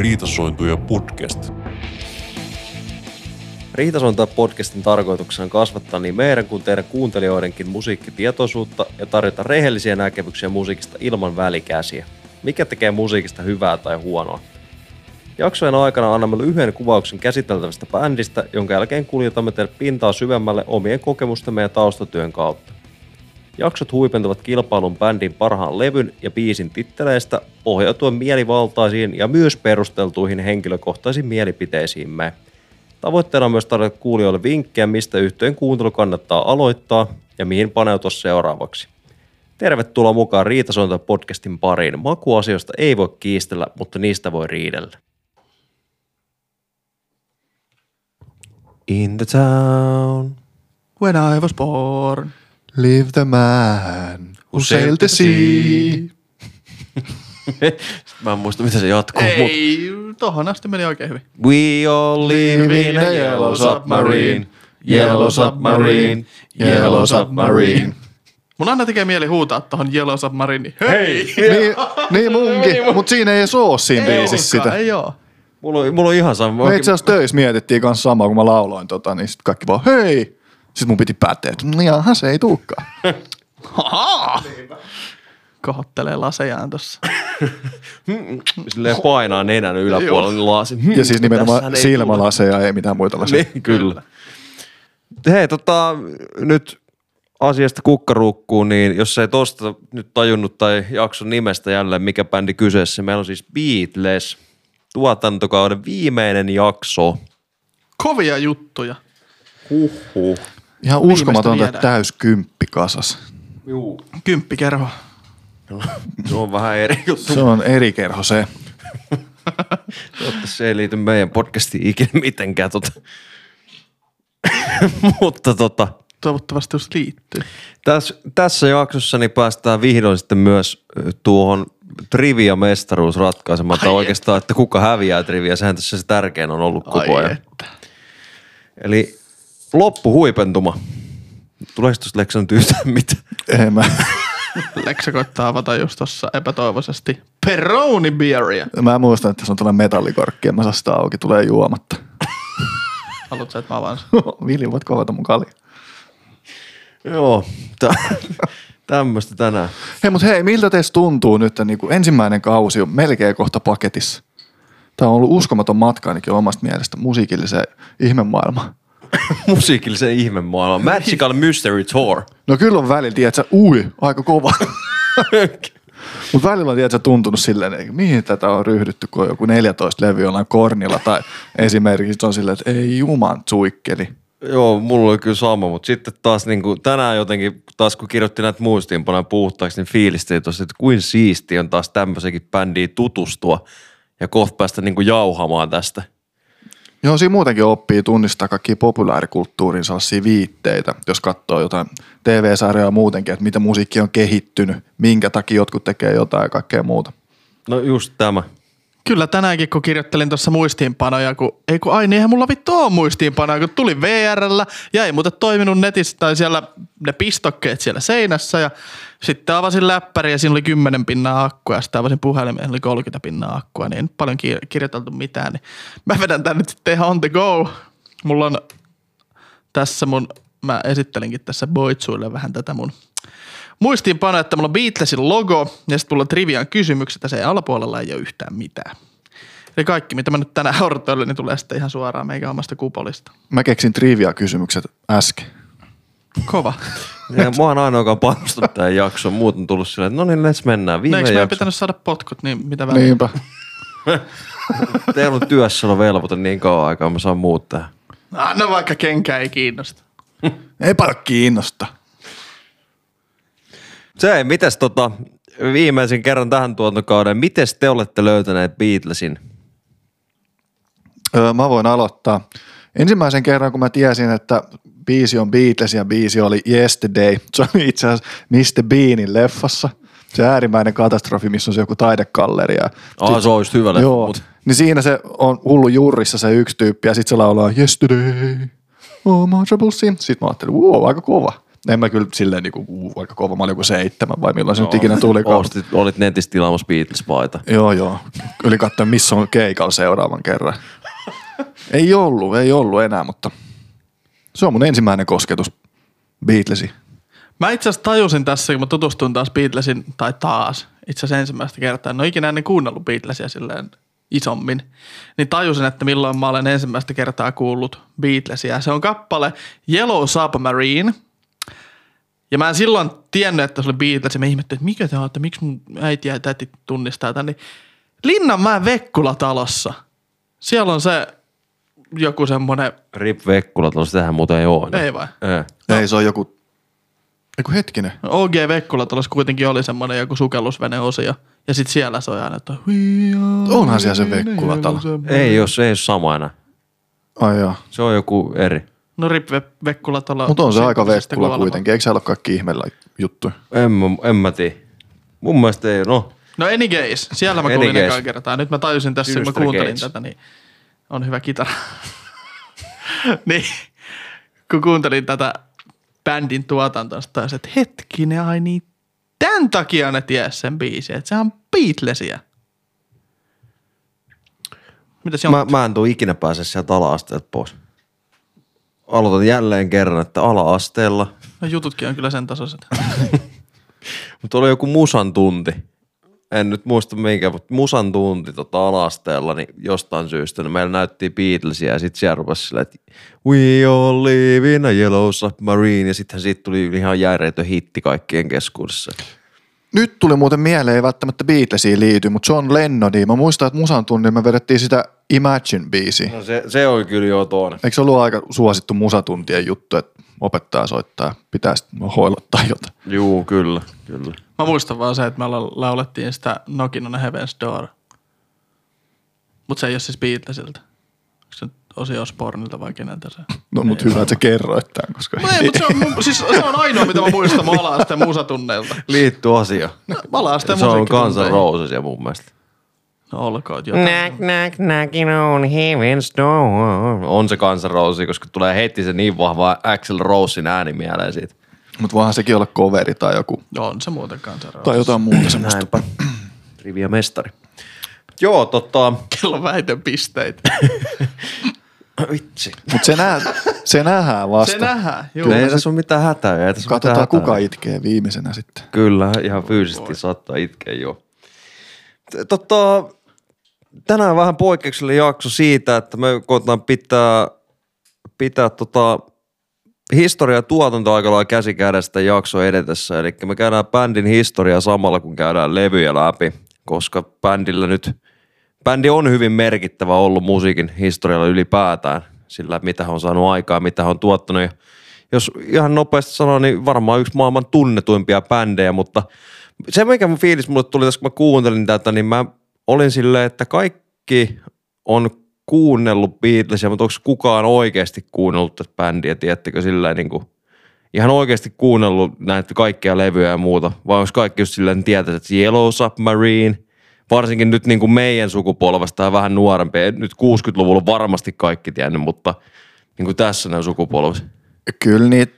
Riitasointuja podcast. Riitasointa podcastin tarkoituksena on kasvattaa niin meidän kuin teidän kuuntelijoidenkin musiikkitietoisuutta ja tarjota rehellisiä näkemyksiä musiikista ilman välikäsiä. Mikä tekee musiikista hyvää tai huonoa? Jaksojen aikana annamme lyhyen kuvauksen käsiteltävästä bändistä, jonka jälkeen kuljetamme teille pintaa syvemmälle omien kokemustemme ja taustatyön kautta. Jaksot huipentuvat kilpailun bändin parhaan levyn ja biisin titteleistä pohjautuen mielivaltaisiin ja myös perusteltuihin henkilökohtaisiin mielipiteisiimme. Tavoitteena on myös tarjota kuulijoille vinkkejä, mistä yhteen kuuntelu kannattaa aloittaa ja mihin paneutua seuraavaksi. Tervetuloa mukaan Riitasointa podcastin pariin. Makuasioista ei voi kiistellä, mutta niistä voi riidellä. In the town. When I was born. Live the man who sailed the sea. Mä en muista, mitä se jatkuu. Ei, tohon asti meni oikein hyvin. We all live in a yellow submarine. Yellow submarine. Yellow submarine. Mun aina tekee mieli huutaa tohon Yellow Submarine. Hei! niin, niin munkin, mutta siinä ei edes oo siinä Ei biisissä sitä. Ei oo. Mulla on, mulla on ihan sama. Me itse asiassa töissä mietittiin kanssa samaa, kun mä lauloin tota, niin sit kaikki vaan hei. Sitten mun piti päteä, että no jaha, se ei. Haha! Kohottelee lasejaan tossa. Silleen painaa nenän yläpuolella niin lasi. Hmm, Ja siis nimenomaan ei silmälaseja, ei mitään muita laseja. Niin, kyllä. Hei, tota, nyt asiasta kukkaruukkuun, niin jos ei tosta nyt tajunnut tai jakson nimestä jälleen, mikä bändi kyseessä, meillä on siis Beatles, tuotantokauden viimeinen jakso. Kovia juttuja. Huhhuh. Ihan uskomatonta, että viedään. täys kymppi kasas. Juu. Kymppikerho. Se on vähän eri juttu. Se on eri kerho se. Se ei liity meidän podcastiin ikinä mitenkään. Tota. Mutta tota, Toivottavasti jos liittyy. tässä, tässä jaksossa niin päästään vihdoin sitten myös tuohon trivia-mestaruus ratkaisemaan. Tai Ai oikeastaan, että kuka häviää trivia. Sehän tässä se tärkein on ollut koko Ai ajan. että. Eli loppuhuipentuma. Tuleeko tuosta Leksa nyt yhtään mitään? En mä, Leksa koittaa avata just tossa epätoivoisesti Peroni beeria. mä muistan, että se on tuolla metallikorkki ja mä saan sitä auki, tulee juomatta. Haluatko sä, että mä avaan sen? Vili, voitko avata mun kalja? Joo, tä- tämmöistä tänään. Hei, mutta hei, miltä teistä tuntuu nyt, että niin kuin ensimmäinen kausi on melkein kohta paketissa? Tämä on ollut uskomaton matka ainakin omasta mielestä musiikilliseen ihmemaailmaan. Musiikillisen ihmemaailman. Magical Mystery Tour. No kyllä on välillä, tiedätkö, ui, aika kova. Mutta välillä on, tiedätkö, tuntunut silleen, että mihin tätä on ryhdytty, kun on joku 14 levy jollain kornilla. Tai esimerkiksi on silleen, että ei juman suikkeli. Joo, mulla oli kyllä sama, mutta sitten taas niin kuin, tänään jotenkin, taas kun kirjoitti näitä muistiinpanoja puhtaaksi, niin fiilistelin tossa, että kuin siisti on taas tämmöisenkin bändiin tutustua ja kohta päästä niin kuin jauhamaan tästä. Joo, siinä muutenkin oppii tunnistaa kaikkia populaarikulttuurin sellaisia viitteitä, jos katsoo jotain TV-sarjaa muutenkin, että miten musiikki on kehittynyt, minkä takia jotkut tekee jotain ja kaikkea muuta. No just tämä. Kyllä tänäänkin, kun kirjoittelin tuossa muistiinpanoja, kun ei kun ai niin eihän mulla vittu oo muistiinpanoja, kun tuli VRllä ja ei muuten toiminut netissä tai siellä ne pistokkeet siellä seinässä ja sitten avasin läppäri ja siinä oli 10 pinnaa akkua ja sitten avasin puhelimen ja oli 30 pinnaa akkua, niin ei paljon kir- kirjoiteltu mitään, niin mä vedän tän nyt sitten ihan on the go. Mulla on tässä mun, mä esittelinkin tässä Boitsuille vähän tätä mun muistiinpano, että mulla on Beatlesin logo ja sitten mulla on trivian kysymykset ja sen alapuolella ei ole yhtään mitään. Eli kaikki, mitä mä nyt tänään hortoilin, niin tulee sitten ihan suoraan meikä omasta kupolista. Mä keksin trivia-kysymykset äsken. Kova. Ja mä oon ainoa, joka on panostanut tähän jaksoon. Muut on tullut silleen, että no niin, let's mennään. No Viime eikö meidän jakso. pitänyt saada potkut, niin mitä väliä? Niinpä. Teillä on työssäolovelvoite niin kauan aikaa, mä saan muuttaa. Anna no vaikka kenkä ei kiinnosta. Ei paljon kiinnosta. Se ei, mites tota, viimeisen kerran tähän tuotantokauden, miten te olette löytäneet Beatlesin? Öö, mä voin aloittaa. Ensimmäisen kerran, kun mä tiesin, että biisi on Beatles ja biisi oli Yesterday, se oli itse asiassa Mr. Beanin leffassa. Se äärimmäinen katastrofi, missä on se joku taidekalleri. Ja Ah, se on just hyvä leffa, Joo, mut- niin siinä se on hullu jurrissa se yksi tyyppi ja sitten se laulaa Yesterday, oh my trouble. Sitten mä ajattelin, wow, aika kova. En mä kyllä silleen niinku, uu, aika kova, mä olin joku seitsemän vai milloin se nyt ikinä tuli. Ostit, olit netissä tilaamassa Beatles-paita. Joo, joo. Yli katsoa, missä on keikalla seuraavan kerran. ei ollut, ei ollut enää, mutta se on mun ensimmäinen kosketus Beatlesiin. Mä itse asiassa tajusin tässä, kun mä tutustuin taas Beatlesin, tai taas, itse asiassa ensimmäistä kertaa, en ole ikinä ennen kuunnellut Beatlesia silleen isommin, niin tajusin, että milloin mä olen ensimmäistä kertaa kuullut Beatlesia. Se on kappale Yellow Submarine, ja mä en silloin tiennyt, että se oli Beatles, ja mä ihmettelin, että mikä tämä on, että miksi mun äiti ja täti tunnistaa tämän, niin Linnanmäen Vekkula-talossa. Siellä on se joku semmoinen, Rip Vekkula, tuolla sitähän muuten ei ole. ei vai? Ei. Ei, se on joku, joku hetkinen. OG Vekkula-talossa kuitenkin oli semmoinen joku sukellusveneosio. Ja sitten siellä soi aina, että Onhan siellä se Vekkula-talo. Ei, jos ei ole sama enää. Ai joo. Se on joku eri. No Rip Ve- Vekkula-talo. Mutta on se aika Vekkula kuitenkin. Eikö siellä ole kaikki ihmeellä juttuja? En, mä- en mä tiedä. Mun mielestä ei, no. No any case. Siellä mä Any kuulin ekaa kertaa. Nyt mä tajusin tässä, kun mä kuuntelin Gates. tätä, niin on hyvä kitara. niin, kun kuuntelin tätä bändin tuotantoa, sitten tajusin, että hetkinen, ai niin, tämän takia ne ties sen biisin, että sehän on Beatlesia. Mitäs Mä, Jontta? mä en tuu ikinä pääse sieltä ala-asteelta pois. Aloitan jälleen kerran, että ala-asteella. No jututkin on kyllä sen tasoiset. Mutta oli joku musan tunti. En nyt muista minkä, mutta musan tunti tota ala-asteella, niin jostain syystä niin meillä näytti Beatlesia ja sitten siellä rupesi silleen, että We all live in a yellow submarine ja sittenhän siitä tuli ihan järjetön hitti kaikkien keskuudessa. Nyt tuli muuten mieleen, ei välttämättä Beatlesiin liity, mutta John Lennoni. Mä muistan, että Musan tunnin me vedettiin sitä Imagine-biisiä. No se, se oli kyllä jo toinen. Eikö se ollut aika suosittu musatuntien juttu, että opettaja soittaa ja pitää sitten hoilottaa jotain? Juu, kyllä, kyllä. Mä muistan vaan se, että me la- laulettiin sitä Knockin on a Heaven's Door. Mutta se ei ole siis Beatlesilta. Onko se nyt Osi Osbornilta vai keneltä se? No mut hyvä, että sä kerroit tämän, koska No ei, mutta se on, mun- siis se on ainoa, mitä mä muistan ala-asteen musatunneilta. Liittyy asia. No, ala-asteen Se on musiikkitunteihin. Guns N' Rosesia mun mielestä. No olkoon jotain. Knock, knock, knocking on heaven's door. On se Guns N' Roses, koska tulee heti se niin vahva Axel Rosein ääni mieleen siitä. Mutta voihan sekin olla coveri tai joku, On se muuten kanssa tai jotain muuta semmoista. Näinpä. Trivia mestari. Joo, tota, Kello väitön pisteitä. vitsi. Mutta se, nää, se nähdään vasta. Se nähdään, juu. Kyllä ei tässä ole mitään hätää. Ei tässä Katsotaan, mitään kuka hätää. itkee viimeisenä sitten. Kyllä, ihan fyysisesti saattaa itkeä jo. Totta, tänään vähän poikkeuksellinen jakso siitä, että me koetaan pitää, pitää tota historia ja tuotanto aika lailla käsi kädestä jakso edetessä. Eli me käydään bändin historia samalla, kun käydään levyjä läpi, koska bändillä nyt, bändi on hyvin merkittävä ollut musiikin historialla ylipäätään, sillä mitä he on saanut aikaa, mitä he on tuottanut. Ja jos ihan nopeasti sanoo, niin varmaan yksi maailman tunnetuimpia bändejä, mutta se mikä mun fiilis mulle tuli tässä, kun mä kuuntelin tätä, niin mä olin silleen, että kaikki on kuunnellut Beatlesia, mutta onko kukaan oikeasti kuunnellut tätä bändiä, tiedättekö, silleen niin kuin, ihan oikeasti kuunnellut näitä kaikkia levyjä ja muuta, vai onko kaikki just silleen tietäisi, että Yellow Submarine, varsinkin nyt niin kuin meidän sukupolvesta ja vähän nuorempi, nyt 60-luvulla varmasti kaikki tiennyt, mutta niin kuin tässä näin sukupolvessa. Kyllä niitä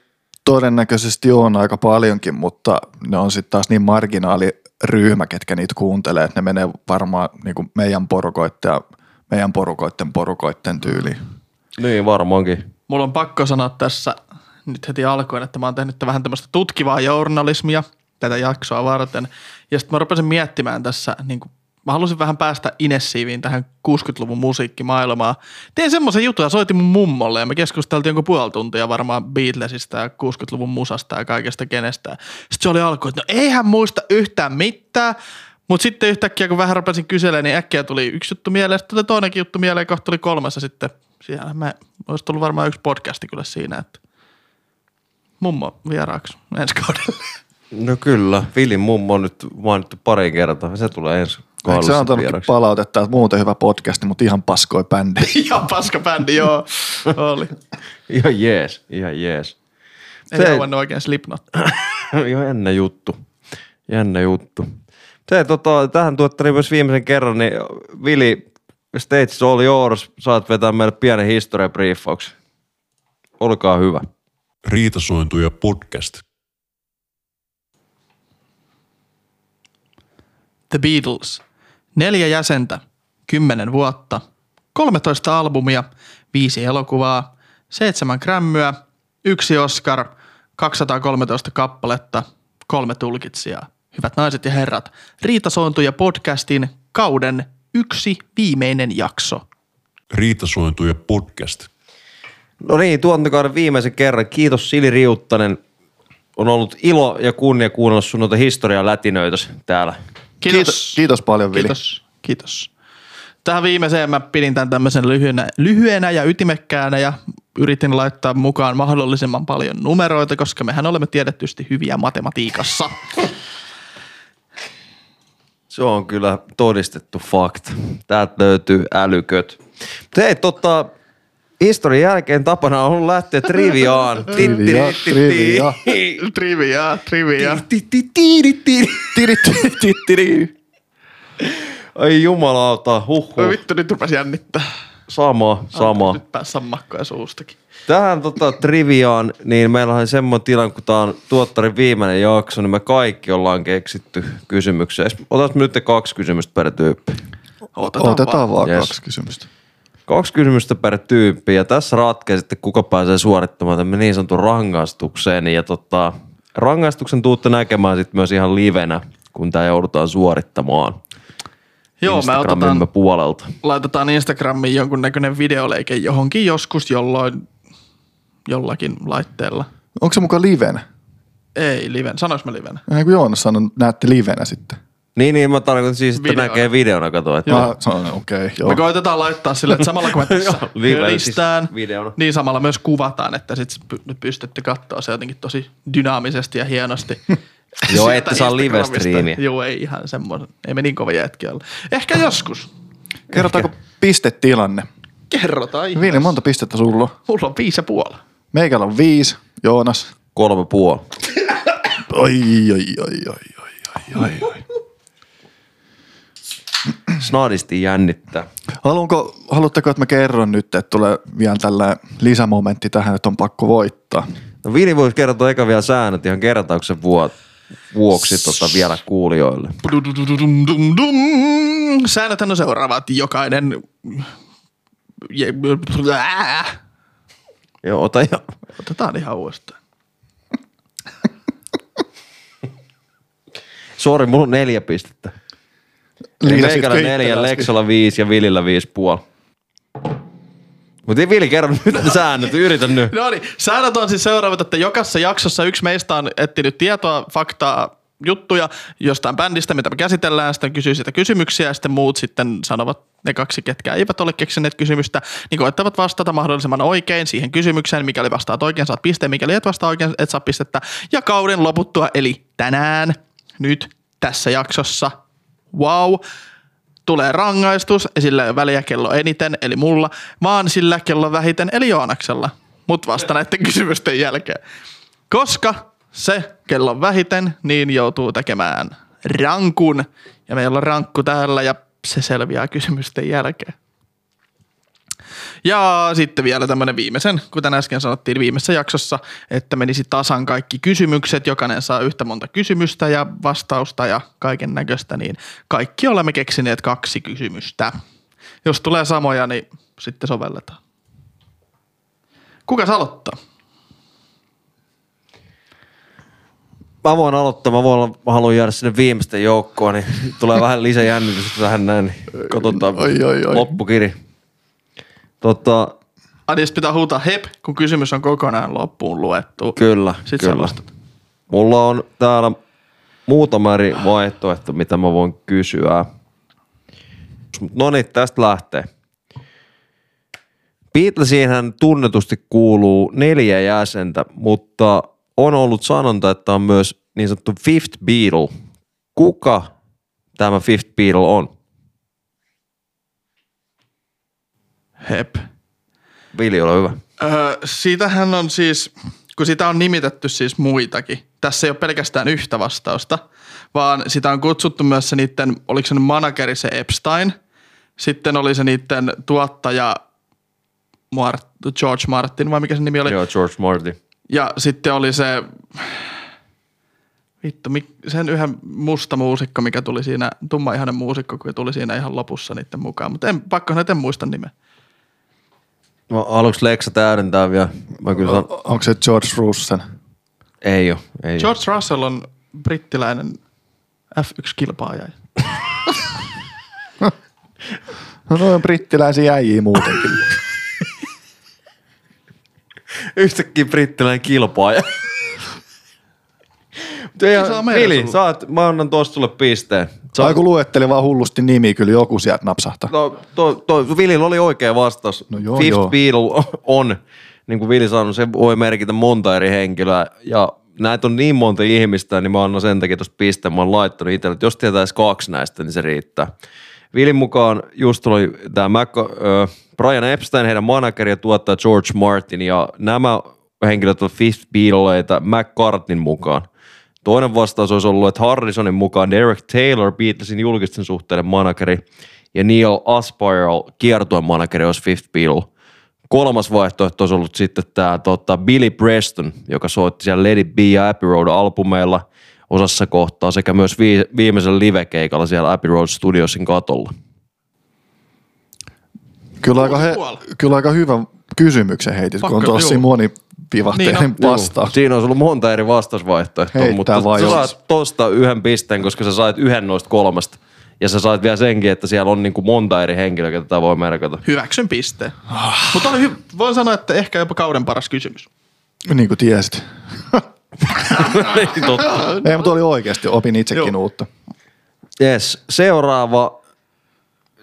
todennäköisesti on aika paljonkin, mutta ne on sitten taas niin marginaaliryhmä, ketkä niitä kuuntelee, että ne menee varmaan niin kuin meidän porukoitten ja meidän porukoitten porukoitten tyyliin. Niin varmaankin. Mulla on pakko sanoa tässä nyt heti alkuun, että mä oon tehnyt vähän tämmöistä tutkivaa journalismia tätä jaksoa varten. Ja sitten mä rupesin miettimään tässä, niin kuin, mä halusin vähän päästä inessiiviin tähän 60-luvun musiikkimaailmaan. Tein semmoisen jutun ja soitin mun mummolle ja me keskusteltiin jonkun puoli tuntia varmaan Beatlesista ja 60-luvun musasta ja kaikesta kenestä. Sitten se oli alku, että no eihän muista yhtään mitään. Mutta sitten yhtäkkiä, kun vähän rupesin kyselemään, niin äkkiä tuli yksi juttu mieleen, sitten tuli toinenkin juttu mieleen, kohta tuli kolmas ja sitten siellä mä, olisi tullut varmaan yksi podcasti kyllä siinä, että mummo vieraaksi ensi kaudella. No kyllä, Vilin mummo on nyt mainittu pari kertaa. Se tulee ensi Eikö se antanutkin vieraksi. palautetta, että muuten hyvä podcasti, mutta ihan paskoi bändi. Ihan paska bändi, joo. Oli. Ihan jees, ihan jees. Ei Se- se... oikein Slipknot. Ihan jännä juttu. Jännä juttu. Se, tota, tähän tuottari myös viimeisen kerran, niin Vili, stage is all yours. Saat vetää meille pienen historiabriefauksen. Olkaa hyvä. Riitasointuja podcast. The Beatles. Neljä jäsentä, kymmenen vuotta, 13 albumia, viisi elokuvaa, seitsemän grämmyä, yksi Oscar, 213 kappaletta, kolme tulkitsijaa. Hyvät naiset ja herrat, Riitasointuja podcastin kauden yksi viimeinen jakso. Riitasointuja podcast. No niin, tuotantokauden viimeisen kerran. Kiitos Sili Riuttanen. On ollut ilo ja kunnia kuunnella sun noita historian lätinöitä täällä. Kiitos, kiitos paljon, Vili. Kiitos, kiitos. Tähän viimeiseen mä pidin tämän tämmöisen lyhyenä, lyhyenä ja ytimekkäänä ja yritin laittaa mukaan mahdollisimman paljon numeroita, koska mehän olemme tiedettysti hyviä matematiikassa. Se on kyllä todistettu fakta. Täältä löytyy älyköt. Hei, tota, historian jälkeen tapana on ollut lähteä triviaan. Trivia, trivia. trivia, trivia. Ai jumalauta, huhhuh. Vittu, nyt rupesi jännittää. Sama, sama. Nyt pääsi sammakkoja suustakin. Tähän tota, triviaan, niin meillä on semmoinen tilanne, kun tämä on tuottarin viimeinen jakso, niin me kaikki ollaan keksitty kysymyksiä. Otas nyt kaksi kysymystä per tyyppi. Otetaan, Otetaan vaan Yes. kaksi kysymystä. Kaksi kysymystä per tyyppi ja tässä ratkeaa sitten kuka pääsee suorittamaan tämän niin sanotun rangaistukseen. Ja tota, rangaistuksen tuutte näkemään sitten myös ihan livenä, kun tämä joudutaan suorittamaan. Joo, me otetaan, puolelta. laitetaan Instagramiin jonkunnäköinen videoleike johonkin joskus jolloin jollakin laitteella. Onko se mukaan livenä? Ei liven, sanois mä livenä? Eihän kun Joonas sanoi, näette livenä sitten. Niin, niin mä tarkoitan siis, että Videona. näkee videona katoa. Että Mä okay, joo. Me koitetaan laittaa sille, että samalla kun me tässä hölistään, siis videona. niin samalla myös kuvataan, että sit py- pystytte katsoa se jotenkin tosi dynaamisesti ja hienosti. Joo, ette saa live-striimiä. Joo, ei ihan semmoinen. Ei me niin kovin jätkiä olla. Ehkä joskus. Kerrotaanko pistetilanne? Kerrotaan Vili, ihmeessä. monta pistettä sulla on? Mulla on viisi ja puoli. Meikällä on viisi, Joonas. Kolme puoli. Oi, oi, oi, oi, oi, oi, oi, oi. Snadisti jännittää. Haluanko, haluatteko, että mä kerron nyt, että tulee vielä tällä lisämomentti tähän, että on pakko voittaa? No Vini voisi kertoa eka vielä säännöt ihan kertauksen vuot, vuoksi tota vielä kuulijoille. Säännöthän on seuraavat. Jokainen... Joo, ota ja... Otetaan ihan uudestaan. Sori, mulla on neljä pistettä. Liisasit Meikällä neljä. Leksolla viisi ja Vilillä viisi puoli. Mutta ei Vili kerro nyt ne säännöt, yritä nyt. No niin, säännöt on siis seuraavat, että jokaisessa jaksossa yksi meistä on etsinyt tietoa, faktaa, juttuja jostain bändistä, mitä me käsitellään, sitten kysyy sitä kysymyksiä ja sitten muut sitten sanovat ne kaksi, ketkä eivät ole keksineet kysymystä, niin koettavat vastata mahdollisimman oikein siihen kysymykseen, mikäli vastaat oikein, saat pisteen, mikäli et vastaa oikein, et saa pistettä. Ja kauden loputtua, eli tänään, nyt, tässä jaksossa, wow, tulee rangaistus, ja sillä ei ole väliä kello eniten, eli mulla, vaan sillä kello vähiten, eli Joonaksella. Mut vasta näiden kysymysten jälkeen. Koska se kello vähiten, niin joutuu tekemään rankun. Ja meillä on rankku täällä, ja se selviää kysymysten jälkeen. Ja sitten vielä tämmöinen viimeisen, kuten äsken sanottiin viimeisessä jaksossa, että menisi tasan kaikki kysymykset, jokainen saa yhtä monta kysymystä ja vastausta ja kaiken näköistä, niin kaikki olemme keksineet kaksi kysymystä. Jos tulee samoja, niin sitten sovelletaan. Kuka aloittaa? Mä voin aloittaa, mä, voin olla, mä haluan jäädä sinne viimeisten joukkoon, niin tulee vähän lisää jännitystä tähän näin. Niin katsotaan Oi, oi, oi. loppukiri. Tota, Adis pitää huutaa hep, kun kysymys on kokonaan loppuun luettu. kyllä, Sitten kyllä. Mulla on täällä muutama eri vaihtoehto, mitä mä voin kysyä. No niin, tästä lähtee. Beatlesiinhän tunnetusti kuuluu neljä jäsentä, mutta on ollut sanonta, että on myös niin sanottu Fifth Beatle. Kuka tämä Fifth Beatle on? Hep. Vili, ole hyvä. Öö, siitähän on siis, kun sitä on nimitetty siis muitakin. Tässä ei ole pelkästään yhtä vastausta, vaan sitä on kutsuttu myös se niiden, oliko se manageri se Epstein, sitten oli se niiden tuottaja Mart, George Martin, vai mikä se nimi oli? Joo, George Martin. Ja sitten oli se, vittu, sen yhden musta muusikko, mikä tuli siinä, tumma ihanen muusikko, kun tuli siinä ihan lopussa niiden mukaan. Mutta en, pakko en muista nimeä. No, aluksi Leksa täydentää vielä. Mä kyllä sanon, Onko se George Russen? ei ole. Ei George Russell on brittiläinen F1-kilpaaja. No noin on brittiläisiä äijiä muutenkin. Yhtäkkiä brittiläinen kilpaaja. Mutta Vili, sulle. saat, mä annan tosta sulle pisteen. Sä, Sai kun luetteli vaan hullusti nimi, kyllä joku sieltä napsahtaa. no, to, to, Vilillä oli oikea vastaus. No joo, Fifth joo. Beatle on, niin kuin Vili sanoi, se voi merkitä monta eri henkilöä. Ja näitä on niin monta ihmistä, niin mä annan sen takia tuosta pisteen. Mä oon laittanut itselle, että jos tietäisi kaksi näistä, niin se riittää. Vilin mukaan just tuli tämä äh, Brian Epstein, heidän manageri ja tuottaja George Martin, ja nämä henkilöt ovat Fifth Beatleita McCartneyn mukaan. Toinen vastaus olisi ollut, että Harrisonin mukaan Derek Taylor, Beatlesin julkisten suhteiden manageri, ja Neil Aspire, kiertueen manageri, olisi Fifth Beatle. Kolmas vaihtoehto olisi ollut sitten tämä tota, Billy Preston, joka soitti siellä It Be ja Abbey Road albumeilla osassa kohtaa sekä myös vi- viimeisellä livekeikalla siellä Abbey Road Studiosin katolla. Kyllä aika, he, kyllä aika hyvä kysymyksen heitit, kun on tosi juu. monipivahteinen Niin niin on. vastaus. Siinä olisi ollut monta eri vastausvaihtoehtoa, Heittää mutta vaan sä jos- saat tosta yhden pisteen, koska sä sait yhden noista kolmesta. Ja sä sait vielä senkin, että siellä on niinku monta eri henkilöä, ketä tätä voi merkata. Hyväksyn pisteen. Mutta oli hy- voin sanoa, että ehkä jopa kauden paras kysymys. Niin kuin tiesit. Niin totta. Ei, mutta oli oikeasti, opin itsekin Joo. uutta. Yes. Seuraava,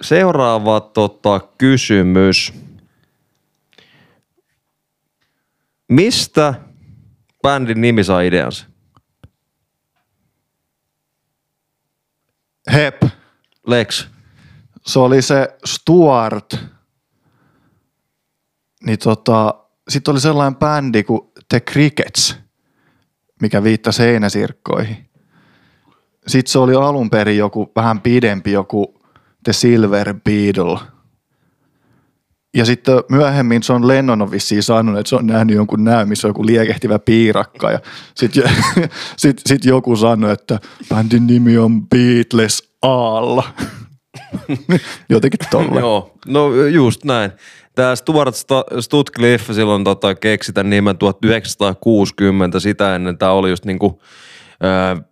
seuraava tota, kysymys. Mistä bändin nimi saa ideansa? Hep, Lex. se oli se Stuart. Niin tota, sitten oli sellainen bändi kuin The Crickets, mikä viittasi heinäsirkkoihin. Sitten se oli alun perin joku vähän pidempi, joku The Silver Beetle. Ja sitten myöhemmin John Lennon on vissiin sanonut, että se on nähnyt jonkun näy, missä on joku liekehtivä piirakka. Ja sitten sit, sit joku sanoi, että bändin nimi on Beatles Aalla. Jotenkin tolle. Joo, no just näin. Tämä Stuart Stutcliffe silloin tota, keksi tämän nimen 1960. Sitä ennen tämä oli just niinku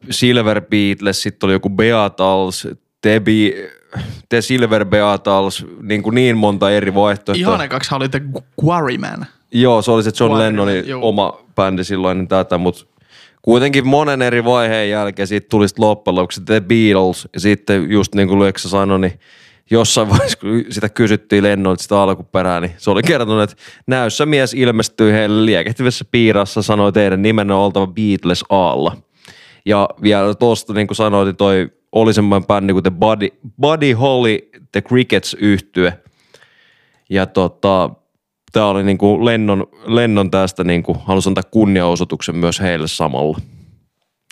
Silver Beatles, sitten oli joku Beatles, The, Be- The Silver Beatles, niin, kuin niin monta eri vaihtoehtoa. Ihan ekaksi oli The Quarryman. Joo, se oli se John Quarryman, Lennonin joo. oma bändi silloin niin tätä, mutta kuitenkin monen eri vaiheen jälkeen siitä tuli sitten loppujen lopuksi The Beatles ja sitten just niin kuin Leksa sanoi, niin jossain vaiheessa, kun sitä kysyttiin Lennolta sitä alkuperää, niin se oli kertonut, että näyssä mies ilmestyi heille liekehtivässä piirassa, sanoi teidän nimen on oltava Beatles Aalla. Ja vielä tuosta, niin kuin sanoit, niin toi oli semmoinen bändi kuin The Buddy, Buddy Holly, The Crickets yhtye. Ja tota, tämä oli niinku Lennon, Lennon tästä niinku, halusi antaa kunniaosoituksen myös heille samalla.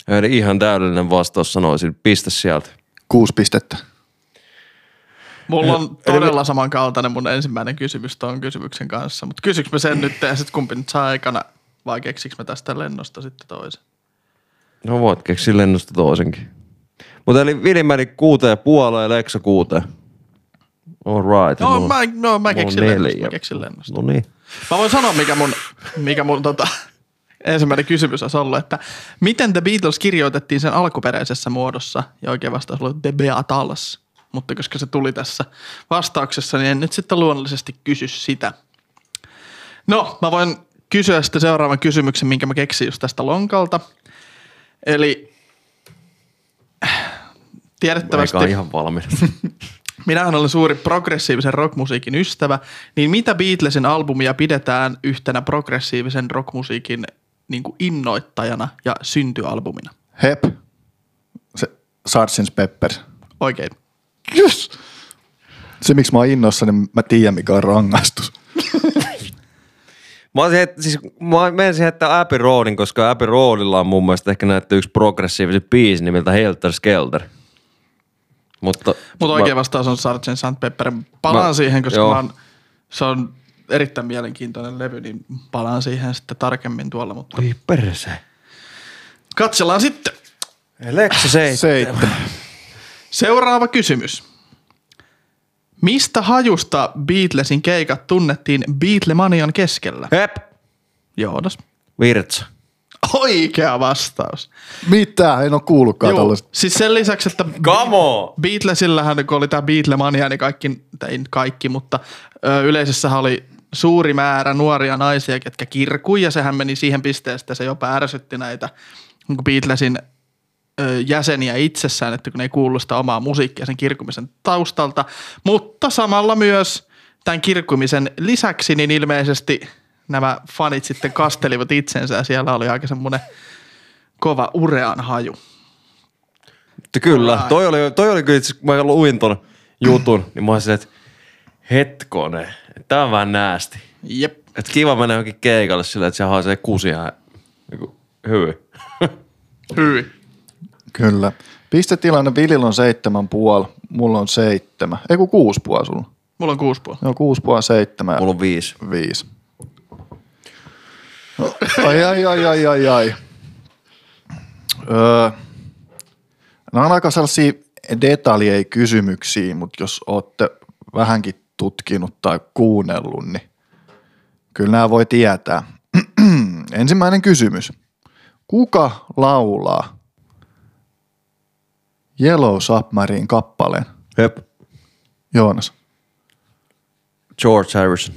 Eli ihan täydellinen vastaus sanoisin, pistä sieltä. Kuusi pistettä. Mulla on todella samankaltainen mun ensimmäinen kysymys tuon kysymyksen kanssa. Mutta kysyks mä sen nyt ja sit kumpi nyt saa aikana vai keksiks mä tästä lennosta sitten toisen? No voit keksiä lennosta toisenkin. Mutta eli Vili meni kuuteen puoleen ja Leksa kuuteen. All right. No, mulla- mä, no, mä on keksin lennosta. Mä keksin lennosta. No niin. Mä voin sanoa, mikä mun, mikä mun tota, ensimmäinen kysymys olisi ollut, että miten The Beatles kirjoitettiin sen alkuperäisessä muodossa, ja oikein vastaus oli The Beatles. Mutta koska se tuli tässä vastauksessa, niin en nyt sitten luonnollisesti kysy sitä. No, mä voin kysyä sitten seuraavan kysymyksen, minkä mä keksin just tästä lonkalta. Eli tiedettävästi... On ihan valmiina. Minähän olen suuri progressiivisen rockmusiikin ystävä, niin mitä Beatlesin albumia pidetään yhtenä progressiivisen rockmusiikin niin kuin innoittajana ja syntyalbumina? Hep. Se Sgt. Pepper. Oikein. Yes. Se, miksi mä oon innossa, niin mä tiedän, mikä on rangaistus. Mä, olisin, että, siis, mä menisin heittää Abbey Roadin, koska Abbey Roadilla on mun mielestä ehkä näyttää yksi progressiivisen biisi nimeltä Helter Skelter. Mutta, Mutta oikein vastaus on Sgt. St. Pepper. Palaan Mä- siihen, koska joo. mä oon, se on erittäin mielenkiintoinen levy, niin palaan siihen sitten tarkemmin tuolla, mutta Oi perse. katsellaan sitten. Leksa seitsemän. Seitsemän. Seuraava kysymys. Mistä hajusta Beatlesin keikat tunnettiin Beatlemanian keskellä? Hep. Joonas. Virtsa. Oikea vastaus. Mitä? En ole kuullutkaan Joo, tällaista. siis sen lisäksi, että Come on. Beatlesillähän, kun oli tämä Beatlemania, niin kaikki, tai ei kaikki, mutta ö, yleisössähän oli suuri määrä nuoria naisia, ketkä kirkui, ja sehän meni siihen pisteeseen, että se jopa ärsytti näitä niin Beatlesin ö, jäseniä itsessään, että kun ne ei kuullut sitä omaa musiikkia sen kirkumisen taustalta, mutta samalla myös tämän kirkkumisen lisäksi, niin ilmeisesti nämä fanit sitten kastelivat itsensä, ja siellä oli aika semmoinen kova urean haju. Mutta kyllä, toi oli, toi oli kyllä itse, kun mä luin ton jutun, niin mä olisin, että hetkone, tää on vähän näästi. Jep. Että kiva mennä johonkin keikalle sillä, että se haisee kusia ja niinku, hyvin. Hyi. Kyllä. Pistetilanne Vilillä on seitsemän puoli, mulla on seitsemän. Ei kun kuusi puoli sulla. Mulla on kuusi puoli. Joo, kuusi puoli seitsemän. Mulla on viisi. Viisi. Ai, ai, ai, ai, ai, ai. Öö, nämä on aika sellaisia detaljeja kysymyksiä, mutta jos olette vähänkin tutkinut tai kuunnellut, niin kyllä nämä voi tietää. Ensimmäinen kysymys. Kuka laulaa Yellow Submarine kappaleen? Hep. Joonas. George Harrison.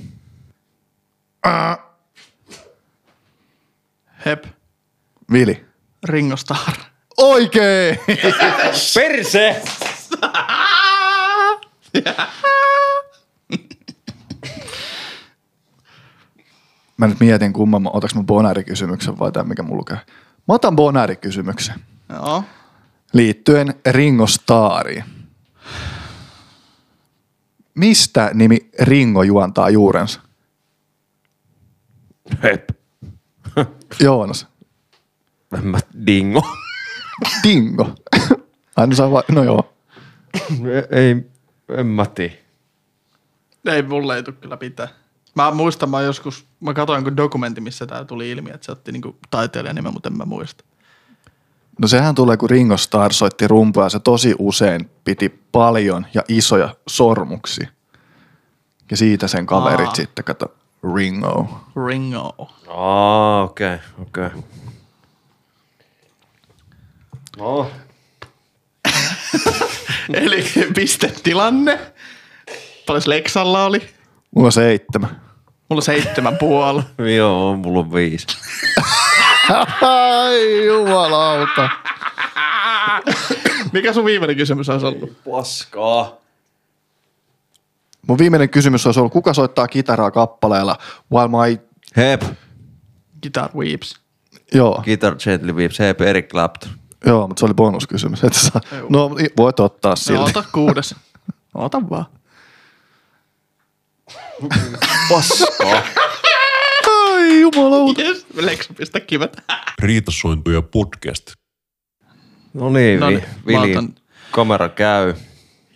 Hep. Vili. Ringo Starr. Oikein! Perse! Mä nyt mietin, kumman mä, otaks mä Bonari-kysymyksen vai tämän, mikä mulla lukee. Mä otan Bonari-kysymyksen Joo. liittyen Ringo Starriin. Mistä nimi Ringo juontaa juurensa? Hep. Joonas. En mä dingo. Dingo. Aina saa vai... No joo. ei, en mä tiedä. Ei mulle ei tule kyllä pitää. Mä muistan, mä joskus, mä katsoin jonkun dokumentti, missä tää tuli ilmi, että se otti niinku taiteilijan nimen, mutta en mä muista. No sehän tulee, kun Ringo Starr soitti rumpuja. Se tosi usein piti paljon ja isoja sormuksia. Ja siitä sen kaverit Aa. sitten, kato, Ringo. Ringo. Aa, okei, okay, okei. Okay. No, Eli pistetilanne. Paljon Lexalla oli? Mulla on seitsemän. Mulla on seitsemän puoli. joo, mulla on viisi. Ai jumalauta. Mikä sun viimeinen kysymys olisi ollut? Paskaa. Mun viimeinen kysymys olisi ollut, kuka soittaa kitaraa kappaleella While My... Hep. Guitar Weeps. Joo, Guitar Gently Weeps. Hep Eric Clapton. joo, mutta se oli bonuskysymys. Et. Joo. No voit ottaa No, silti. ota kuudes. Ota vaan. Paskaa. Ai jumalauta. Yes. Lexu, pistä kivet. Riitasointuja podcast. No niin, No niin, Vili. otan- Kamera käy.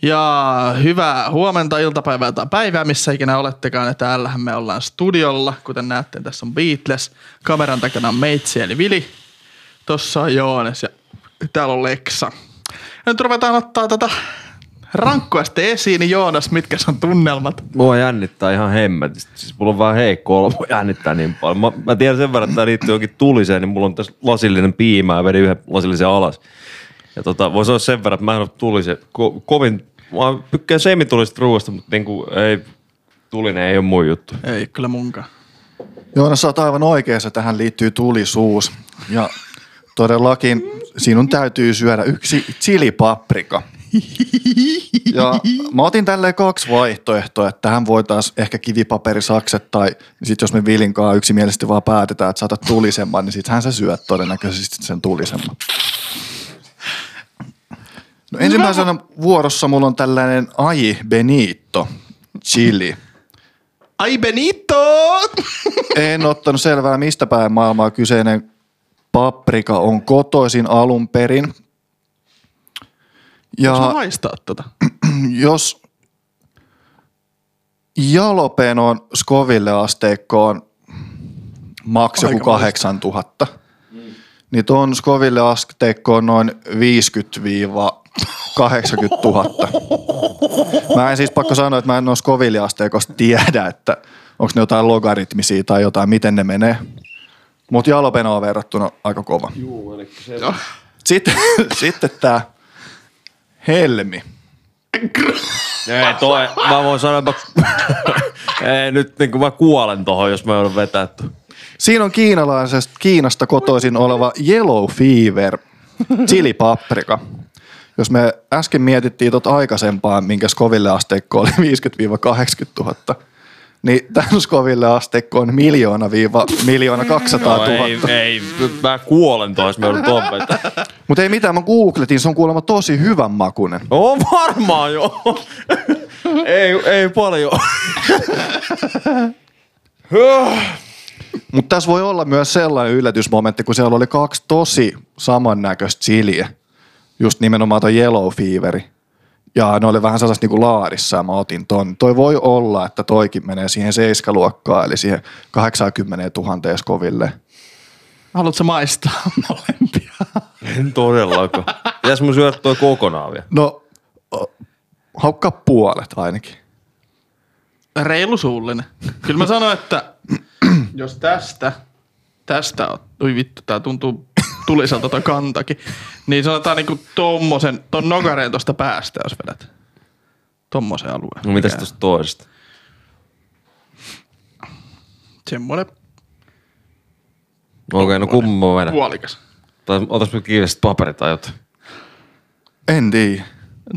Ja hyvää huomenta, iltapäivää tai päivää, missä ikinä olettekaan. Ja täällähän me ollaan studiolla. Kuten näette, tässä on Beatles. Kameran takana on Meitsi eli Vili. Tossa on Joones ja täällä on Leksa. Ja nyt ruvetaan ottaa tätä rankkua sitten esiin. Niin Joonas, mitkä on tunnelmat? Mua jännittää ihan hemmetisti. Siis mulla on vaan heikko olo, mua jännittää niin paljon. Mä, mä tiedän sen verran, että tää liittyy johonkin tuliseen, niin mulla on tässä lasillinen piimä ja vedin yhden lasillisen alas. Ja tota, voisi olla sen verran, että mä en ole tulisen. Ko, kovin, mä tykkään semitulisesta ruoasta, mutta niinku ei, tulinen ei ole mun juttu. Ei kyllä munkaan. Joonas, sä oot aivan oikeassa, tähän liittyy tulisuus. Ja todellakin sinun täytyy syödä yksi chilipaprika. Ja mä otin tälleen kaksi vaihtoehtoa, että tähän voitaisiin ehkä kivipaperisakset tai sitten jos me Vilinkaan yksimielisesti vaan päätetään, että saatat tulisemman, niin sittenhän sä syöt todennäköisesti sen tulisemman. No ensimmäisenä vuorossa mulla on tällainen Ai Benito chili. Ai Benito! En ottanut selvää, mistä päin maailmaa kyseinen paprika on kotoisin alun perin. Ja maistaa tota. jos Jalopenon Scoville asteikkoon maks joku Aikamoista. 8000. Niin tuon Scoville asteikko on noin 50-80 000. Mä en siis pakko sanoa, että mä en ole Scoville asteikosta tiedä, että onko ne jotain logaritmisia tai jotain, miten ne menee. Mutta Jalopenoon verrattuna aika kova. Juu, eli se... Sitten, sitten tämä Helmi. Ei toi, mä voin sanoa, että mä... Ei nyt niin kuin mä kuolen tohon, jos mä joudun vetää. tu- Siinä on kiinalaisesta, Kiinasta kotoisin oleva Yellow Fever, chili paprika. Jos me äsken mietittiin tuota aikaisempaa, minkä Scoville asteikko oli 50-80 000, niin tämän Scoville asteikko on miljoona viiva miljoona 200 000. No, ei, ei, nyt mä kuolen jos mä joudun. Mutta ei mitään, mä googletin, se on kuulemma tosi hyvän makunen. On varmaan joo. ei, ei paljon. Mutta tässä voi olla myös sellainen yllätysmomentti, kun siellä oli kaksi tosi samannäköistä chiliä. Just nimenomaan tuo Yellow Feveri. Ja ne oli vähän sellaista niinku laarissa ja mä otin ton. Toi voi olla, että toikin menee siihen seiskaluokkaan, eli siihen 80 000 skoville. Haluatko maistaa molempia? En todellakaan. Pitäis mun syödä toi kokonaan vielä. No, haukkaa puolet ainakin. Reilu suullinen. Kyllä mä sanoin, että jos tästä, tästä oi vittu, tää tuntuu tuliselta toi kantakin, niin sanotaan niinku tommosen, ton nokareen tosta päästä, jos vedät. Tommosen alueen. No mitäs tosta toisesta? Semmoinen Okei, okay, no kumman mä vedän? puolikas. Tai otas nyt kiinni sit paperit tai jotain. En tiedä.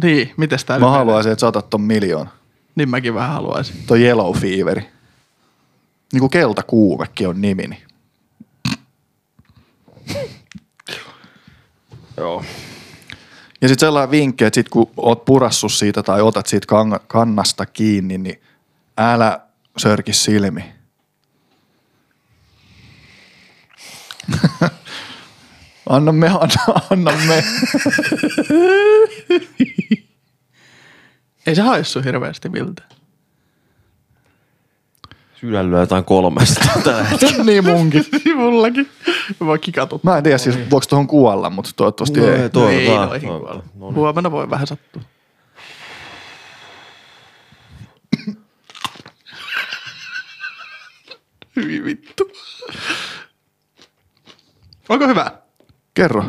Niin, mites tää Mä haluaisin, että sä otat ton miljoona. Niin mäkin vähän haluaisin. Toi Yellow Feveri. Niinku keltakuumekin on nimini. Joo. Ja sitten sellainen vinkki, että sit kun oot purassu siitä tai otat siitä kan- kannasta kiinni, niin älä sörki silmi. anna me, anna, anna me. Ei se haissu hirveästi miltä. Sydän lyö jotain kolmesta tällä hetkellä. niin munkin. Mullakin. Mä voin kikatut. Mä en tiedä siis, voiko tuohon kuolla, mutta toivottavasti No ei. ei, No Toivotaan, ei noihin toivotaan. kuolla. No niin. Huomenna voi vähän sattua. Hyvin vittu. Onko hyvä? Kerro.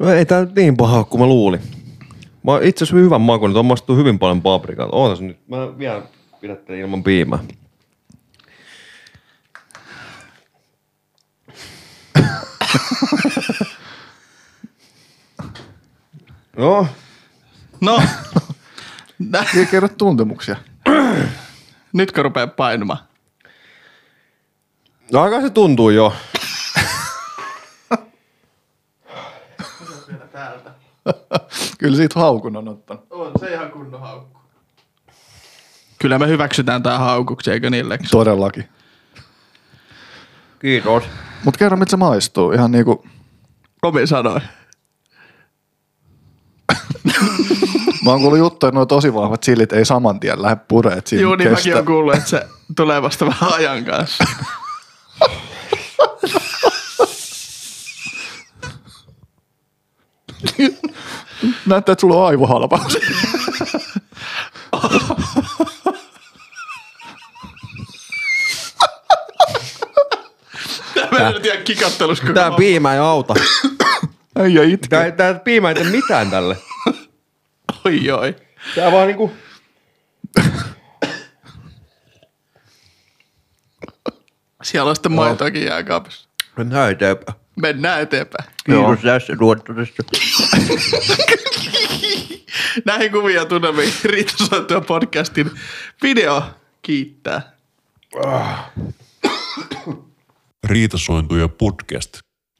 No ei tää nyt niin paha kuin mä luulin. Mä oon itse asiassa hyvän makuinen, tuon maistuu hyvin paljon paprikaa. Ootas nyt, mä vielä pidättelen ilman piimää. No, No. Ei kerro tuntemuksia. Nytkö rupeaa painumaan? no aika se tuntuu jo. Kyllä siitä haukun on ottanut. On se ihan kunnon haukku. Kyllä me hyväksytään tää haukuksi, eikö Lex? Todellakin. Kiitos. Mutta kerro, miltä se maistuu. Ihan niinku, Komi sanoi. mä oon kuullut juttuja, että nuo tosi vahvat chillit ei saman tien lähde pureet siinä Joo, niin mäkin kestä. oon kuullut, että se tulee vasta vähän ajan kanssa. Näyttää, että sulla on aivohalvaus. Mä en tiedä kikattelus koko Tää piimä ei auta. Ei ja itke. Tää, tää piimä ei tee mitään tälle. Oi oi. Tää vaan niinku... Siellä on sitten maitoakin jääkaapissa. Eteenpäin. Mennään eteenpäin. Kiitos tästä tuotteesta. Näihin kuvia ja tunnelmiin Riitasoittua podcastin video kiittää. Riitasointuja podcast.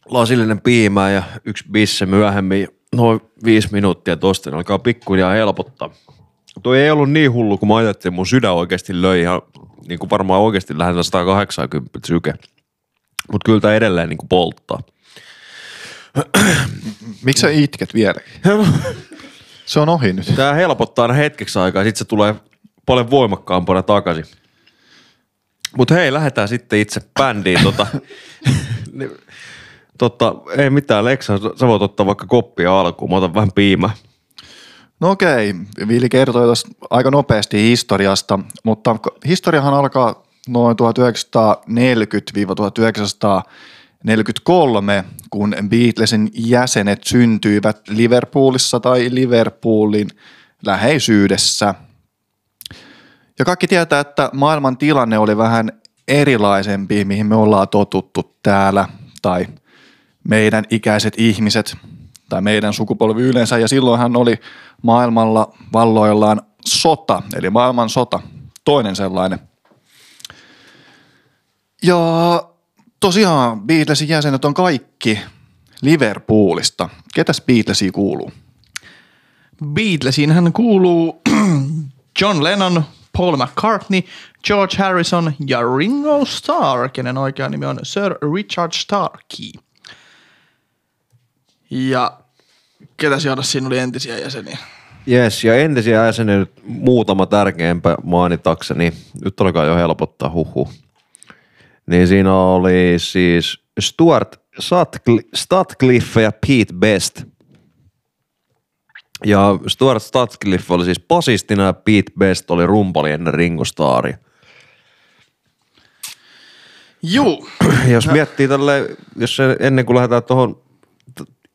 lasillinen piimää ja yksi bisse myöhemmin, noin viisi minuuttia tosta, niin alkaa pikkuhiljaa helpottaa. Tuo ei ollut niin hullu, kun mä ajattelin, mun sydän oikeasti löi ihan, niin kuin varmaan oikeasti lähellä 180 syke. Mutta kyllä tämä edelleen niin kuin polttaa. Miksi sä itket vieläkin? Se on ohi nyt. Tää helpottaa aina hetkeksi aikaa, sit se tulee paljon voimakkaampana takaisin. Mutta hei, lähdetään sitten itse bändiin. Tota, tota, ei mitään, Leksa, sä voit ottaa vaikka koppia alkuun. Mä otan vähän piimää. No okei, Vili kertoi tuossa aika nopeasti historiasta, mutta historiahan alkaa noin 1940-1943, kun Beatlesin jäsenet syntyivät Liverpoolissa tai Liverpoolin läheisyydessä. Ja kaikki tietää, että maailman tilanne oli vähän erilaisempi, mihin me ollaan totuttu täällä, tai meidän ikäiset ihmiset, tai meidän sukupolvi yleensä, ja silloinhan oli maailmalla valloillaan sota, eli maailman sota, toinen sellainen. Ja tosiaan Beatlesin jäsenet on kaikki Liverpoolista. Ketäs Beatlesiin kuuluu? Beatlesiin hän kuuluu John Lennon, Paul McCartney, George Harrison ja Ringo Starr, kenen oikea nimi on Sir Richard Starkey. Ja ketäs johdas siinä oli entisiä jäseniä? Yes, ja entisiä jäseniä nyt muutama tärkeämpä mainitakseni. Nyt alkaa jo helpottaa, huhu. Niin siinä oli siis Stuart Statcliffe ja Pete Best. Ja Stuart Statcliffe oli siis basistina ja Pete Best oli rumpali ennen Ringo Starria. Juu, Jos miettii tälle, jos ennen kuin lähdetään tuohon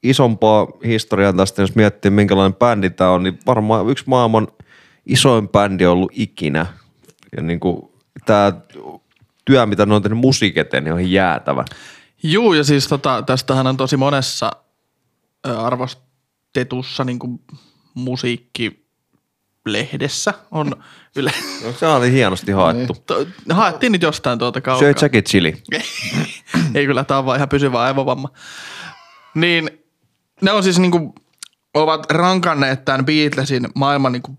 isompaa historiaa tästä, jos miettii minkälainen bändi tämä on, niin varmaan yksi maailman isoin bändi on ollut ikinä. Ja niin kuin tämä työ, mitä ne on tehnyt musiikin eteen, niin on ihan jäätävä. Juu, ja siis tota, tästähän on tosi monessa arvostetussa niin kuin musiikkilehdessä on yle... No, se oli hienosti haettu. To, haettiin nyt jostain tuolta kaukaa. Söit säkin chili? Ei kyllä, tämä on vaan ihan pysyvä aivovamma. Niin ne on siis niinku, ovat rankanneet tämän Beatlesin maailman niinku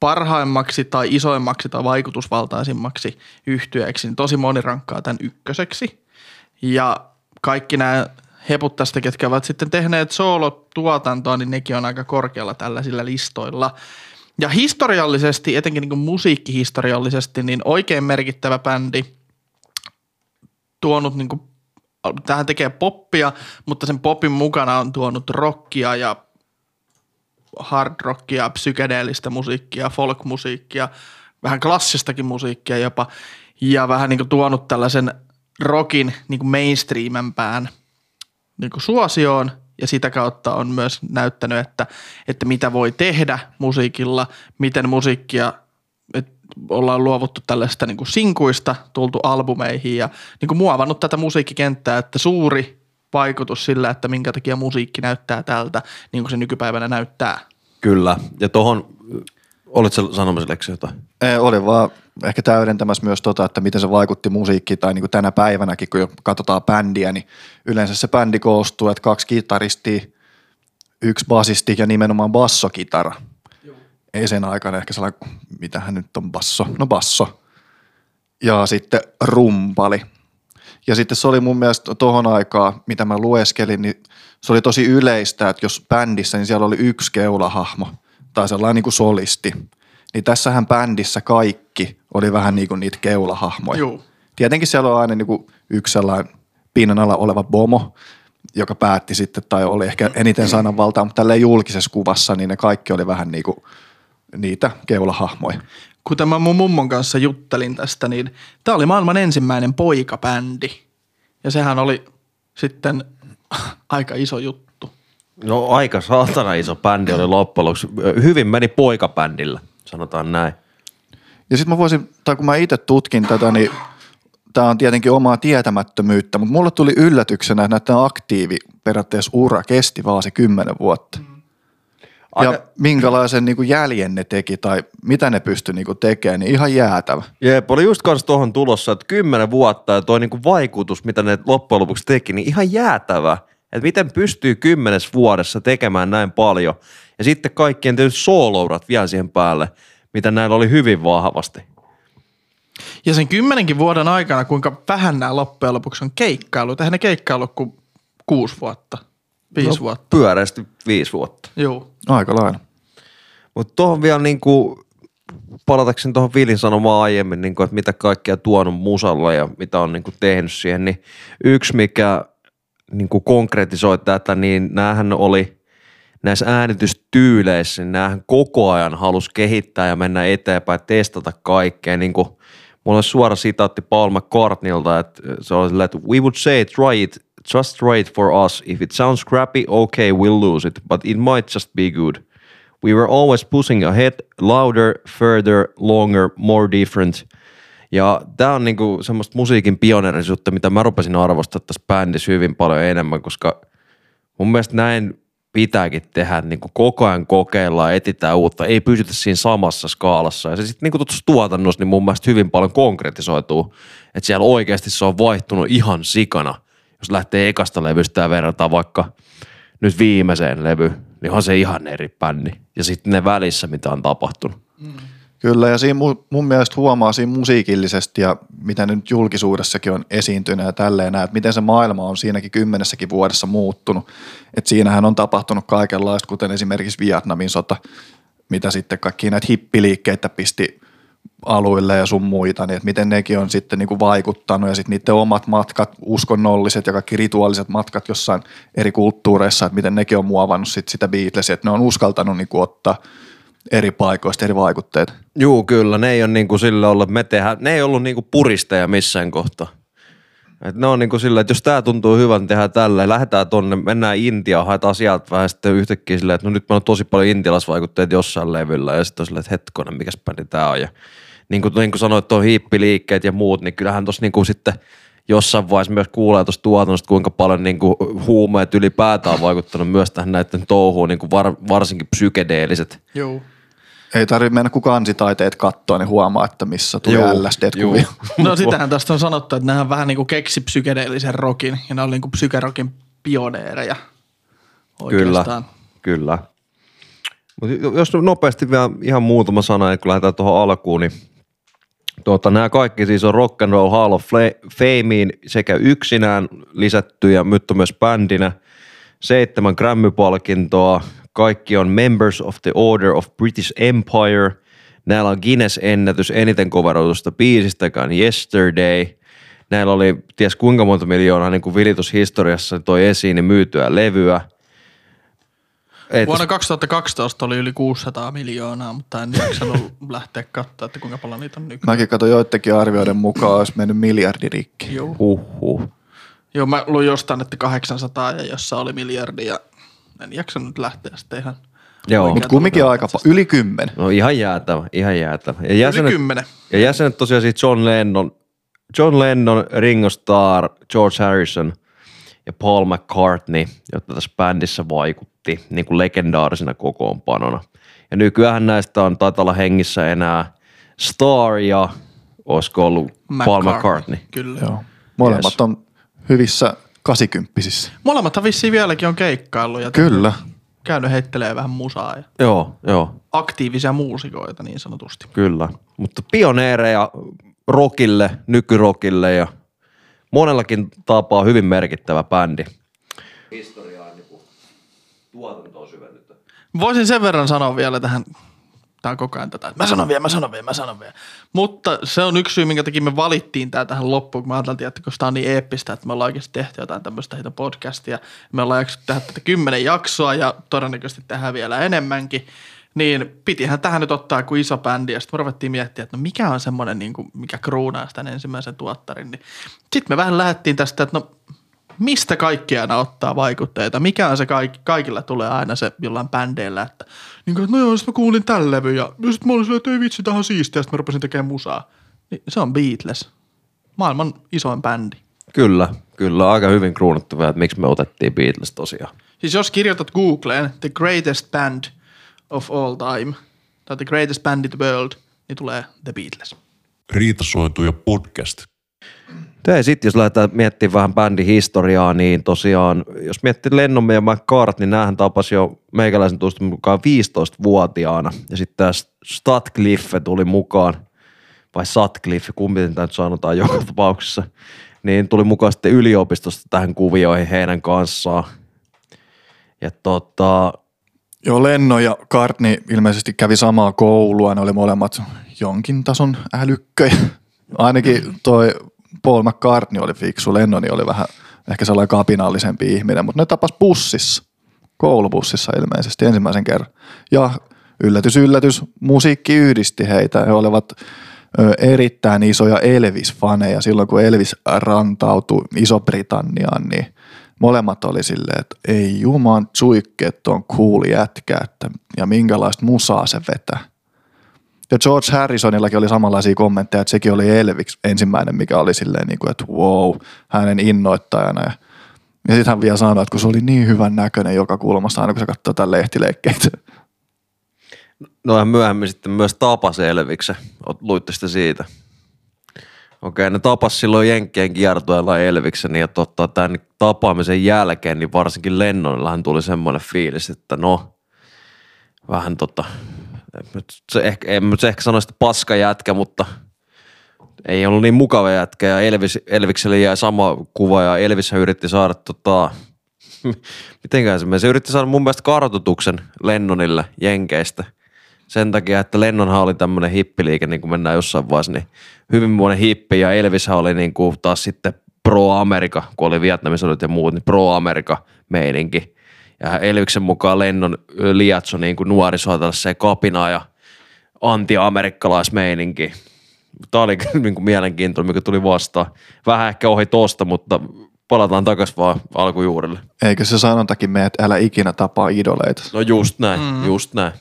parhaimmaksi tai isoimmaksi tai vaikutusvaltaisimmaksi yhtyeeksi. Niin tosi moni rankkaa tämän ykköseksi. Ja kaikki nämä heput tästä, ketkä ovat sitten tehneet soolotuotantoa, niin nekin on aika korkealla tällaisilla listoilla. Ja historiallisesti, etenkin niin musiikkihistoriallisesti, niin oikein merkittävä bändi – tuonut niin kuin, tähän tekee poppia, mutta sen popin mukana on tuonut rockia ja hard rockia, psykedeellistä musiikkia, folk-musiikkia, vähän klassistakin musiikkia jopa, ja vähän niin kuin tuonut tällaisen rockin niin kuin mainstreamempään niin kuin suosioon, ja sitä kautta on myös näyttänyt, että, että mitä voi tehdä musiikilla, miten musiikkia ollaan luovuttu tällaista niin kuin sinkuista, tultu albumeihin ja niin kuin muovannut tätä musiikkikenttää, että suuri vaikutus sillä, että minkä takia musiikki näyttää tältä, niin kuin se nykypäivänä näyttää. Kyllä. Ja tuohon, olitko sanomassa Leksi jotain? Ei, oli vaan ehkä täydentämässä myös tota, että miten se vaikutti musiikkiin tai niin kuin tänä päivänäkin, kun jo katsotaan bändiä, niin yleensä se bändi koostuu, että kaksi kitaristia, yksi basisti ja nimenomaan bassokitara. Ei sen aikana ehkä sellainen, mitähän nyt on basso, no basso. Ja sitten rumpali. Ja sitten se oli mun mielestä tohon aikaa, mitä mä lueskelin, niin se oli tosi yleistä, että jos bändissä, niin siellä oli yksi keulahahmo tai sellainen niin kuin solisti. Niin tässähän bändissä kaikki oli vähän niin kuin niitä keulahahmoja. Juu. Tietenkin siellä on aina niin kuin yksi sellainen pinnan alla oleva bomo, joka päätti sitten, tai oli ehkä eniten sananvaltaa, mutta tälleen julkisessa kuvassa, niin ne kaikki oli vähän niin kuin niitä keulahahmoja. Kuten mä mun mummon kanssa juttelin tästä, niin tämä oli maailman ensimmäinen poikabändi. Ja sehän oli sitten aika iso juttu. No aika saatana iso bändi oli loppujen lopuksi. Hyvin meni poikabändillä, sanotaan näin. Ja sitten mä voisin, tai kun mä itse tutkin tätä, niin tämä on tietenkin omaa tietämättömyyttä, mutta mulle tuli yllätyksenä, että näiden aktiivi periaatteessa ura kesti vaan se kymmenen vuotta. Aika- Ja minkälaisen niin kuin jäljen ne teki tai mitä ne pystyi niin kuin tekemään, niin ihan jäätävä. Jep, oli just kanssa tuohon tulossa, että kymmenen vuotta ja toi niinku vaikutus, mitä ne loppujen lopuksi teki, niin ihan jäätävä. Että miten pystyy kymmenes vuodessa tekemään näin paljon. Ja sitten kaikkien tietysti soolourat vielä siihen päälle, mitä näillä oli hyvin vahvasti. Ja sen kymmenenkin vuoden aikana, kuinka vähän nämä loppujen lopuksi on keikkailu. Eihän ne keikkailu kuin kuusi vuotta, viisi no. vuotta. Pyöreästi viisi vuotta. Joo. Aika lailla. Mutta tuohon vielä niinku, palatakseni tuohon Vilin sanomaan aiemmin, niinku, että mitä kaikkea tuonut musalla ja mitä on niinku tehnyt siihen, niin yksi mikä niinku konkretisoi tätä, niin näähän oli näissä äänitystyyleissä, niin näähän koko ajan halus kehittää ja mennä eteenpäin, testata kaikkea. Niin kuin, mulla on suora sitaatti Paul McCartneylta, että se oli silleen, että we would say try it, just it for us. If it sounds crappy, okay, we'll lose it, but it might just be good. We were always pushing ahead, louder, further, longer, more different. Ja tämä on niinku semmoista musiikin pioneerisuutta, mitä mä rupesin arvostaa tässä bändissä hyvin paljon enemmän, koska mun mielestä näin pitääkin tehdä, niin kuin koko ajan kokeillaan, etsitään uutta, ei pysytä siinä samassa skaalassa. Ja se sitten niin tuossa tuotannossa niin mun mielestä hyvin paljon konkretisoituu, että siellä oikeasti se on vaihtunut ihan sikana, jos lähtee ekasta levystä ja verrataan vaikka nyt viimeiseen levy, niin on se ihan eri bändi. Ja sitten ne välissä, mitä on tapahtunut. Kyllä, ja siinä mun, mun mielestä huomaa siinä musiikillisesti ja mitä nyt julkisuudessakin on esiintynyt ja tälleen näin, että miten se maailma on siinäkin kymmenessäkin vuodessa muuttunut. Että siinähän on tapahtunut kaikenlaista, kuten esimerkiksi Vietnamin sota, mitä sitten kaikki näitä hippiliikkeitä pisti aluille ja sun muita, niin että miten nekin on sitten niin kuin vaikuttanut ja sitten niiden omat matkat, uskonnolliset ja kaikki rituaaliset matkat jossain eri kulttuureissa, että miten nekin on muovannut sit sitä Beatlesia, että ne on uskaltanut niin kuin ottaa eri paikoista eri vaikutteita. Juu, kyllä. Ne ei ole niin kuin sillä ollut, me tehdään, ne ei ollut niin kuin puristeja missään kohtaa. Et ne on niin kuin sillä, että jos tämä tuntuu hyvän, niin tehdään tällä. Lähdetään tonne, mennään Intiaan, haetaan sieltä vähän sitten yhtäkkiä silleen, että no nyt meillä on tosi paljon intialaisvaikutteita jossain levyllä. Ja sitten on silleen, että hetkonen, mikäs bändi tää on. Ja niin kuin, niin kuin sanoit, tuon hiippiliikkeet ja muut, niin kyllähän tuossa niin kuin sitten jossain vaiheessa myös kuulee tuosta tuotannosta, kuinka paljon niin kuin huumeet ylipäätään on vaikuttanut myös tähän näiden touhuun, niin kuin var, varsinkin psykedeelliset. Joo. Ei tarvitse mennä kuin kansitaiteet katsoa, niin huomaa, että missä tuli Juu, LSD-kuvia. No sitähän tästä on sanottu, että nehän vähän niin kuin keksi psykedeellisen rokin ja ne oli niin kuin psykerokin pioneereja Kyllä, oikeastaan. kyllä. Mutta jos nopeasti vielä ihan muutama sana, kun lähdetään tuohon alkuun, niin tuota, nämä kaikki siis on Rock and Roll Hall of Fameen sekä yksinään lisätty ja nyt on myös bändinä. Seitsemän Grammy-palkintoa, kaikki on Members of the Order of British Empire. Näillä on Guinness-ennätys eniten coveroitusta biisistä, joka on Yesterday. Näillä oli ties kuinka monta miljoonaa niin kuin vilitushistoriassa toi esiin niin myytyä levyä. Ei Vuonna 2012 oli yli 600 miljoonaa, mutta en jaksanut lähteä katsoa, että kuinka paljon niitä on nykyään. Mäkin katsoin joidenkin arvioiden mukaan, olisi mennyt miljardi rikki. Joo. Huhhuh. Joo, mä luin jostain, että 800 ja jossa oli miljardi ja en jaksanut lähteä sitten ihan. Joo. Mutta kumminkin aika pa- yli kymmenen. No ihan jäätävä, ihan jäätävä. Ja Yli jäsenet, kymmenen. ja jäsenet tosiaan siis John Lennon, John Lennon, Ringo Starr, George Harrison ja Paul McCartney, jotka tässä bändissä vaikutti niin kuin legendaarisena kokoonpanona. Ja nykyään näistä on taitaa olla hengissä enää Starr ja olisiko ollut Paul McCartney. Kyllä. Joo. Molemmat Yes. on hyvissä kasikympppisissä. Molemmathan vissiin vieläkin on keikkaillut ja Kyllä. käynyt heittelee vähän musaa ja Joo, joo. aktiivisia muusikoita niin sanotusti. Kyllä, mutta pioneereja rockille, nykyrokille ja monellakin tapaa hyvin merkittävä bändi. Historiaa niin tuotantoa syvennyttä. Voisin sen verran sanoa vielä tähän, tää on koko ajan tätä, mä sanon vielä, mä sanon vielä, mä sanon vielä. Mutta se on yksi syy, minkä takia me valittiin tää tähän loppuun, kun mä ajattelin, että koska tää on niin eeppistä, että me ollaan oikeasti tehty jotain tämmöistä heitä podcastia. Me ollaan jaksettu tehdä tätä kymmenen jaksoa ja todennäköisesti tehdään vielä enemmänkin. Niin pitihän tähän nyt ottaa kuin iso bändi ja sitten ruvettiin miettiä, että no mikä on semmoinen, niin kuin, mikä kruunaa sitä ensimmäisen tuottarin. Niin sitten me vähän lähdettiin tästä, että no mistä kaikki aina ottaa vaikutteita? Mikä on se kaikki, kaikilla tulee aina se jollain bändeillä, että niin kuin, että no joo, sit mä kuulin tämän levy ja sitten mä olin silleen, että ei vitsi, tähän on siistiä, sitten mä rupesin tekemään musaa. Niin se on Beatles. Maailman isoin bändi. Kyllä, kyllä. Aika hyvin kruunattu vielä, että miksi me otettiin Beatles tosiaan. Siis jos kirjoitat Googleen The Greatest Band of All Time tai The Greatest Band in the World, niin tulee The Beatles. Riitasointuja podcast. Tei sitten, jos lähdetään miettimään vähän bändin historiaa, niin tosiaan, jos miettii Lennon ja McCartney, niin näähän tapasi jo meikäläisen tuosta mukaan 15-vuotiaana. Ja sitten tämä Statcliffe tuli mukaan, vai Sutcliffe, kumpi tämä nyt sanotaan joka tapauksessa, niin tuli mukaan sitten yliopistosta tähän kuvioihin heidän kanssaan. Ja tota, Joo, Lenno ja Kartni ilmeisesti kävi samaa koulua. Ne oli molemmat jonkin tason älykköjä. Ainakin toi Paul McCartney oli fiksu, Lennoni oli vähän ehkä sellainen kapinallisempi ihminen, mutta ne tapas bussissa, koulubussissa ilmeisesti ensimmäisen kerran. Ja yllätys, yllätys, musiikki yhdisti heitä. He olivat erittäin isoja Elvis-faneja silloin, kun Elvis rantautui Iso-Britanniaan, niin molemmat oli silleen, että ei juman tsuikkeet on cool jätkä, että, ja minkälaista musaa se vetää. Ja George Harrisonillakin oli samanlaisia kommentteja, että sekin oli Elvis ensimmäinen, mikä oli silleen, niin kuin, että wow, hänen innoittajana. Ja, ja sitten hän vielä sanoi, että kun se oli niin hyvän näköinen joka kulmasta, aina kun se katsoo tätä lehtileikkeitä. No ja myöhemmin sitten myös tapas Elviksen. Luitte sitä siitä? Okei, ne tapas silloin Jenkkien kiertueella Elviksen ja totta, tämän tapaamisen jälkeen, niin varsinkin Lennonillahan tuli semmoinen fiilis, että no, vähän tota, se ehkä, en nyt ehkä sanoisi, että paska jätkä, mutta ei ollut niin mukava jätkä ja Elvis, Elvikselle jäi sama kuva ja Elvis yritti saada tota, mitenkään se meni? Se yritti saada mun mielestä kartoituksen Lennonille Jenkeistä. Sen takia, että Lennonhan oli tämmöinen hippiliike, niin kuin mennään jossain vaiheessa, niin hyvinmoinen hippi ja Elvishän oli niin kuin taas sitten pro-Amerika, kun oli Vietnamisodat ja muut, niin pro-Amerika meininki. Ja Elviksen mukaan Lennon liatso niin kuin nuorisoa tällaiseen kapinaa ja anti-amerikkalaismeininki. Tämä oli niin kuin mielenkiintoinen, mikä tuli vastaan. Vähän ehkä ohi tosta, mutta palataan takaisin vaan alkujuurelle. Eikö se sanontakin mene, että älä ikinä tapaa idoleita? No just näin, mm. just näin.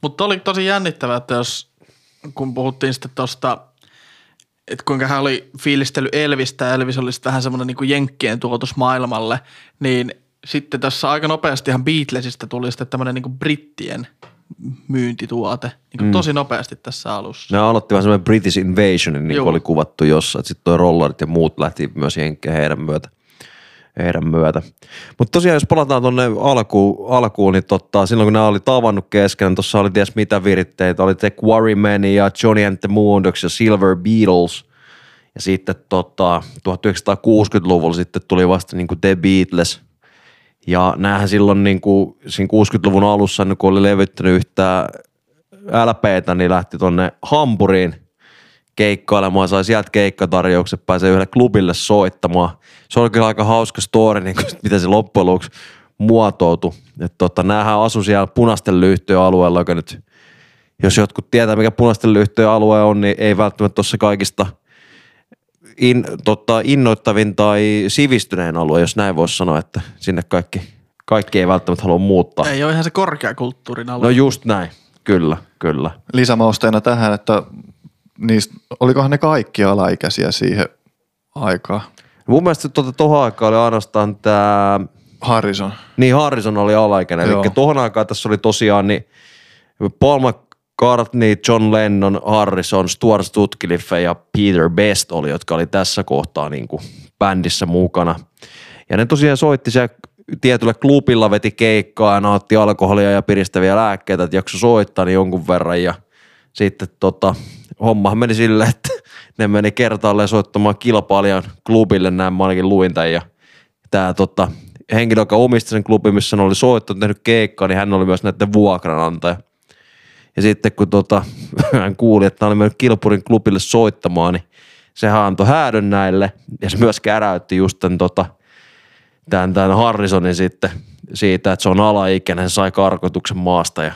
Mutta oli tosi jännittävää, että jos, kun puhuttiin sitten tuosta, että kuinka hän oli fiilistellyt Elvistä ja Elvis oli vähän semmoinen niin kuin jenkkien tuotus maailmalle, niin sitten tässä aika nopeastihan Beatlesista tuli sitten tämmöinen niin kuin brittien myyntituote, niin kuin mm. tosi nopeasti tässä alussa. Ne aloitti vähän semmoinen British Invasion, niin kuin oli kuvattu jossain. Sitten toi rollarit ja muut lähti myös jenkkeen heidän myötä. Heidän myötä. Mutta tosiaan, jos palataan tuonne alkuun, alkuun, niin totta, silloin kun nämä oli tavannut keskenään, tuossa oli ties mitä viritteitä. Oli The Quarrymen ja Johnny and the Moondogs ja Silver Beatles. Ja sitten tota, 1960-luvulla sitten tuli vasta niin kuin The Beatles. Ja näähän silloin niin kuin, siinä 60-luvun alussa, niin kun oli levyttänyt yhtään LPtä, niin lähti tonne Hampuriin keikkailemaan, sai sieltä keikkatarjoukset, pääsee yhdelle klubille soittamaan. Se oli kyllä aika hauska story, niin kuin, miten se loppujen lopuksi muotoutui. Että tota, näähän asu siellä punaisten lyhtyjen alueella, joka nyt, jos jotkut tietää, mikä punaisten lyhtyjen alue on, niin ei välttämättä tuossa kaikista in, tota, innoittavin tai sivistynein alue, jos näin voisi sanoa, että sinne kaikki, kaikki ei välttämättä halua muuttaa. Ei ole ihan se korkeakulttuurin alue. No just näin, kyllä, kyllä. Lisämausteena tähän, että niistä, olikohan ne kaikki alaikäisiä siihen aikaan? Mun mielestä tuota, tohon aikaan oli ainoastaan tämä, Harrison. niin Harrison oli alaikäinen, Joo. eli tohon aikaan tässä oli tosiaan niin Paul McCartney, John Lennon, Harrison, Stuart Sutcliffe ja Peter Best oli, jotka oli tässä kohtaa niin kuin bändissä mukana. Ja ne tosiaan soitti siellä tietyllä klubilla, veti keikkaa ja naatti alkoholia ja piristäviä lääkkeitä, että jakso soittaa niin jonkun verran ja sitten tota, hommahan meni silleen, että ne meni kertaalleen soittamaan kilpailijan klubille, näin mä ainakin luin tämän ja tämä tota, henkilö, joka omisti sen klubin, missä ne oli soittanut, tehnyt keikkaa, niin hän oli myös näiden vuokranantaja. Ja sitten kun tota, hän kuuli, että hän oli mennyt Kilpurin klubille soittamaan, niin sehän antoi häädön näille. Ja se myös käräytti just tämän, tota, tämän, tämän Harrisonin sitten siitä, että se on alaikäinen, se sai karkotuksen maasta ja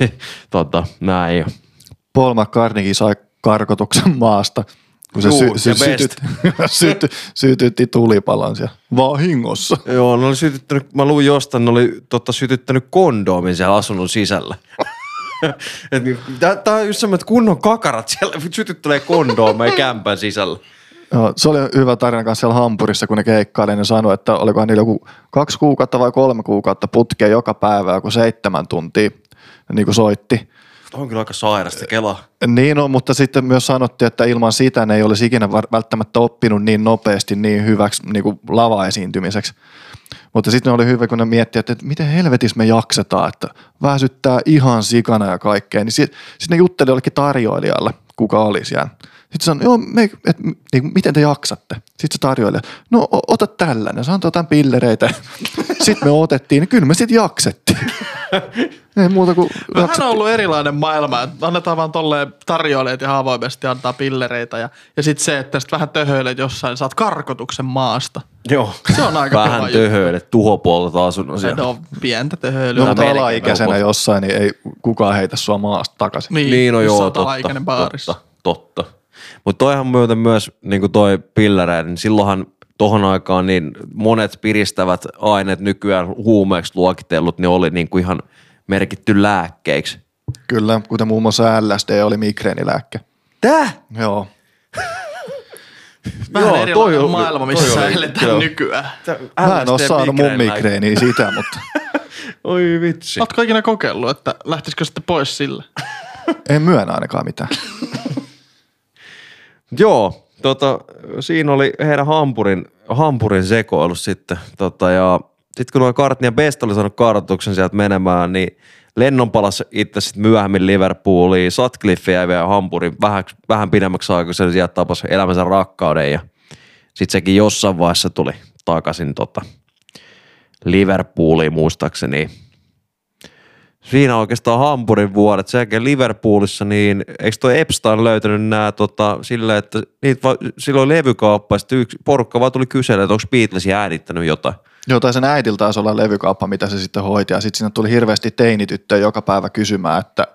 tota, näin. Paul McCartneykin sai karkotuksen maasta, kun se Juu, sy- sy- sytyt, syty, sytytti tulipalon siellä vahingossa. Joo, ne oli sytyttänyt, mä luin jostain, ne oli tota, sytyttänyt kondoomin siellä asunnon sisällä. Niin, tää on just semmoinen, että kunnon kakarat siellä sytyttelee kondoomeja kämpän sisällä. Joo, se oli hyvä tarina kanssa siellä Hampurissa, kun ne keikkaili, ne sanoi, että olikohan niillä joku kaksi kuukautta vai kolme kuukautta putkea joka päivä, joku seitsemän tuntia, niin kuin soitti. On kyllä aika sairasta kelaa. Niin on, mutta sitten myös sanottiin, että ilman sitä ne ei olisi ikinä välttämättä oppinut niin nopeasti niin hyväksi niin kuin lava-esiintymiseksi. Mutta sitten ne oli hyvä, kun ne miettii, että, että miten helvetissä me jaksetaan, että väsyttää ihan sikana ja kaikkea. Niin sitten sit ne jutteli jollekin tarjoilijalle, kuka oli siellä, Sitten sanoi, joo, me, et, niin, miten te jaksatte? Sitten se tarjoilija, no o- ota tällainen. Se antoi jotain pillereitä. Sitten me otettiin, niin kyllä me sitten jaksettiin. Ei muuta kuin Vähän jaksettiin. on ollut erilainen maailma, että annetaan vaan tolleen tarjoilijat ihan avoimesti antaa pillereitä ja, ja sitten se, että sitten vähän töhöilet jossain, saat karkotuksen maasta. Joo. Se on aika kova Vähän juttu. töhöille, tuhopuolta asunnon Se siellä. on pientä töhöilyä. No, mutta alaikäisenä jossain, niin ei kukaan heitä sua maasta takaisin. Niin, Niin, no joo, totta, totta, totta. Mutta toihan myöten myös niin kuin toi pillereiden, niin silloinhan tohon aikaan niin monet piristävät aineet nykyään huumeeksi luokitellut, niin oli niin kuin ihan merkitty lääkkeiksi. Kyllä, kuten muun muassa LSD oli migreenilääkke. Tää? Joo. Vähän Joo, erilainen toi oli- maailma, toi missä oli- eletään nykyään. Mä en ole saanut mun migreeniä sitä, mutta Oi vitsi. Oletko ikinä kokeillut, että lähtisikö sitten pois sillä? en myönnä ainakaan mitään. Joo, tota, siinä oli heidän hampurin, hampurin sekoilu sitten. Tota, ja sitten kun nuo Kartni ja Best oli saanut kartoituksen sieltä menemään, niin Lennon palasi itse sitten myöhemmin Liverpooliin. Sutcliffe jäi vielä hampurin vähän, vähän pidemmäksi aikaa, kun se sieltä tapasi elämänsä rakkauden. Ja sitten sekin jossain vaiheessa tuli takaisin tota, Liverpooliin muistaakseni. Siinä oikeastaan Hampurin vuodet. Sen jälkeen Liverpoolissa, niin eikö toi Epstein löytänyt nämä tota, sillä, että niitä va, silloin levykauppa, ja yksi porukka vaan tuli kyselemään, että onko Beatlesia äänittänyt jotain. Joo, tai sen äidillä taisi olla levykauppa, mitä se sitten hoiti. Ja sitten sinne tuli hirveästi teinityttöjä joka päivä kysymään, että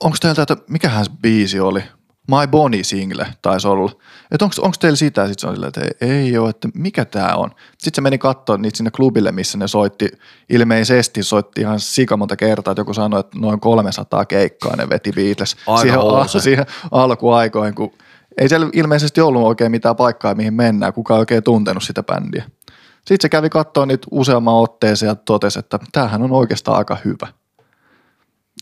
onko teiltä, että mikähän biisi oli? My Bonnie single taisi olla. Että onko teillä sitä? Sitten se on silleen, että ei, ei ole, että mikä tämä on. Sitten se meni katsoa niitä sinne klubille, missä ne soitti. Ilmeisesti soitti ihan sika monta kertaa, että joku sanoi, että noin 300 keikkaa ne veti Beatles. Aika siihen, house. siihen alkuaikoihin, kun ei siellä ilmeisesti ollut oikein mitään paikkaa, mihin mennään. Kukaan ei oikein tuntenut sitä bändiä. Sitten se kävi katsoa niitä useamman otteeseen ja totesi, että tämähän on oikeastaan aika hyvä.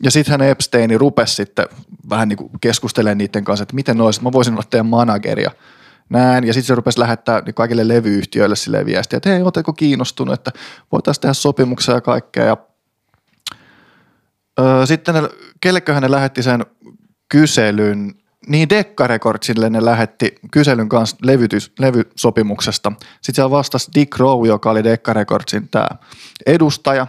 Ja sitten hän Epsteini rupesi sitten vähän niin keskustelemaan niiden kanssa, että miten nois, mä voisin olla teidän manageria. Näin, ja sitten se rupesi lähettää niin kaikille levyyhtiöille sille viestiä, että hei, ootteko kiinnostunut, että voitaisiin tehdä sopimuksia ja kaikkea. Ja, öö, sitten ne, kelleköhän ne lähetti sen kyselyn, niin Decca Recordsille ne lähetti kyselyn kanssa levytys, levysopimuksesta. Sitten siellä vastasi Dick Rowe, joka oli Decca Recordsin tämä edustaja,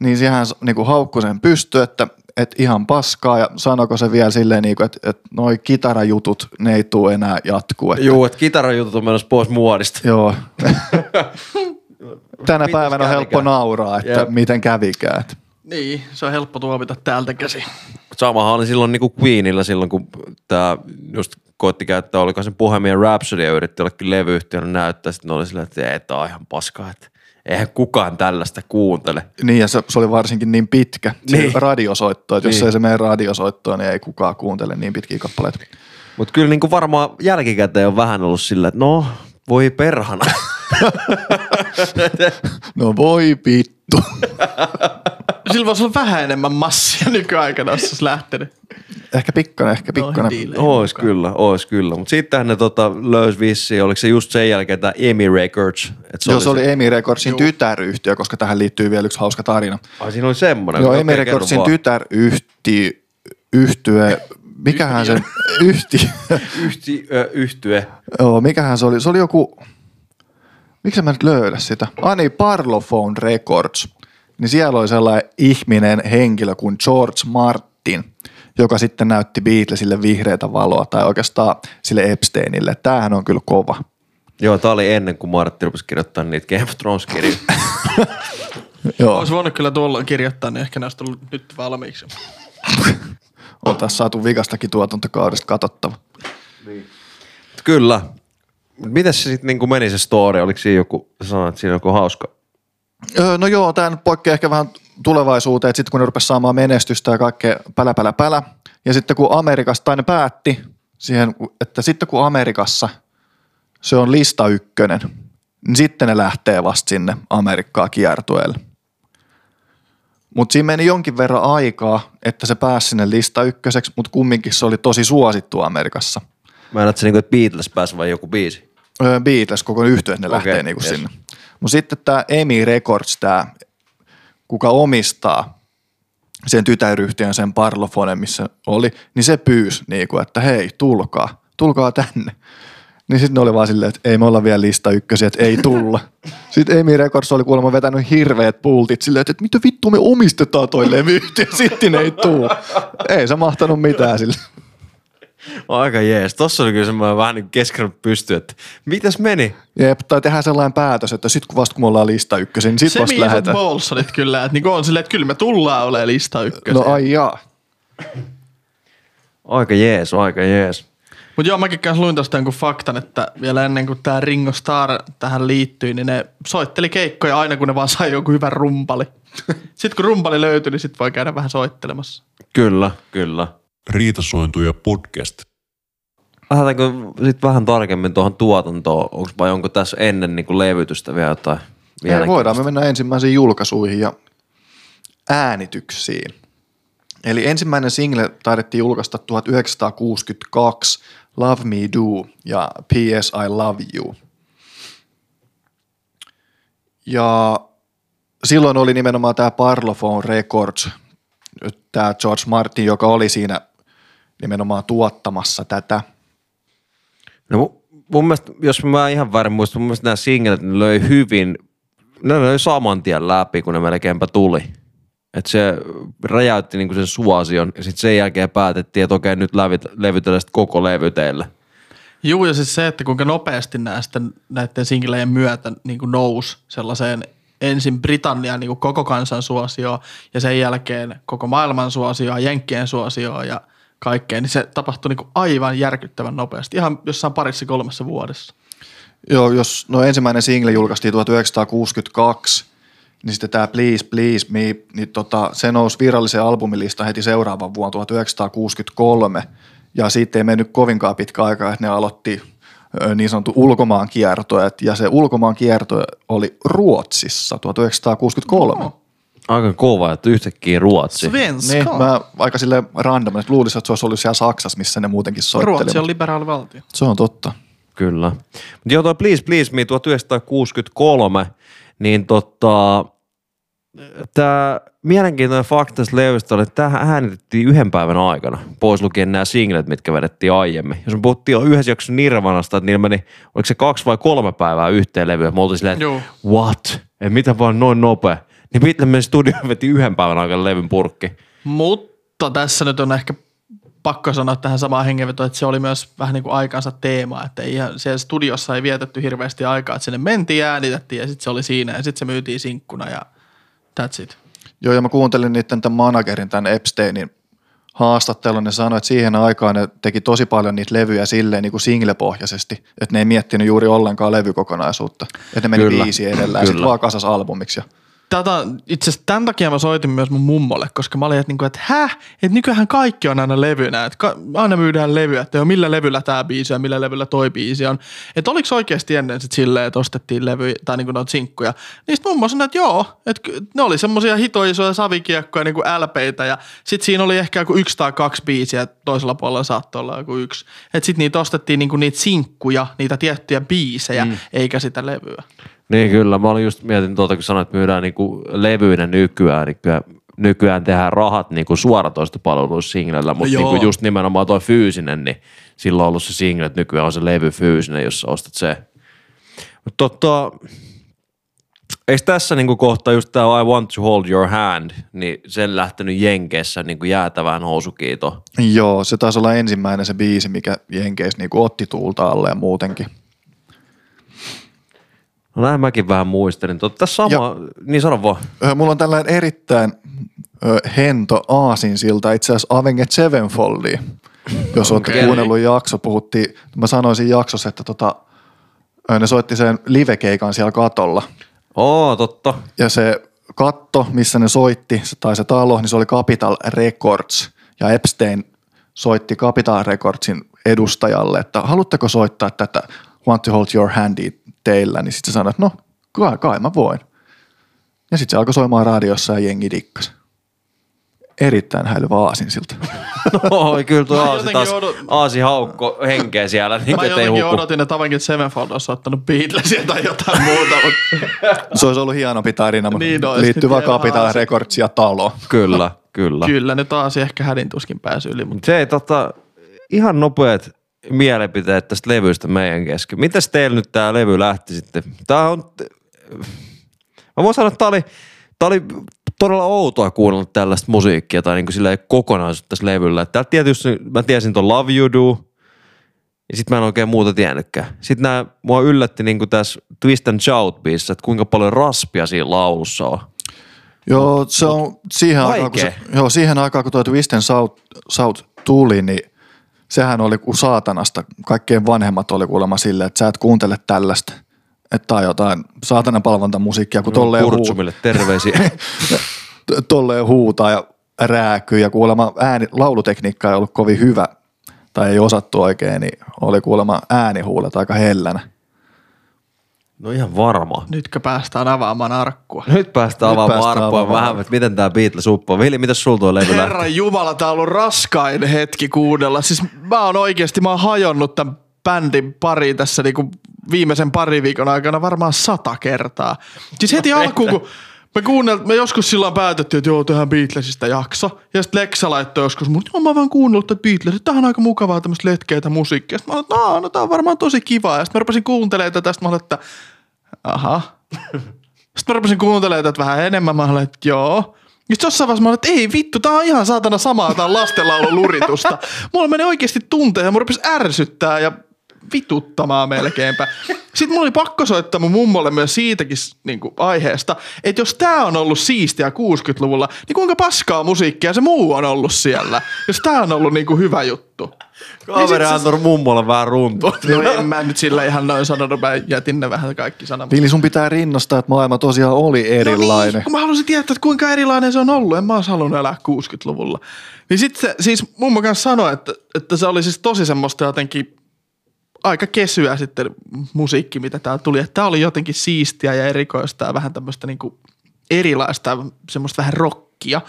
niin siihen niin haukkui sen pysty, että, että ihan paskaa ja sanoko se vielä silleen, niin kuin, että, että noi kitarajutut, ne ei tule enää jatkuu. Että, Joo, että kitarajutut on menossa pois muodista. Joo. Tänä Mitäs päivänä on helppo kävikään? nauraa, että Jep. miten kävikään. että- Niin, se on helppo tuomita täältä käsi. Samahan oli silloin niinku Queenilla silloin, kun tämä just koitti käyttää, oliko sen Bohemian Rhapsody ja yritti jollekin levyyhtiölle näyttää, sitten ne oli silleen, että ei, tää on ihan paskaa, että eihän kukaan tällaista kuuntele. Niin ja se, se oli varsinkin niin pitkä, Niin. radiosoitto, että jos Niin. ei se mene radiosoittoon, niin ei kukaan kuuntele niin pitkiä kappaleita. Mutta kyllä niinku varmaan jälkikäteen on vähän ollut sillä, että no, voi perhana. No voi pittu. Sillä voisi olla vähän enemmän massia nykyaikana, jos se olisi lähtenyt. ehkä pikkainen, ehkä pikkainen. Noihin diileihin ois mukaan. kyllä, ois kyllä. Mutta sittenhän ne tota, löysi vissiin, oliko se just sen jälkeen tämä EMI Records. Et Joo, se oli Emi Recordsin tytäryhtiö, koska tähän liittyy vielä yksi hauska tarina. Ai siinä oli semmoinen. Joo, Emi Recordsin tytäryhtiö, yhtye, mikähän sen yhtiö, Yhti, ö, yhtye. joo, mikähän se oli, se oli joku, miksi mä nyt löydä sitä? Ah niin, Parlophone Records. Niin siellä oli sellainen ihminen henkilö kuin George Martin, joka sitten näytti Beatlesille vihreätä valoa, tai oikeastaan sille Epsteinille. Tämähän on kyllä kova. Joo, tää oli ennen kuin Martti rupesi kirjoittaa niitä Game of Thrones. Joo, Olisi voinut kyllä tuolloin kirjoittaa, niin ehkä ne olisi tullut nyt valmiiksi. on taas saatu vikastakin tuotantokaudesta katsottava. Kyllä. Mitäs se sitten niinku meni se story? Oliko siinä joku, sanoit, että siinä joku hauska? Öö, no joo, tämä nyt poikkeaa ehkä vähän tulevaisuuteen, että sitten kun ne rupesi saamaan menestystä ja kaikkea pälä, pälä, pälä, ja sitten kun Amerikassa, tai ne päätti siihen, että sitten kun Amerikassa se on lista ykkönen, niin sitten ne lähtee vasta sinne Amerikkaa kiertueelle. Mutta siinä meni jonkin verran aikaa, että se pääsi sinne lista ykköseksi, mutta kumminkin se oli tosi suosittu Amerikassa. Mä en niinku, että Beatles pääsi vai joku biisi. Öö, Beatles, koko yhtye, ne Okei, lähtee niinku yes. sinne. Mutta sitten tämä Emi Records, tämä, kuka omistaa sen tytäryhtiön, sen Parlophone, missä oli, niin se pyysi, niinku, että hei, tulkaa, tulkaa tänne. Niin sitten ne oli vaan silleen, että ei me olla vielä lista ykkösiä, että ei tulla. Sitten Amy Records oli kuulemma vetänyt hirveät pultit silleen, että mitä vittu me omistetaan toi levy ja sitten ei tuu. Ei se mahtanut mitään sille. Aika jees. Tossa oli kyllä semmoinen vähän niin keskenut pysty, että mitäs meni? Jep, tai tehdään sellainen päätös, että sitten kun vasta kun me ollaan lista ykkösiä, niin sitten Se vasta lähdetään. Bolsonit kyllä, että niinku on silleen, että kyllä me tullaan olemaan lista ykkösiä. No ai jaa. Aika jees, aika jees. Mutta joo, mäkin kanssa luin tosta jonkun faktan, että vielä ennen kuin tämä Ringo Starr tähän liittyi, niin ne soitteli keikkoja aina, kun ne vaan sai jonkun hyvän rumpali. Sitten kun rumpali löytyi, niin sit voi käydä vähän soittelemassa. Kyllä, kyllä. Riitasointuja podcast. Lähdetäänkö sitten vähän tarkemmin tuohon tuotantoon? Onko vai onko tässä ennen niin kuin levytystä vielä jotain? Ei, voidaan me mennä ensimmäisiin julkaisuihin ja äänityksiin. Eli ensimmäinen single taidettiin julkaista 1962, Love Me Do ja P.S. I Love You. Ja silloin oli nimenomaan tämä Parlophone Records, tämä George Martin, joka oli siinä nimenomaan tuottamassa tätä. No mu- mun mielestä, jos mä ihan väärin muistan, mun mielestä nämä singlet ne löi hyvin, ne löi saman tien läpi, kun ne melkeinpä tuli. Että se räjäytti niinku sen suosion ja sitten sen jälkeen päätettiin, että okei nyt levyt, levytellään sit koko levy teille. Juu, ja siis se, että kuinka nopeasti nämä sitten näiden singlejen myötä niin kuin nousi sellaiseen ensin Britannian niin kuin koko kansan suosioon ja sen jälkeen koko maailman suosioon, Jenkkien suosioon ja kaikkeen, niin se tapahtui niin kuin aivan järkyttävän nopeasti, ihan jossain parissa kolmessa vuodessa. Joo, jos no ensimmäinen single julkaistiin 1962, niin sitten tämä Please Please Me, niin tota, se nousi virallisen albumilista heti seuraavan vuonna 1963. Ja siitä ei mennyt kovinkaan pitkä aikaa, että ne aloitti niin sanottu ulkomaan kiertoja. Ja se ulkomaan kierto oli Ruotsissa 1963. Oho. Aika kova, että yhtäkkiä Ruotsi. Svenska. Niin, mä aika sille random, että luulisin, että se olisi ollut siellä Saksassa, missä ne muutenkin soitteli. Ruotsi on liberaali valtio. Se on totta. Kyllä. Mutta joo, toi Please Please Me 1963, niin tota, tämä mielenkiintoinen fakta tästä levystä oli, että tähän äänitettiin yhden päivän aikana, pois lukien nämä singlet, mitkä vedettiin aiemmin. Jos me puhuttiin jo yhdessä jaksossa Nirvanasta, että niillä meni, oliko se kaksi vai kolme päivää yhteen levyyn, me oltiin silleen, että what? Ei mitä vaan noin nopea. Niin studioon ja veti yhden päivän aikana levyn purkki. Mutta tässä nyt on ehkä pakko sanoa tähän samaan hengenvetoon, että se oli myös vähän niin kuin aikansa teema, että ei ihan, siellä studiossa ei vietetty hirveästi aikaa, että sinne mentiin ja äänitettiin ja sitten se oli siinä ja sitten se myytiin sinkkuna ja that's it. Joo, ja mä kuuntelin niiden tämän managerin, tämän Epsteinin haastattelun, ne sanoi, että siihen aikaan ne teki tosi paljon niitä levyjä silleen niin kuin singlepohjaisesti, että ne ei miettinyt juuri ollenkaan levykokonaisuutta. Että ne meni Kyllä, biisi edellä ja sitten vaan kasas albumiksi. Ja Tätä, itse asiassa tämän takia mä soitin myös mun mummolle, koska mä olin, että, niinku, että häh, että nykyään kaikki on aina levynä, että ka- aina myydään levyä, että joo, millä levyllä tämä biisi ja millä levyllä toi biisi on. Että oliko oikeasti ennen sit silleen, että ostettiin levyjä tai niinku noita sinkkuja. Niin sit mummo sanoi, että joo, että ne oli semmosia hitoisoja savikiekkoja niinku LPitä ja sit siinä oli ehkä joku yksi tai kaksi biisiä, toisella puolella saattoi olla joku yksi. Että sit niitä ostettiin niinku niitä sinkkuja, niitä tiettyjä biisejä, mm. eikä sitä levyä. Niin kyllä, mä olin just mietin tuota, kun sanoit, että myydään niinku levyinä nykyään, niin kyllä nykyään tehdään rahat niinku suoratoistopalveluissa singlellä, mutta joo. niinku just nimenomaan tuo fyysinen, niin silloin on ollut se single, että nykyään on se levy fyysinen, jos ostat se. Mutta tota, eikö tässä niinku kohta just tämä I want to hold your hand, niin sen lähtenyt Jenkeissä niinku jäätävään housukiito. Joo, se taisi olla ensimmäinen se biisi, mikä Jenkeissä niin otti tuulta alle ja muutenkin. No näin mäkin vähän muistelin. Totta, tässä sama, niin sano vaan. Mulla on tällainen erittäin ö, hento aasinsilta itse asiassa Avenged Sevenfoldia. Jos olette Okei. kuunnellut jakso, puhuttiin, mä sanoin siinä jaksossa, että tota, ne soitti sen livekeikan siellä katolla. Oo, totta. Ja se katto, missä ne soitti, se- tai se talo, niin se oli Capital Records. Ja Epstein soitti Capital Recordsin edustajalle, että haluatteko soittaa tätä Want to Hold Your Handia teillä, niin sitten se sanoi, että no kai, kai mä voin. Ja sitten se alkoi soimaan radiossa ja jengi dikkas. Erittäin häilyvä aasinsilta. Oi, kyllä tuo Aasi taas, odot- Aasi haukko henkeä siellä, niin Mä jotenkin huku. odotin, että Avenged Sevenfold olisi ottanut Beatlesia tai jotain muuta, mutta Se olisi ollut hienompi tarina, mutta Niin olisi. liittyy vaan Capital. Records ja talo. Kyllä, kyllä. kyllä ne taas ehkä hädin tuskin pääsy yli. Mutta Se ei tota, ihan nopeat mielipiteet tästä levystä meidän kesken. Mitäs teillä nyt tää levy lähti sitten? Tää on, mä voin sanoa, että tää oli, tää oli todella outoa kuunnella tällaista musiikkia tai niin kuin kokonaisuutta tässä levyllä. Täältä tietysti mä tiesin ton Love You Do, ja sitten mä en oikein muuta tiennytkään. Sitten nämä mua yllätti niin kuin tässä Twist and Shout biisissä, että kuinka paljon raspia siinä laulussa on. Joo, se on siihen aikaan, kun se, joo, siihen aikaan, kun tuo Twist and Shout, Shout tuli, niin sehän oli kuin saatanasta. Kaikkien vanhemmat oli kuulemma silleen, että sä et kuuntele tällaista. Että tää on jotain saatanan palvontamusiikkia, kun tolleen, huu, terveisiä. tolleen huutaa ja rääkyy ja kuulemma ääni, laulutekniikka ei ollut kovin hyvä tai ei osattu oikein, niin oli kuulemma äänihuulet aika hellänä. No ihan varma. Nytkö päästään avaamaan arkkua? Nyt päästään Nyt avaamaan päästään arkkua avaamaan. vähän, että miten tämä Beatles uppoo. Vili, mitä sulla tuo levy Herran lähti? Jumala, tää on ollut raskain hetki kuunnella. Siis mä oon oikeasti, mä oon hajonnut tämän bändin pari tässä niinku viimeisen pari viikon aikana varmaan sata kertaa. Siis heti alkuun, kun me, kuunnel, me joskus silloin päätettiin, että joo, tehdään Beatlesista jakso. Ja sitten Lexa laittoi joskus, mutta joo, mä oon vaan kuunnellut että Beatles, tähän on aika mukavaa tämmöistä letkeitä musiikkia. Sitten mä olin, että no, tää on varmaan tosi kivaa. Ja sitten mä rupesin kuuntelemaan tätä, sitten mä olin, että aha. Sitten mä rupesin kuuntelemaan tätä vähän enemmän, mä olin, että joo. Sitten jossain vaiheessa mä olin, että ei vittu, tää on ihan saatana samaa, tää on lastenlaulun luritusta. Mulla meni oikeasti tunteja ja mä rupesin ärsyttää ja vituttamaan melkeinpä. Sitten mulla oli pakko soittaa mun mummolle myös siitäkin niin kuin, aiheesta, että jos tää on ollut siistiä 60-luvulla, niin kuinka paskaa musiikkia se muu on ollut siellä, jos tää on ollut niin kuin, hyvä juttu. Kaveri niin antoi mummolle vähän runtua. No en mä nyt sillä ihan noin sanonut, mä jätin ne vähän kaikki sanat. Vili, sun pitää rinnastaa, että maailma tosiaan oli erilainen. No niin, kun mä halusin tietää, että kuinka erilainen se on ollut. En mä olisi halunnut elää 60-luvulla. Niin sitten siis mummo kanssa sanoi, että, että se oli siis tosi semmoista jotenkin aika kesyä sitten musiikki, mitä täällä tuli. Tää oli jotenkin siistiä ja erikoista ja vähän tämmöistä niinku erilaista, semmoista vähän rockia.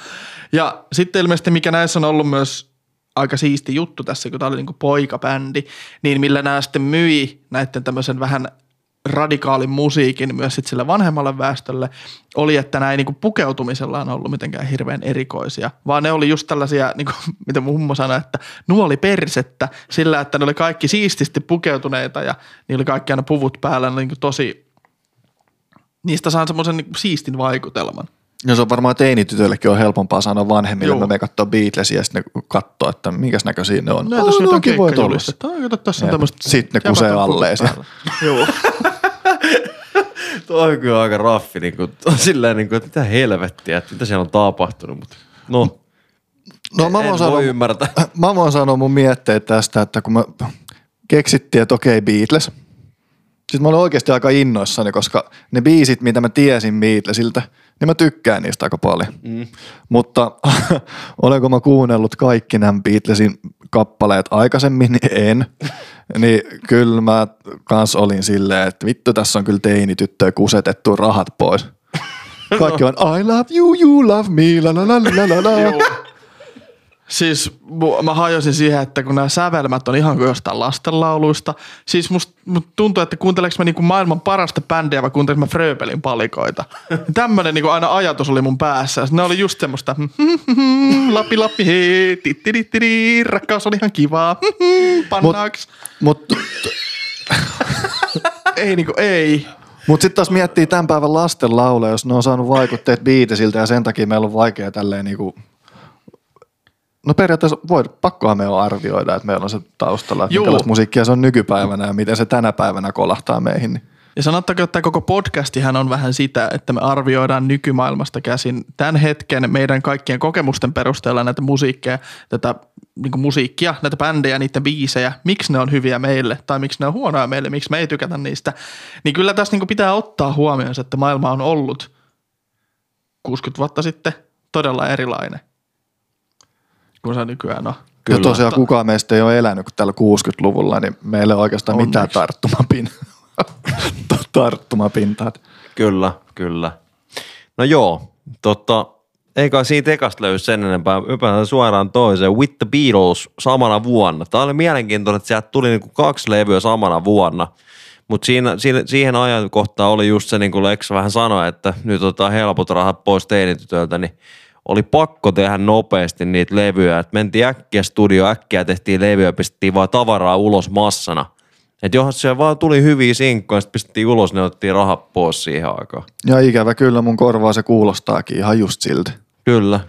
Ja sitten ilmeisesti, mikä näissä on ollut myös aika siisti juttu tässä, kun tämä oli niinku poikabändi, niin millä nämä sitten myi näiden tämmöisen vähän radikaalin musiikin myös sit sille vanhemmalle väestölle, oli, että näin niin pukeutumisella on ollut mitenkään hirveän erikoisia, vaan ne oli just tällaisia, niin kuin, mitä mun mummo sanoi, että nuoli persettä sillä, että ne oli kaikki siististi pukeutuneita ja niillä oli kaikki aina puvut päällä, niin kuin tosi, niistä saan semmoisen niin siistin vaikutelman. Ja se on varmaan teinitytöillekin on helpompaa sanoa vanhemmille, Joo. me katsoa Beatlesia ja sitten ne katsoo, että minkäs näköisiä ne on. No, oh, no, Tässä on tämmöistä. Sitten ne kusee alleen Joo. Tuo on kyllä aika raffi, niin kuin, silleen, niin kuin, että mitä helvettiä, että mitä siellä on tapahtunut, mutta no, no mä voin sanoa, ymmärtää. Mä voin sanoa mun mietteet tästä, että kun mä keksittiin, että okei Beatles, sitten mä olin oikeasti aika innoissani, koska ne biisit, mitä mä tiesin Beatlesiltä, niin mä tykkään niistä aika paljon. Mm. Mutta olenko mä kuunnellut kaikki nämä Beatlesin kappaleet aikaisemmin, niin en. niin kyllä mä kans olin silleen, että vittu tässä on kyllä teinityttöä kusetettu rahat pois. Kaikki on I love you, you love me, la la la la la la. Siis mä hajosin siihen, että kun nämä sävelmät on ihan kuin jostain lastenlauluista. Siis musta must tuntuu, että kuunteleks mä niinku maailman parasta bändiä vai kuunteleks mä Fröbelin palikoita. Tämmönen niinku aina ajatus oli mun päässä. Ne oli just semmoista lappi lappi hei, rakkaus oli ihan kivaa, pannaaks. Mut, mut ei niinku, ei. Mutta sitten taas miettii tämän päivän lasten lauluja, jos ne on saanut vaikutteet biitesiltä ja sen takia meillä on vaikea tälleen niinku No periaatteessa voi, pakkohan me on arvioida, että meillä on se taustalla, että minkälaista musiikkia se on nykypäivänä ja miten se tänä päivänä kolahtaa meihin. Niin. Ja sanottakoon, että koko podcastihan on vähän sitä, että me arvioidaan nykymaailmasta käsin tämän hetken meidän kaikkien kokemusten perusteella näitä musiikkeja, tätä niin musiikkia, näitä bändejä, niiden biisejä, miksi ne on hyviä meille tai miksi ne on huonoja meille, miksi me ei tykätä niistä. Niin kyllä tässä niin pitää ottaa huomioon, että maailma on ollut 60 vuotta sitten todella erilainen kun se nykyään on. Kyllä. Ja tosiaan kukaan meistä ei ole elänyt tällä 60-luvulla, niin meillä ei ole oikeastaan Onneksi. mitään tarttumapin, tarttumapintaa. Kyllä, kyllä. No joo, totta, eikä siitä ekasta löydy sen enempää. Ypätään suoraan toiseen. With the Beatles samana vuonna. Tämä oli mielenkiintoinen, että sieltä tuli niinku kaksi levyä samana vuonna. Mutta siinä, siihen ajankohtaan oli just se, niin kuin Lex vähän sanoi, että nyt otetaan helpot rahat pois teinitytöltä, niin oli pakko tehdä nopeasti niitä levyjä. Et mentiin äkkiä studio, äkkiä tehtiin levyjä, pistettiin vaan tavaraa ulos massana. Että johon se vaan tuli hyviä sinkkoja, sitten pistettiin ulos, ne otettiin rahat pois siihen aikaan. Ja ikävä kyllä mun korvaa se kuulostaakin ihan just siltä. Kyllä.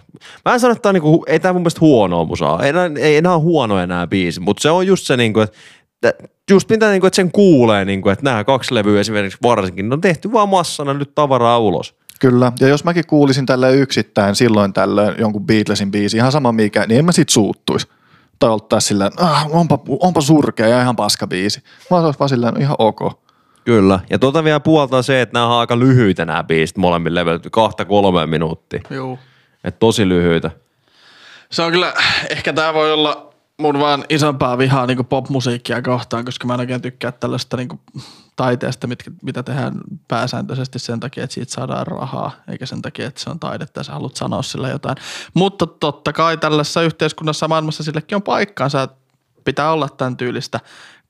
Mä en sano, että tää on niinku, ei tämä mun mielestä huonoa musaa. Ei, ei enää ole huonoja nämä biisit, mutta se on just se, niinku, että just mitä niinku, että sen kuulee, niinku, että nämä kaksi levyä esimerkiksi varsinkin, ne on tehty vaan massana nyt tavaraa ulos. Kyllä, ja jos mäkin kuulisin tällä yksittäin silloin tällöin jonkun Beatlesin biisi, ihan sama mikä, niin en mä sit suuttuisi. Tai oltais silleen, ah, onpa, onpa surkea ja ihan paska biisi. Mä olis vaan silleen, ihan ok. Kyllä. Ja tota vielä puoltaa se, että nämä on aika lyhyitä nämä biisit molemmin levelty, kahta kolme minuuttia. Joo. Et tosi lyhyitä. Se on kyllä, ehkä tämä voi olla mun vaan isompaa vihaa niin popmusiikkia kohtaan, koska mä en oikein tykkää tällaista niin taiteesta, mitkä, mitä tehdään pääsääntöisesti sen takia, että siitä saadaan rahaa, eikä sen takia, että se on taidetta ja sä haluat sanoa sillä jotain. Mutta totta kai tällaisessa yhteiskunnassa maailmassa sillekin on paikkaansa, pitää olla tämän tyylistä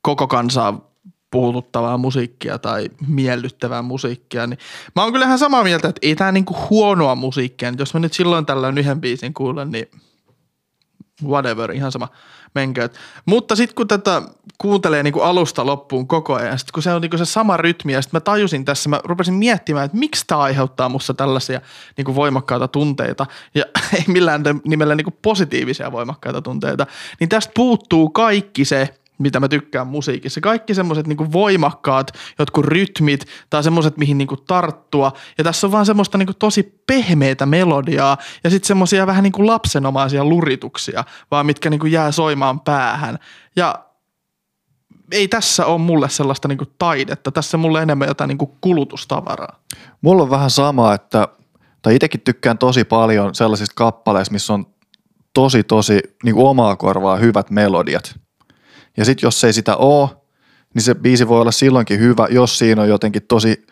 koko kansaa puhututtavaa musiikkia tai miellyttävää musiikkia, niin mä oon kyllä ihan samaa mieltä, että ei tää niinku huonoa musiikkia, jos mä nyt silloin tällöin yhden biisin kuulen, niin whatever, ihan sama, menkööt. Mutta sitten kun tätä kuuntelee niinku alusta loppuun koko ajan, sit kun se on niinku se sama rytmi, ja sitten mä tajusin tässä, mä rupesin miettimään, että miksi tämä aiheuttaa musta tällaisia niinku voimakkaita tunteita, ja ei millään nimellä niinku positiivisia voimakkaita tunteita, niin tästä puuttuu kaikki se, mitä mä tykkään musiikissa. Kaikki semmoiset niinku voimakkaat jotkut rytmit tai semmoiset, mihin niinku tarttua. Ja tässä on vaan semmoista niinku tosi pehmeitä melodiaa ja sitten semmoisia vähän niinku lapsenomaisia lurituksia, vaan mitkä niinku jää soimaan päähän. Ja ei tässä ole mulle sellaista niinku taidetta. Tässä on mulle enemmän jotain niinku kulutustavaraa. Mulla on vähän sama, että, tai itsekin tykkään tosi paljon sellaisista kappaleista, missä on tosi tosi niin kuin omaa korvaa hyvät melodiat. Ja sitten jos ei sitä ole, niin se biisi voi olla silloinkin hyvä, jos siinä on jotenkin tosi,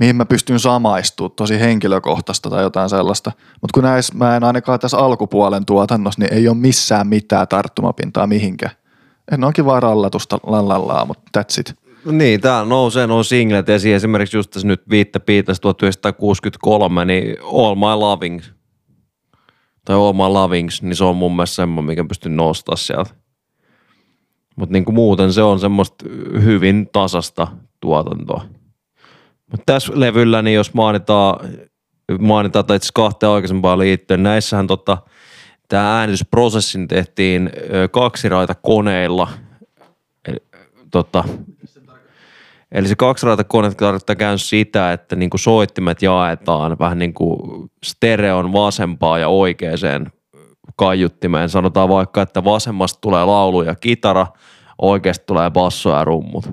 mihin mä pystyn samaistumaan, tosi henkilökohtaista tai jotain sellaista. Mutta kun näissä, mä en ainakaan tässä alkupuolen tuotannossa, niin ei ole missään mitään tarttumapintaa mihinkään. En onkin vaan rallatusta lallallaa, mutta that's it. No niin, tää nousee nuo singlet esiin. Esimerkiksi just tässä nyt viittä Beatles 1963, niin All My Loving tai All My Lovings, niin se on mun mielestä semmoinen, mikä pystyn nostaa sieltä. Mutta niinku muuten se on semmoista hyvin tasasta tuotantoa. Mutta tässä levyllä, niin jos mainitaan, mainitaan tai itse kahteen aikaisempaan liittyen, näissähän tota, tämä äänitysprosessin tehtiin kaksiraita koneilla. Eli, tota, Eli se kaksiraitakone tarkoittaa käyn sitä, että niin kuin soittimet jaetaan vähän niin kuin stereon vasempaa ja oikeaan kaiuttimeen. Sanotaan vaikka, että vasemmasta tulee laulu ja kitara, oikeasta tulee basso ja rummut.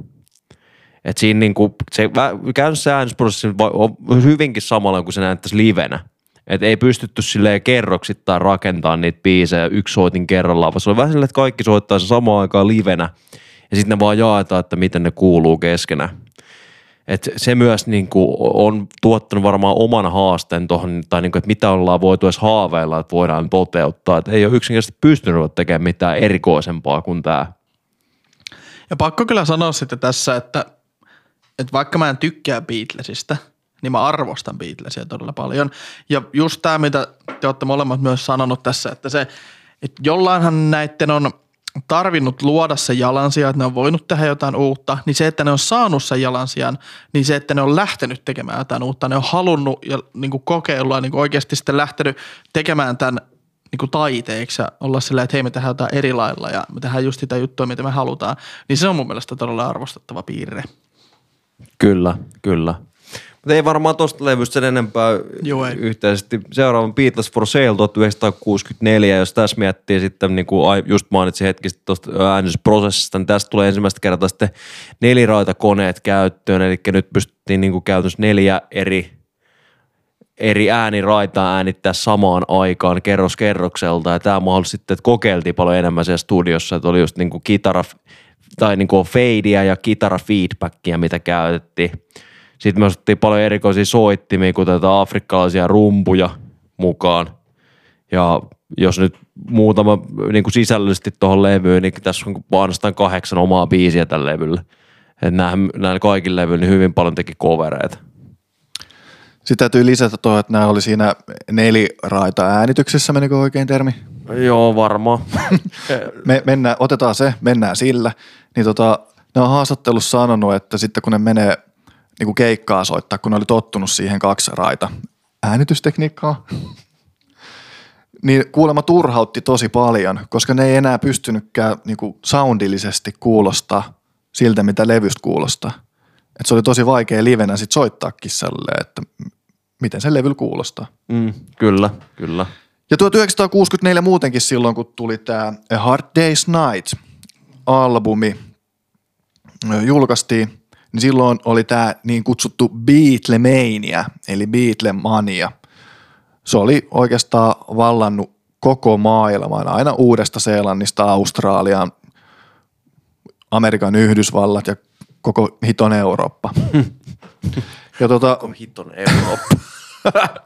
Et siinä niinku, se käytännössä äänestysprosessi on hyvinkin samalla kuin se näyttäisi livenä. Et ei pystytty silleen kerroksittain rakentamaan niitä biisejä yksi soitin kerrallaan, vaan se oli vähän silleen, että kaikki soittaa sen samaan aikaan livenä ja sitten ne vaan jaetaan, että miten ne kuuluu keskenään. Et se myös niinku on tuottanut varmaan oman haasteen tuohon, tai niinku, että mitä ollaan voitu edes haaveilla, että voidaan toteuttaa. Et ei ole yksinkertaisesti pystynyt tekemään mitään erikoisempaa kuin tämä. Ja pakko kyllä sanoa sitten tässä, että, että vaikka mä en tykkää Beatlesista, niin mä arvostan Beatlesia todella paljon. Ja just tämä, mitä te olette molemmat myös sanonut tässä, että se, että jollainhan näitten on tarvinnut luoda se jalansija, että ne on voinut tehdä jotain uutta, niin se, että ne on saanut sen jalansijan, niin se, että ne on lähtenyt tekemään jotain uutta, ne on halunnut ja niin kuin kokeilla niin kuin oikeasti sitten lähtenyt tekemään tämän niin kuin taiteeksi ja olla silleen, että hei me tehdään jotain eri lailla ja me tehdään just sitä juttua, mitä me halutaan, niin se on mun mielestä todella arvostettava piirre. Kyllä, kyllä. Mutta ei varmaan tuosta levystä sen enempää Joo, ei. yhteisesti. Seuraavan Beatles for Sale 1964, jos tässä miettii sitten, niin kuin just mainitsin hetki sitten tuosta äänestysprosessista, niin tästä tulee ensimmäistä kertaa sitten neliraitakoneet käyttöön, eli nyt pystyttiin niin kuin käytännössä neljä eri eri ääniraitaa äänittää samaan aikaan kerros kerrokselta. Ja tämä mahdollisuus sitten, että kokeiltiin paljon enemmän siellä studiossa, että oli just niinku kitara tai niinku fadea ja kitara feedbackia, mitä käytettiin. Sitten me otettiin paljon erikoisia soittimia, kuten tätä afrikkalaisia rumpuja mukaan. Ja jos nyt muutama niin kuin sisällöllisesti tuohon levyyn, niin tässä on ainoastaan kahdeksan omaa biisiä tällä levyllä. Näillä, kaikilla levyillä niin hyvin paljon teki covereita. Sitten täytyy lisätä tuohon, että nämä oli siinä neliraita äänityksessä, menikö oikein termi? Joo, varmaan. Me, mennään, otetaan se, mennään sillä. Niin tota, ne on haastattelussa sanonut, että sitten kun ne menee niin kuin keikkaa soittaa, kun ne oli tottunut siihen kaksi raita äänitystekniikkaa, niin kuulemma turhautti tosi paljon, koska ne ei enää pystynytkään niin kuin soundillisesti kuulostaa siltä, mitä levystä kuulostaa. Et se oli tosi vaikea livenä sit soittaa kissalle, että miten se levy kuulostaa. Mm, kyllä, kyllä. Ja 1964 muutenkin silloin, kun tuli tämä Hard Day's Night-albumi, julkaistiin, niin silloin oli tämä niin kutsuttu Beatlemania, eli Beatlemania. Se oli oikeastaan vallannut koko maailman, aina Uudesta Seelannista Australiaan, Amerikan Yhdysvallat ja koko hiton Eurooppa. ja tota, Hiton Eurooppa.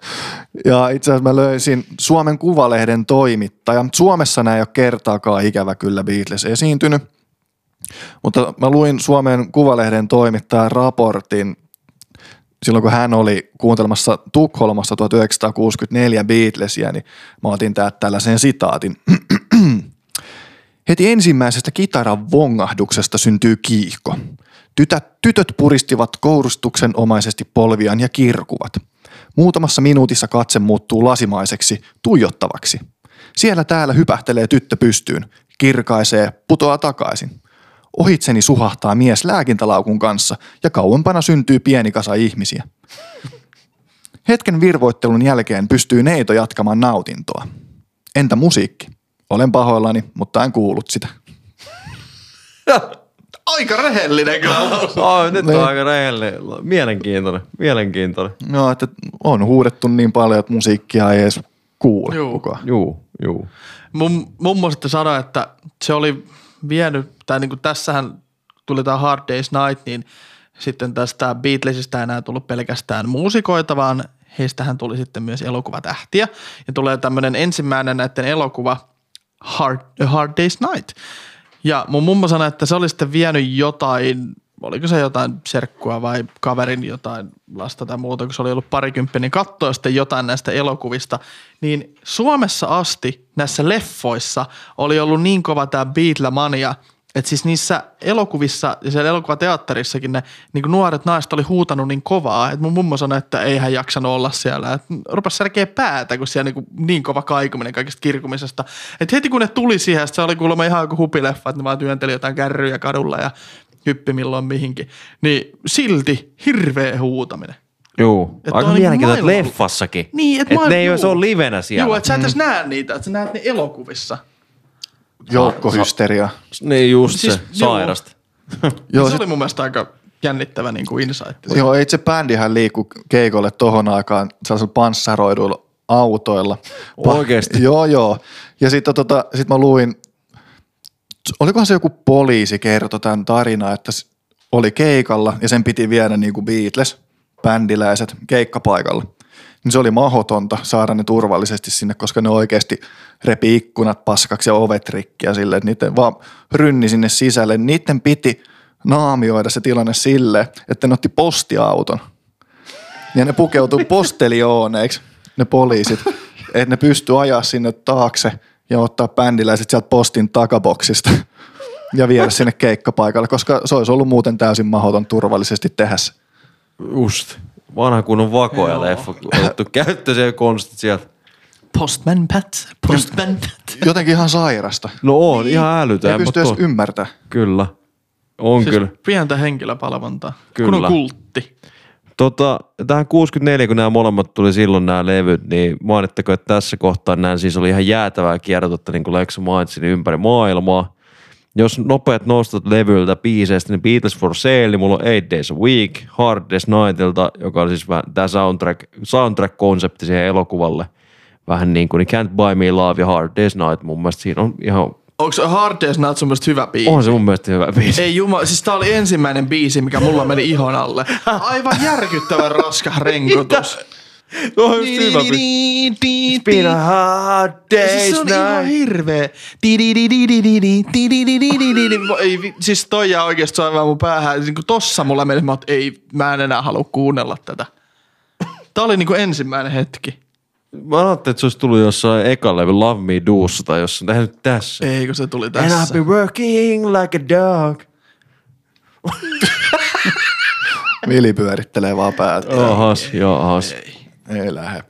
ja itse asiassa mä löysin Suomen Kuvalehden toimittaja. Suomessa nämä ei ole kertaakaan ikävä kyllä Beatles esiintynyt. Mutta mä luin Suomen Kuvalehden toimittajan raportin silloin kun hän oli kuuntelemassa Tukholmassa 1964 Beatlesia, niin mä otin täältä tällaisen sitaatin. Heti ensimmäisestä kitaran vongahduksesta syntyy kiihko. Tytöt, tytöt puristivat kourustuksen omaisesti polviaan ja kirkuvat. Muutamassa minuutissa katse muuttuu lasimaiseksi, tuijottavaksi. Siellä täällä hypähtelee tyttö pystyyn, kirkaisee, putoaa takaisin. Ohitseni suhahtaa mies lääkintälaukun kanssa ja kauempana syntyy pieni kasa ihmisiä. Hetken virvoittelun jälkeen pystyy neito jatkamaan nautintoa. Entä musiikki? Olen pahoillani, mutta en kuullut sitä. Aika rehellinen kyllä. Ai, nyt on Niin. aika rehellinen. Mielenkiintoinen, mielenkiintoinen. No, että on huudettu niin paljon, että musiikkia ei edes kuule Juu. kukaan. Juu, juu. Mun mummo sitten sanoi, että se oli vienyt, tai niin kuin tässähän tuli tämä Hard Day's Night, niin sitten tästä Beatlesista ei enää tullut pelkästään muusikoita, vaan heistähän tuli sitten myös elokuvatähtiä. Ja tulee tämmöinen ensimmäinen näiden elokuva Hard, A Hard Day's Night. Ja mun mummo sanoi, että se oli sitten vienyt jotain, oliko se jotain serkkua vai kaverin jotain lasta tai muuta, kun se oli ollut parikymppinen, niin katsoi sitten jotain näistä elokuvista. Niin Suomessa asti näissä leffoissa oli ollut niin kova tämä Beatlemania, että siis niissä elokuvissa ja siellä elokuvateatterissakin ne niin kuin nuoret naiset oli huutanut niin kovaa, että mun mummo sanoi, että ei hän jaksanut olla siellä. Että rupesi särkeä päätä, kun siellä niin, kuin niin kova kaikuminen kaikista kirkumisesta. Että heti kun ne tuli siihen, se oli kuulemma ihan kuin hupileffa, että ne vaan työnteli jotain kärryjä kadulla ja hyppi milloin mihinkin. Niin silti hirveä huutaminen. Juu. Et Aika on mielenkiintoista, että leffassakin. Niin, et et ne ei ole livenä siellä. Joo, että sä et edes näe niitä, että sä näet ne elokuvissa. Joukkohysteria. Niin just Siis, se, sairasta. Joo, se sit- oli mun mielestä aika jännittävä niin kuin insight. Joo, itse bändihän liikkui keikolle tohon aikaan sellaisilla panssaroiduilla autoilla. Oikeesti? Joo, joo. Ja sitten tota, sit mä luin, olikohan se joku poliisi kertoi tämän tarinan, että oli keikalla ja sen piti viedä niin kuin Beatles, bändiläiset, keikkapaikalle. Niin se oli mahdotonta saada ne turvallisesti sinne, koska ne oikeasti repi ikkunat paskaksi ja ovet rikki ja silleen, että niiden vaan rynni sinne sisälle. Niiden piti naamioida se tilanne sille, että ne otti postiauton. Ja ne pukeutui posteliooneiksi, ne poliisit, että ne pystyy ajaa sinne taakse ja ottaa bändiläiset sieltä postin takaboksista ja viedä sinne keikkapaikalle, koska se olisi ollut muuten täysin mahdoton turvallisesti tehdä se. Just. Vanha kunnon vakoja leffa. Otettu käyttöön se konstit sieltä. Postman Pat, Postman Pat. Jotenkin ihan sairasta. No on, ihan älytön. Ei pysty edes mutta- ymmärtämään. Kyllä. On Siis kyllä. pientä henkilöpalvontaa. Kyllä. Kun on kultti. Tota, tähän 64, kun nämä molemmat tuli silloin nämä levyt, niin mainittakoon, että tässä kohtaa nämä siis oli ihan jäätävää kiertotta, niin kuin Leksa mainitsi, niin ympäri maailmaa. Jos nopeat nostat levyltä biiseistä, niin Beatles for Sale, niin mulla on Eight Days a Week, Hard Days Nightilta, joka on siis vähän tämä soundtrack, soundtrack-konsepti siihen elokuvalle. Vähän niin kuin niin Can't Buy Me Love ja Hard Days Night, mun mielestä siinä on ihan, Onko Hard Day's Night sun mielestä hyvä biisi? on se mun mielestä hyvä biisi. Ei juma, siis tää oli ensimmäinen biisi, mikä mulla meni ihon alle. Aivan järkyttävän raska renkutus. No, on just hyvä biisi. It's been a hard Siis day's se on ihan night. hirveä. Ei Siis toi jää oikeesti soimaan mun päähän. Niin tossa mulla meni, mä ei, mä en enää halua kuunnella tätä. Tää oli niinku ensimmäinen hetki. Mä ajattelin, että se olisi tullut jossain eka levy Love Me Dossa tai jossain. Tähän nyt tässä. Ei, kun se tuli And tässä. I've been working like a dog. Vili pyörittelee vaan päätä. Ohas, johas. Ei lähde.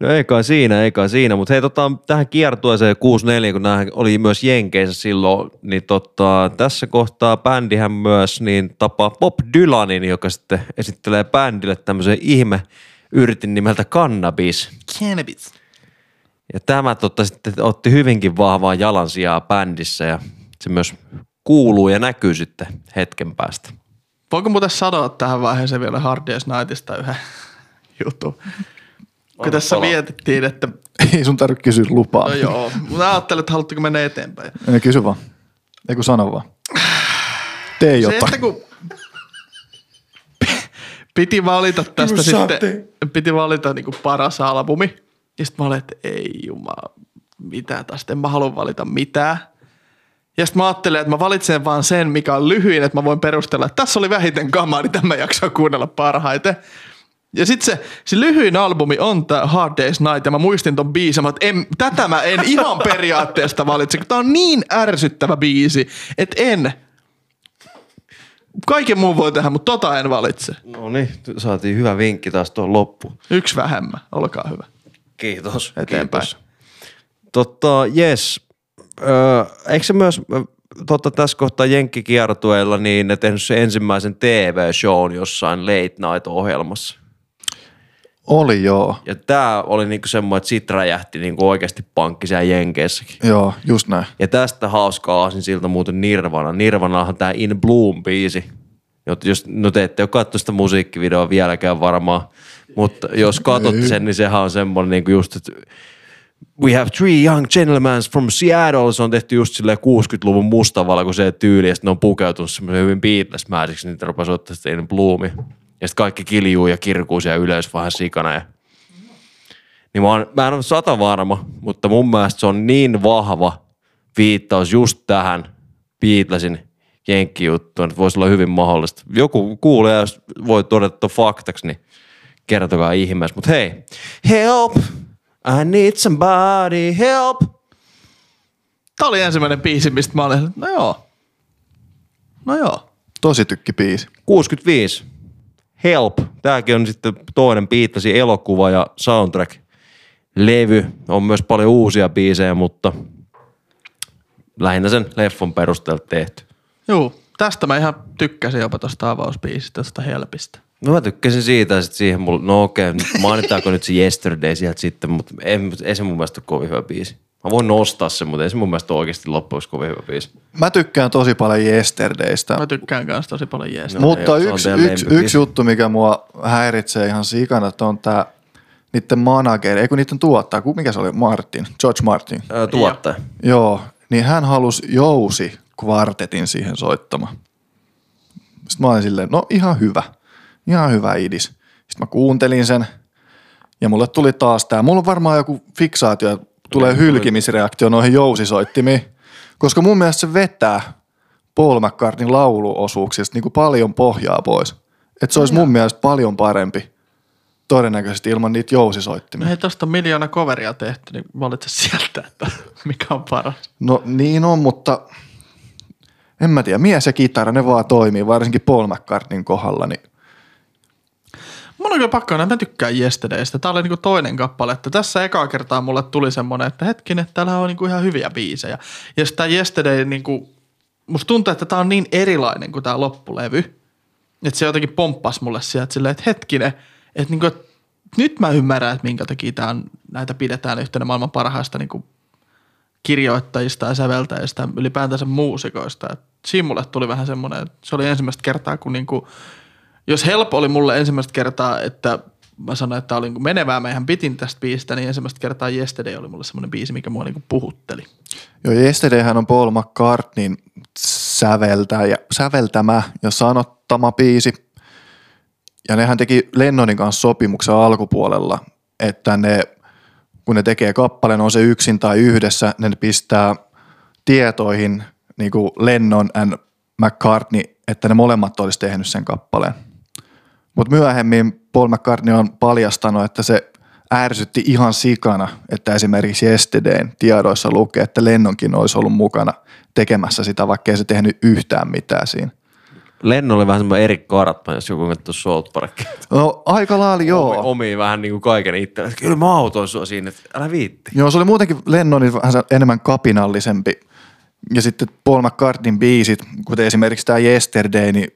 No ei kai siinä, ei kai siinä, mutta hei tota, tähän kiertueeseen 64, kun nämä oli myös Jenkeissä silloin, niin tota, tässä kohtaa bändihän myös niin tapaa Bob Dylanin, joka sitten esittelee bändille tämmöisen ihme yritin nimeltä Cannabis. Cannabis. Ja tämä totta sitten otti hyvinkin vahvaa jalansijaa bändissä ja se myös kuuluu ja näkyy sitten hetken päästä. Voinko muuten sanoa tähän vaiheeseen vielä Hard Day's Nightista yhden jutun? Kun tässä palaa. mietittiin, että Ei sun tarvitse kysyä lupaa. no joo, mä ajattelin, että haluatteko mennä eteenpäin. Ei, kysy vaan. Ei kun sano vaan. Tee Se, jotain. että kun piti valita tästä Kyllä sitten, piti valita niinku paras albumi. Ja sitten mä olin, että ei jumala, mitä tästä, en mä halua valita mitään. Ja sitten mä ajattelin, että mä valitsen vaan sen, mikä on lyhyin, että mä voin perustella, että tässä oli vähiten kamaa, niin tämä jaksaa kuunnella parhaiten. Ja sitten se, se lyhyin albumi on tämä Hard Day's Night, ja mä muistin ton biisin, että en, tätä mä en ihan periaatteesta valitse, kun tää on niin ärsyttävä biisi, että en. Kaiken muun voi tehdä, mutta tota en valitse. No niin, saatiin hyvä vinkki taas tuohon loppuun. Yksi vähemmän, olkaa hyvä. Kiitos. Eteenpäin. Kiitos. Totta, yes. Öö, eikö se myös totta, tässä kohtaa Jenkkikiertueella niin ne tehnyt sen ensimmäisen TV-shown jossain late night-ohjelmassa. Oli joo. Ja tämä oli niinku semmoinen, että sit räjähti niinku oikeasti pankki siellä Jenkeissäkin. Joo, just näin. Ja tästä hauskaa aasin siltä muuten Nirvana. Nirvanahan tämä In Bloom-biisi. Jot- Jos, no te ette ole katsonut sitä musiikkivideoa vieläkään varmaan, mutta jos katsotte sen, niin sehän on semmoinen niinku just, että We have three young gentlemen from Seattle. Se on tehty just silleen 60-luvun mustavalkoiseen tyyliin, ja sitten ne on pukeutunut semmoisen hyvin Beatles-mäisiksi, niin ne rupesi ottaa sitä In Bloomi. Ja sitten kaikki kiljuu ja kirkuu siellä ylös vähän sikana. Ja... Niin mä, oon, mä en ole sata varma, mutta mun mielestä se on niin vahva viittaus just tähän Beatlesin jenkkijuttuun, että voisi olla hyvin mahdollista. Joku kuulee, jos voi todeta tuon faktaksi, niin kertokaa ihmeessä. Mutta hei, help, I need somebody, help. Tämä oli ensimmäinen biisi, mistä mä olin, no joo. No joo. Tosi tykki biisi. 65. Help. Tämäkin on sitten toinen Beatlesin elokuva ja soundtrack. Levy. On myös paljon uusia biisejä, mutta lähinnä sen leffon perusteella tehty. Juu, tästä mä ihan tykkäsin jopa tuosta avausbiisistä, tuosta Helpistä. No mä tykkäsin siitä ja sit siihen mulla, no okei, nyt mainitaanko nyt se Yesterday sieltä sitten, mutta ei, ei se mun mielestä ole kovin hyvä biisi. Mä voin nostaa sen, mutta ei se mun mielestä ole oikeasti loppujen lopuksi kovin hyvä biisi. Mä tykkään tosi paljon Yesterdaystä. Mä tykkään kanssa tosi paljon jeestä. No, Mutta ei, yksi, yksi, yksi juttu, mikä mua häiritsee ihan sikana, että on tää niiden manageri, ei kun niiden tuottaa, ku- mikä se oli, Martin, George Martin. Ää, tuottaja. Joo, niin hän halusi jousi kvartetin siihen soittamaan. Sitten mä olin silleen, no ihan hyvä, ihan hyvä idis. Sitten mä kuuntelin sen ja mulle tuli taas tää, mulla on varmaan joku fiksaatio, että tulee hylkimisreaktio noihin jousisoittimiin, koska mun mielestä se vetää Paul McCartneyn lauluosuuksista niin kuin paljon pohjaa pois. Että se olisi mun mielestä paljon parempi todennäköisesti ilman niitä jousisoittimia. Hei, tosta on miljoona coveria tehty, niin valitse sieltä, että mikä on paras. No niin on, mutta en mä tiedä, mies ja kitara, ne vaan toimii, varsinkin Paul McCartneyn kohdalla, niin Mun on kyllä pakko että mä tykkään Yesterdaystä. Tää oli niinku toinen kappale, että tässä ekaa kertaa mulle tuli semmonen, että hetkinen, täällä on niinku ihan hyviä biisejä. Ja sitä Yesterday niinku, musta tuntuu, että tää on niin erilainen kuin tää loppulevy. Että se jotenkin pomppas mulle sieltä silleen, että hetkinen, että niinku, nyt mä ymmärrän, että minkä takia tää on, näitä pidetään yhtenä maailman parhaista niinku kirjoittajista ja säveltäjistä ylipäätänsä muusikoista. Et siinä mulle tuli vähän semmoinen, että se oli ensimmäistä kertaa, kun niinku, jos helppo oli mulle ensimmäistä kertaa, että mä sanoin, että oli niinku menevää, mä ihan pitin tästä biisistä, niin ensimmäistä kertaa Yesterday oli mulle semmoinen biisi, mikä mua niinku puhutteli. jo Yesterdayhän on Paul McCartneyn säveltäjä, säveltämä ja sanottama biisi. Ja nehän teki Lennonin kanssa sopimuksen alkupuolella, että ne, kun ne tekee kappaleen, on se yksin tai yhdessä, ne pistää tietoihin niin kuin Lennon and McCartney, että ne molemmat olisi tehnyt sen kappaleen. Mutta myöhemmin Paul McCartney on paljastanut, että se ärsytti ihan sikana, että esimerkiksi Yesterdayn tiedoissa lukee, että Lennonkin olisi ollut mukana tekemässä sitä, vaikka ei se tehnyt yhtään mitään siinä. Lennon oli vähän semmoinen Erik Kartman, jos joku katsoo South Park. No aika laali joo. Omi, omi vähän niin kuin kaiken itse. Kyllä mä autoin sua siinä, että älä viitti. Joo, se oli muutenkin Lennonin vähän enemmän kapinallisempi. Ja sitten Paul McCartneyn biisit, kuten esimerkiksi tämä Yesterday, niin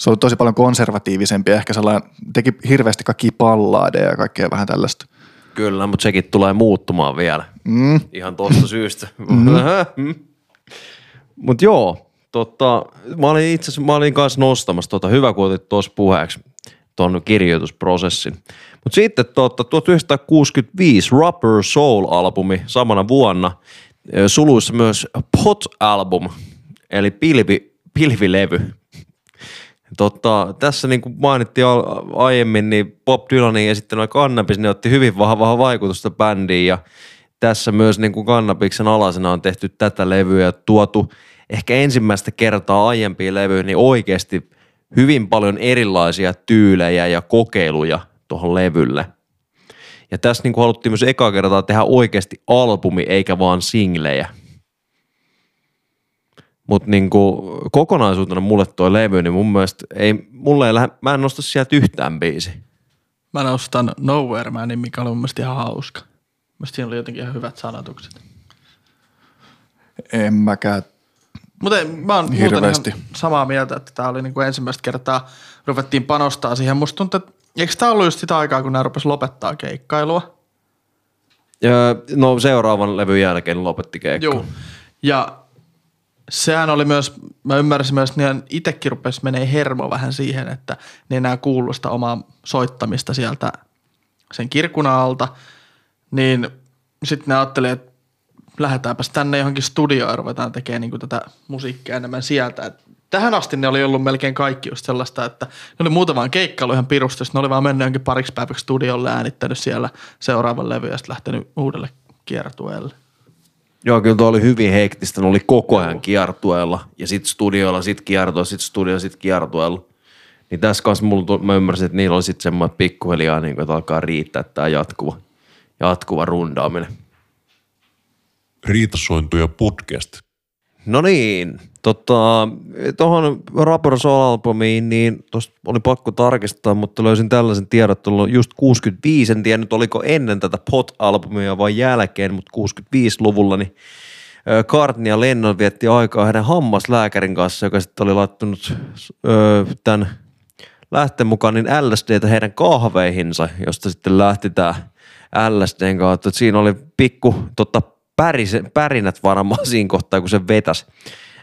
se oli tosi paljon konservatiivisempi. Ehkä sellainen, teki hirveästi kaikki pallaadeja ja kaikkea vähän tällaista. Kyllä, mutta sekin tulee muuttumaan vielä. Mm. Ihan tosta syystä. Mm. Mutta joo, tota, mä olin itse asiassa, mä olin kanssa nostamassa, tota, hyvä kun otit tuossa puheeksi tuon kirjoitusprosessin. Mutta sitten tota, 1965 Rubber Soul-albumi samana vuonna, ö, suluissa myös Pot-album, eli pilvi, pilvilevy. Totta, tässä niin kuin mainittiin aiemmin, niin Bob Dylanin esittämä kannabis niin otti hyvin vahvaa vaikutusta bändiin ja tässä myös niin kuin kannabiksen alasena on tehty tätä levyä ja tuotu ehkä ensimmäistä kertaa aiempiin levyihin niin oikeasti hyvin paljon erilaisia tyylejä ja kokeiluja tuohon levylle. Ja tässä niin kuin haluttiin myös eka kertaa tehdä oikeasti albumi eikä vaan singlejä. Mutta niinku, kokonaisuutena mulle toi levy, niin mun mielestä ei, mulle ei lähde, mä en nosta sieltä yhtään biisi. Mä nostan Nowhere Manin, mikä oli mun mielestä ihan hauska. Mielestäni siinä oli jotenkin ihan hyvät sanatukset. En mäkään. Mutta mä oon muuten Hirveästi. ihan samaa mieltä, että tämä oli niinku ensimmäistä kertaa ruvettiin panostaa siihen. Musta tuntuu, että eikö tämä ollut just sitä aikaa, kun nämä rupesi lopettaa keikkailua? Ja, no seuraavan levyn jälkeen lopetti keikka. Joo. Ja sehän oli myös, mä ymmärsin myös, että itsekin rupesi menee hermo vähän siihen, että ne enää kuulu sitä omaa soittamista sieltä sen kirkuna alta. Niin sitten ne ajatteli, että lähdetäänpäs tänne johonkin studioon ja ruvetaan tekemään niin tätä musiikkia enemmän sieltä. Et tähän asti ne oli ollut melkein kaikki just sellaista, että ne oli muutamaan keikkailu ihan pirusta, ne oli vaan mennyt johonkin pariksi päiväksi studiolle äänittänyt siellä seuraavan levy ja sitten lähtenyt uudelle kiertueelle. Joo, kyllä tuo oli hyvin hektistä. Ne oli koko ajan kiertueella ja sit studioilla, sit kiertueella, sit studioilla, sit kiertueella. Niin tässä kanssa mulla, tu- mä ymmärsin, että niillä oli sitten semmoinen pikkuhiljaa, niin kuin, että alkaa riittää tämä jatkuva, jatkuva rundaaminen. Riitasointuja podcast. No niin, tota, tuohon Rubber Soul-albumiin, niin tuosta oli pakko tarkistaa, mutta löysin tällaisen että on just 65, en tiedä nyt oliko ennen tätä Pot-albumia vai jälkeen, mutta 65-luvulla, niin ö, Cartney ja Lennon vietti aikaa heidän hammaslääkärin kanssa, joka sitten oli laittanut ö, tämän lähteen mukaan niin LSDtä heidän kahveihinsa, josta sitten lähti tämä LSDn kautta. Siinä oli pikku tota, pärise, pärinät varmaan siinä kohtaa, kun se vetäsi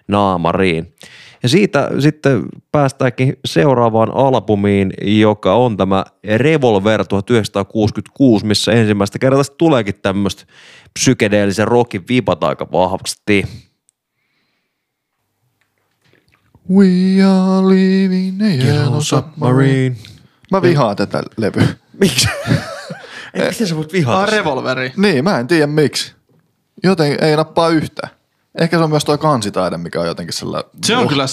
naamariin. Ja siitä sitten päästäänkin seuraavaan albumiin, joka on tämä Revolver 1966, missä ensimmäistä kertaa tuleekin tämmöistä psykedeellisen rockin vipat aika vahvasti. We are living a yellow submarine. Mä vihaan tätä levyä. Miksi? Miten sä voit vihata? Ah, revolveri. Niin, mä en tiedä miksi. Joten ei nappaa yhtään. Ehkä se on myös tuo kansitaide, mikä on jotenkin sellainen... Se on kyllä,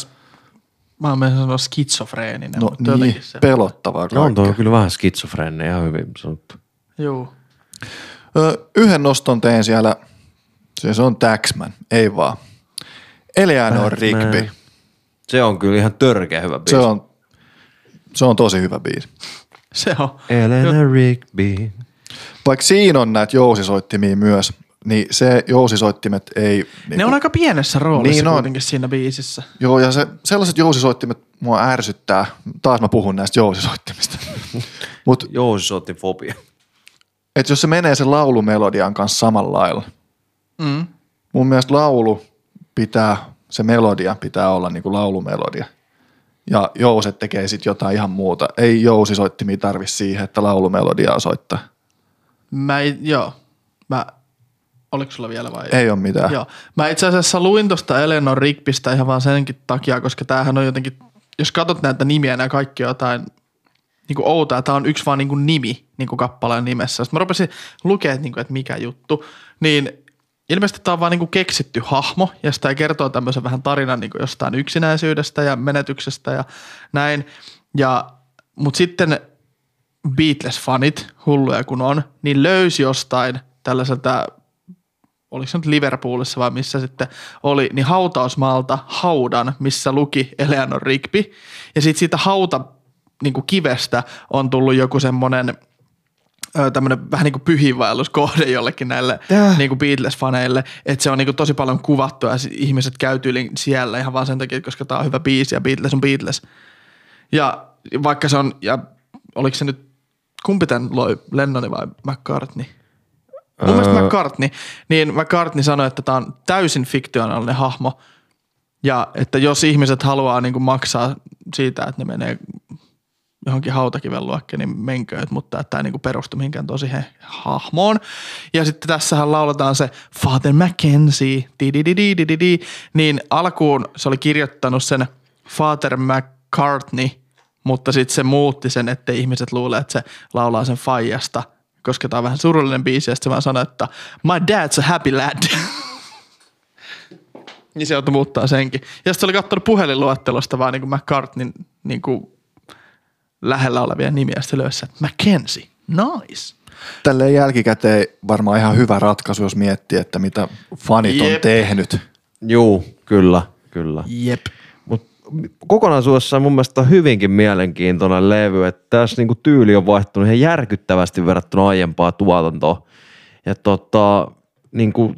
mä oon mennä sanoa skitsofreeninen, No mutta niin, se. pelottavaa No on tuo kaikkea. kyllä vähän skitsofreeninen, ihan hyvin sanottu. Joo. Ö, Yhden noston teen siellä, se on Taxman, ei vaan. Eleanor Taxman. Rigby. Se on kyllä ihan törkeä hyvä biisi. Se on, se on tosi hyvä biisi. Se on. Elena Rigby. Vaikka siinä on näitä jousisoittimia myös, niin se jousisoittimet ei... Niin Ne on aika pienessä roolissa Niin niin on. kuitenkin siinä biisissä. Joo, ja se, sellaiset jousisoittimet mua ärsyttää. Taas mä puhun näistä jousisoittimista. Mutta Joo, se otti fobia. et jos se menee sen laulumelodian kanssa samalla lailla. Mm. Mun mielestä laulu pitää, se melodia pitää olla niinku laulumelodia. Ja jouset tekee sitten jotain ihan muuta. Ei jousisoittimia tarvi siihen, että laulumeliaa soittaa. Mä ei, joo. Mä, oliko sulla vielä vai? Ei ole mitään. Joo. Mä itse asiassa luin tuosta Eleanor Rigbystä ihan vaan senkin takia, koska tämähän on jotenkin, jos katsot näitä nimiä, nämä kaikki on jotain niin kuin outoa. Tämä on yksi vaan niin kuin nimi niin kuin kappaleen nimessä. Sitten mä rupesin lukemaan, että, niin kuin, että mikä juttu. Niin ilmeisesti tämä on vaan niin kuin keksitty hahmo ja sitä kertoo tämmöisen vähän tarinan niin kuin jostain yksinäisyydestä ja menetyksestä ja näin. Ja Mutta sitten Beatles-fanit, hulluja kun on, niin löysi jostain tällaiselta, oliko se nyt Liverpoolissa vai missä sitten oli, niin hautausmaalta haudan, missä luki Eleanor Rigby. Ja sitten siitä hauta niin kuin kivestä on tullut joku semmoinen tämmöinen vähän niin kuin pyhiinvaelluskohde jollekin näille Tää. niin kuin Beatles-faneille, että se on niin kuin tosi paljon kuvattu ja ihmiset käy siellä ihan vaan sen takia, koska tämä on hyvä biisi ja Beatles on Beatles. Ja vaikka se on, ja oliko se nyt, kumpi tämän loi, Lennoni vai McCartney? Mun Öö. mielestä McCartney, niin McCartney sanoi, että tämä on täysin fiktionaalinen hahmo. Ja että jos ihmiset haluaa niin kuin maksaa siitä, että ne menee johonkin hautakiven luokkeen, niin menkööt, mutta että tämä ei niin kuin perustu mihinkään tosi he, hahmoon. Ja sitten tässähän lauletaan se Father Mackenzie, di niin alkuun se oli kirjoittanut sen Father McCartney, mutta sitten se muutti sen, että ihmiset luulee, että se laulaa sen faijasta, koska tämä on vähän surullinen biisi, ja sitten se vaan sanoi, että my dad's a happy lad. niin se joutui muuttaa senkin. Ja sitten se oli katsonut puhelinluettelosta vaan niin kuin McCartneyn niin kuin lähellä olevia nimiä, ja sitten löysi, että Mackenzie, nice. Tälleen jälkikäteen varmaan ihan hyvä ratkaisu, jos miettii, että mitä fanit on Jep. tehnyt. Juu, kyllä, kyllä. Jep. Kokonaisuudessaan mun mielestä hyvinkin mielenkiintoinen levy, että tässä niinku tyyli on vaihtunut ihan järkyttävästi verrattuna aiempaa tuotantoa. Ja tota, niinku,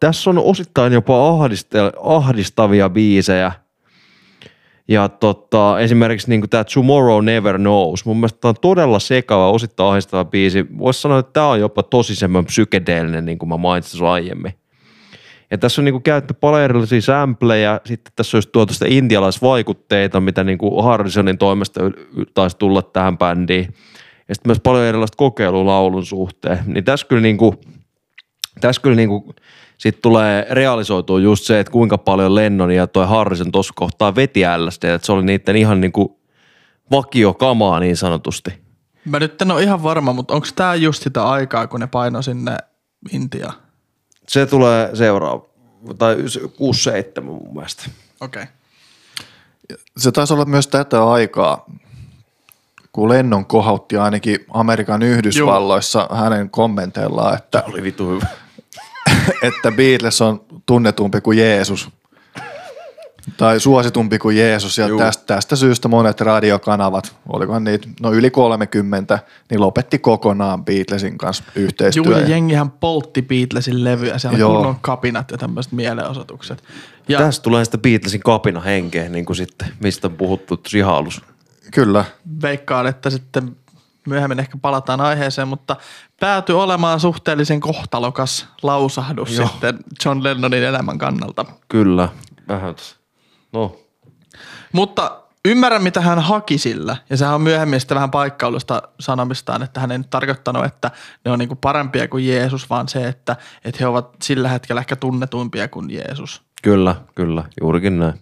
tässä on osittain jopa ahdistavia biisejä. Ja tota, esimerkiksi niinku tämä Tomorrow Never Knows. Mun mielestä tää on todella sekava, osittain ahdistava biisi. Voisi sanoa, että tämä on jopa tosi semmoinen psykedeellinen, niin kuin mä mainitsin aiemmin. Ja tässä on niinku käytetty paljon erilaisia sampleja, sitten tässä olisi tuotu sitä intialaisvaikutteita, mitä niinku Harrisonin toimesta taisi tulla tähän bändiin. Ja sitten myös paljon erilaista kokeilua laulun suhteen. Niin tässä kyllä niinku, tässä kyllä niinku, sit tulee realisoitua just se, että kuinka paljon Lennon ja toi Harrison tuossa kohtaa veti LSD, että se oli niiden ihan niinku vakiokamaa niin sanotusti. Mä nyt en ole ihan varma, mutta onko tämä just sitä aikaa, kun ne paino sinne Intiaan? Se tulee seuraava, tai 6-7 mun mielestä. Okei. Okay. Se taisi olla myös tätä aikaa, kun Lennon kohautti ainakin Amerikan Yhdysvalloissa hänen kommenteillaan, että, Oli vitu hyvä. että Beatles on tunnetumpi kuin Jeesus. Tai suositumpi kuin Jeesus. Ja Juu. tästä, tästä syystä monet radiokanavat, olikohan niitä, no yli 30, niin lopetti kokonaan Beatlesin kanssa yhteistyön. Juu, ja jengihän poltti Beatlesin levyä, siellä Joo. on kunnon kapinat ja tämmöiset mielenosoitukset. Ja Tästä tulee sitä Beatlesin kapina henkeä, niin kuin sitten, mistä on puhuttu halus. Kyllä. veikkaan, että sitten myöhemmin ehkä palataan aiheeseen, mutta päätyi olemaan suhteellisen kohtalokas lausahdus Joo. sitten John Lennonin elämän kannalta. Kyllä. Vähän tässä. No, Mutta ymmärrän, mitä hän haki sillä, ja sehän on myöhemmin sitten vähän paikkaulusta sanomistaan, että hän ei nyt tarkoittanut, että ne on niinku parempia kuin Jeesus, vaan se, että, että he ovat sillä hetkellä ehkä tunnetuimpia kuin Jeesus. kyllä, kyllä, juurikin näin.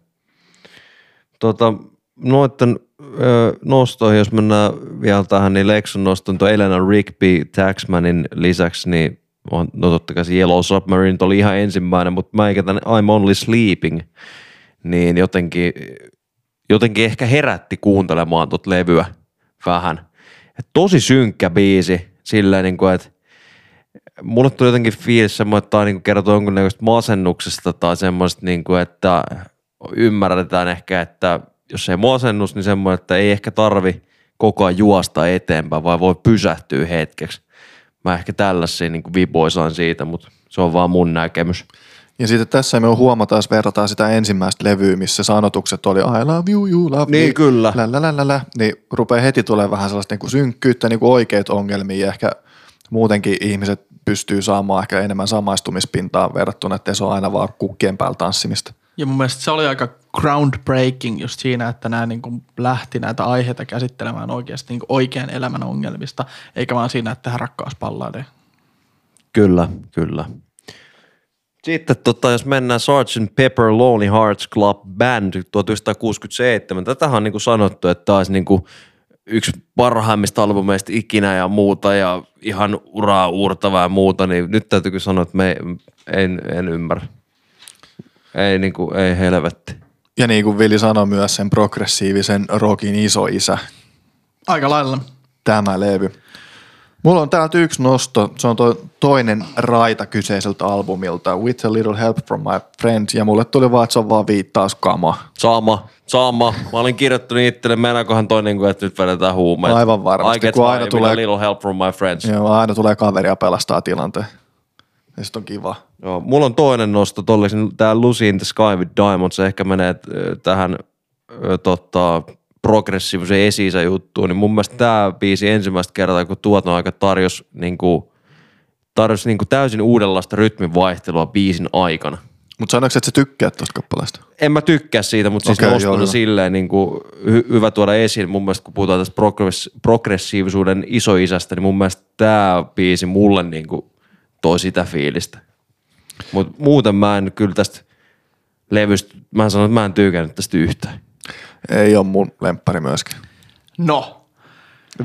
Tota, noitten ö, nostoihin, jos mennään vielä tähän, niin Lexon noston tuo Elena Rigby Taxmanin lisäksi, niin on, no totta kai se Yellow Submarine oli ihan ensimmäinen, mutta mä eikä tämän I'm Only Sleeping, niin jotenkin, jotenkin ehkä herätti kuuntelemaan tot levyä vähän. Et tosi synkkä biisi, silleen niin kuin, että mulle tuli jotenkin fiilis semmoinen, että tämä niin kertoo jonkunnäköistä masennuksesta tai semmoista, niin kuin, että ymmärretään ehkä, että jos ei masennus, niin semmoinen, että ei ehkä tarvi koko ajan juosta eteenpäin, vaan voi pysähtyä hetkeksi. Mä ehkä tällaisia niin viboisaan siitä, mutta se on vaan mun näkemys. Ja sitten tässä me huomataan, jos verrataan sitä ensimmäistä levyä, missä sanotukset oli I love you, you love Niin, me. kyllä. Lä, lä, lä, lä, lä, niin rupeaa heti tulee vähän sellaista niinku synkkyyttä, niinku oikeita ongelmia ja ehkä muutenkin ihmiset pystyy saamaan ehkä enemmän samaistumispintaa verrattuna, että se on aina vaan kukkien päällä tanssimista. Ja mun mielestä se oli aika groundbreaking just siinä, että nämä niin kuin lähti näitä aiheita käsittelemään oikeasti niin kuin oikean elämän ongelmista, eikä vaan siinä, että tehdään rakkauspallaadeja. Kyllä, kyllä. Sitten tota, jos mennään Sgt. Pepper Lonely Hearts Club Band 1967. Tätähän on niin kuin sanottu, että tämä olisi niin kuin yksi parhaimmista albumeista ikinä ja muuta ja ihan uraa uurtavaa ja muuta, niin nyt täytyy kyllä sanoa, että me en, en ymmärrä. Ei, niin kuin, ei helvetti. Ja niin kuin Vili sanoi myös sen progressiivisen rockin isoisä. Aika lailla. tämä levy. Mulla on täältä yksi nosto, se on toi toinen raita kyseiseltä albumilta, With a Little Help from My Friends, ja mulle tuli vaan, että se on vaan viittauskama. Sama, sama. Mä olin kirjoittanut itselle, mennäänköhän toi niin kuin, että nyt vedetään huumeet. Aivan varmasti, I kun aina tulee- a little help from my friends. Joo, aina tulee kaveria pelastaa tilanteen. Ja sit on kiva. Joo, mulla on toinen nosto tolle, tää Lucy in the Sky with Diamonds, se ehkä menee ö, tähän ö, tota, progressiivisen esi juttuun, niin mun mielestä tää biisi ensimmäistä kertaa, kun tuoton aika tarjosi niinku, tarjosi niinku täysin uudenlaista rytmin vaihtelua biisin aikana. Mutta sanoiko, että sä tykkäät tosta kappaleesta? En mä tykkää siitä, mutta siis okay, nostona silleen niin kuin, hy- hyvä tuoda esiin. Mun mielestä kun puhutaan tästä progress- progressiivisuuden isoisästä, niin mun mielestä tämä biisi mulle niin kuin, toi sitä fiilistä. Mutta muuten mä en kyllä tästä levystä, mä sanon, että mä en tyykännyt tästä yhtään. Ei ole mun lemppari myöskään. No.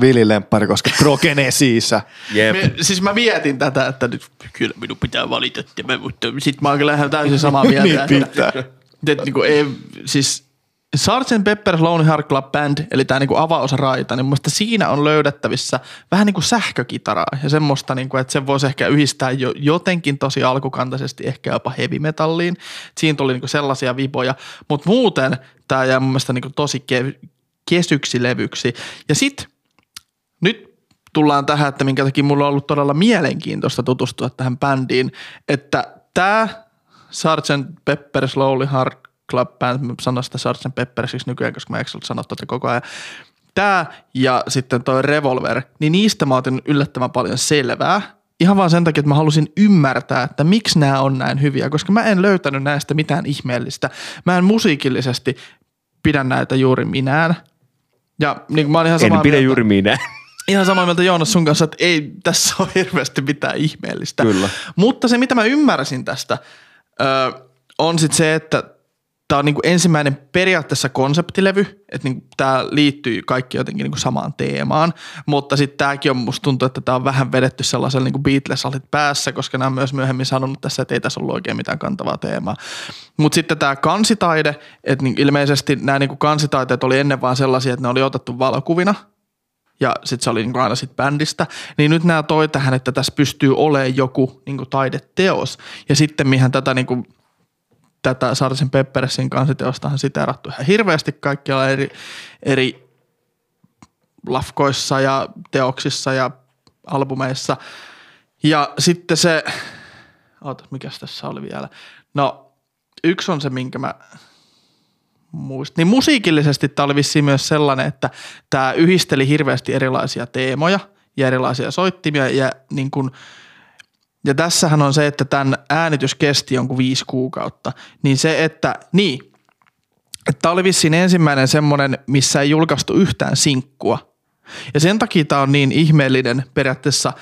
Vili lemppari, koska progenesiissä. Jep. Me, siis mä vietin tätä, että nyt kyllä minun pitää valita tämä, mutta sit mä oon kyllä ihan täysin samaa mieltä. niin että- pitää. että niinku ei, siis Sgt. Pepper's Lonely Heart Club Band, eli tämä niinku avausraita, niin mun siinä on löydettävissä vähän niin kuin sähkökitaraa ja semmoista, niinku, että sen voisi ehkä yhdistää jo, jotenkin tosi alkukantaisesti ehkä jopa heavy metalliin. Siinä tuli niinku sellaisia viboja, mutta muuten tämä jää mun mielestä niinku tosi ke- kesyksi levyksi. Ja sitten nyt tullaan tähän, että minkä takia mulla on ollut todella mielenkiintoista tutustua tähän bändiin, että tämä Sgt. Pepper's Lonely Heart Club Band, sitä Sgt. Peppersiksi nykyään, koska mä eikö sano tätä koko ajan. Tämä ja sitten toi Revolver, niin niistä mä otin yllättävän paljon selvää. Ihan vaan sen takia, että mä halusin ymmärtää, että miksi nämä on näin hyviä, koska mä en löytänyt näistä mitään ihmeellistä. Mä en musiikillisesti pidä näitä juuri minään. Ja niin mä oon ihan samaa En pidä mieltä juuri minä. ihan samaa mieltä Joonas sun kanssa, että ei tässä ole hirveästi mitään ihmeellistä. Kyllä. Mutta se, mitä mä ymmärsin tästä, on sitten se, että tämä on niinku ensimmäinen periaatteessa konseptilevy, että niinku tämä liittyy kaikki jotenkin niinku samaan teemaan, mutta sitten tämäkin on, musta tuntuu, että tämä on vähän vedetty sellaisella niinku beatles päässä, koska nämä on myös myöhemmin sanonut tässä, että ei tässä ollut oikein mitään kantavaa teemaa. Mutta sitten tämä kansitaide, että niinku ilmeisesti nämä niinku kansitaiteet oli ennen vaan sellaisia, että ne oli otettu valokuvina – ja sitten se oli niinku aina sit bändistä, niin nyt nämä toi tähän, että tässä pystyy olemaan joku niinku taideteos. Ja sitten mihän tätä niinku, tätä Sarsen Peppersin kansiteostahan siteerattu ihan hirveästi kaikkialla eri, eri lafkoissa ja teoksissa ja albumeissa. Ja sitten se, oota, mikäs tässä oli vielä? No, yksi on se, minkä mä muist. Niin musiikillisesti tämä oli vissiin myös sellainen, että tämä yhdisteli hirveästi erilaisia teemoja ja erilaisia soittimia ja niin kun, ja tässähän on se, että tämän äänitys kesti jonkun viisi kuukautta, niin se, että niin, tämä oli vissiin ensimmäinen semmoinen, missä ei julkaistu yhtään sinkkua. Ja sen takia tämä on niin ihmeellinen periaatteessa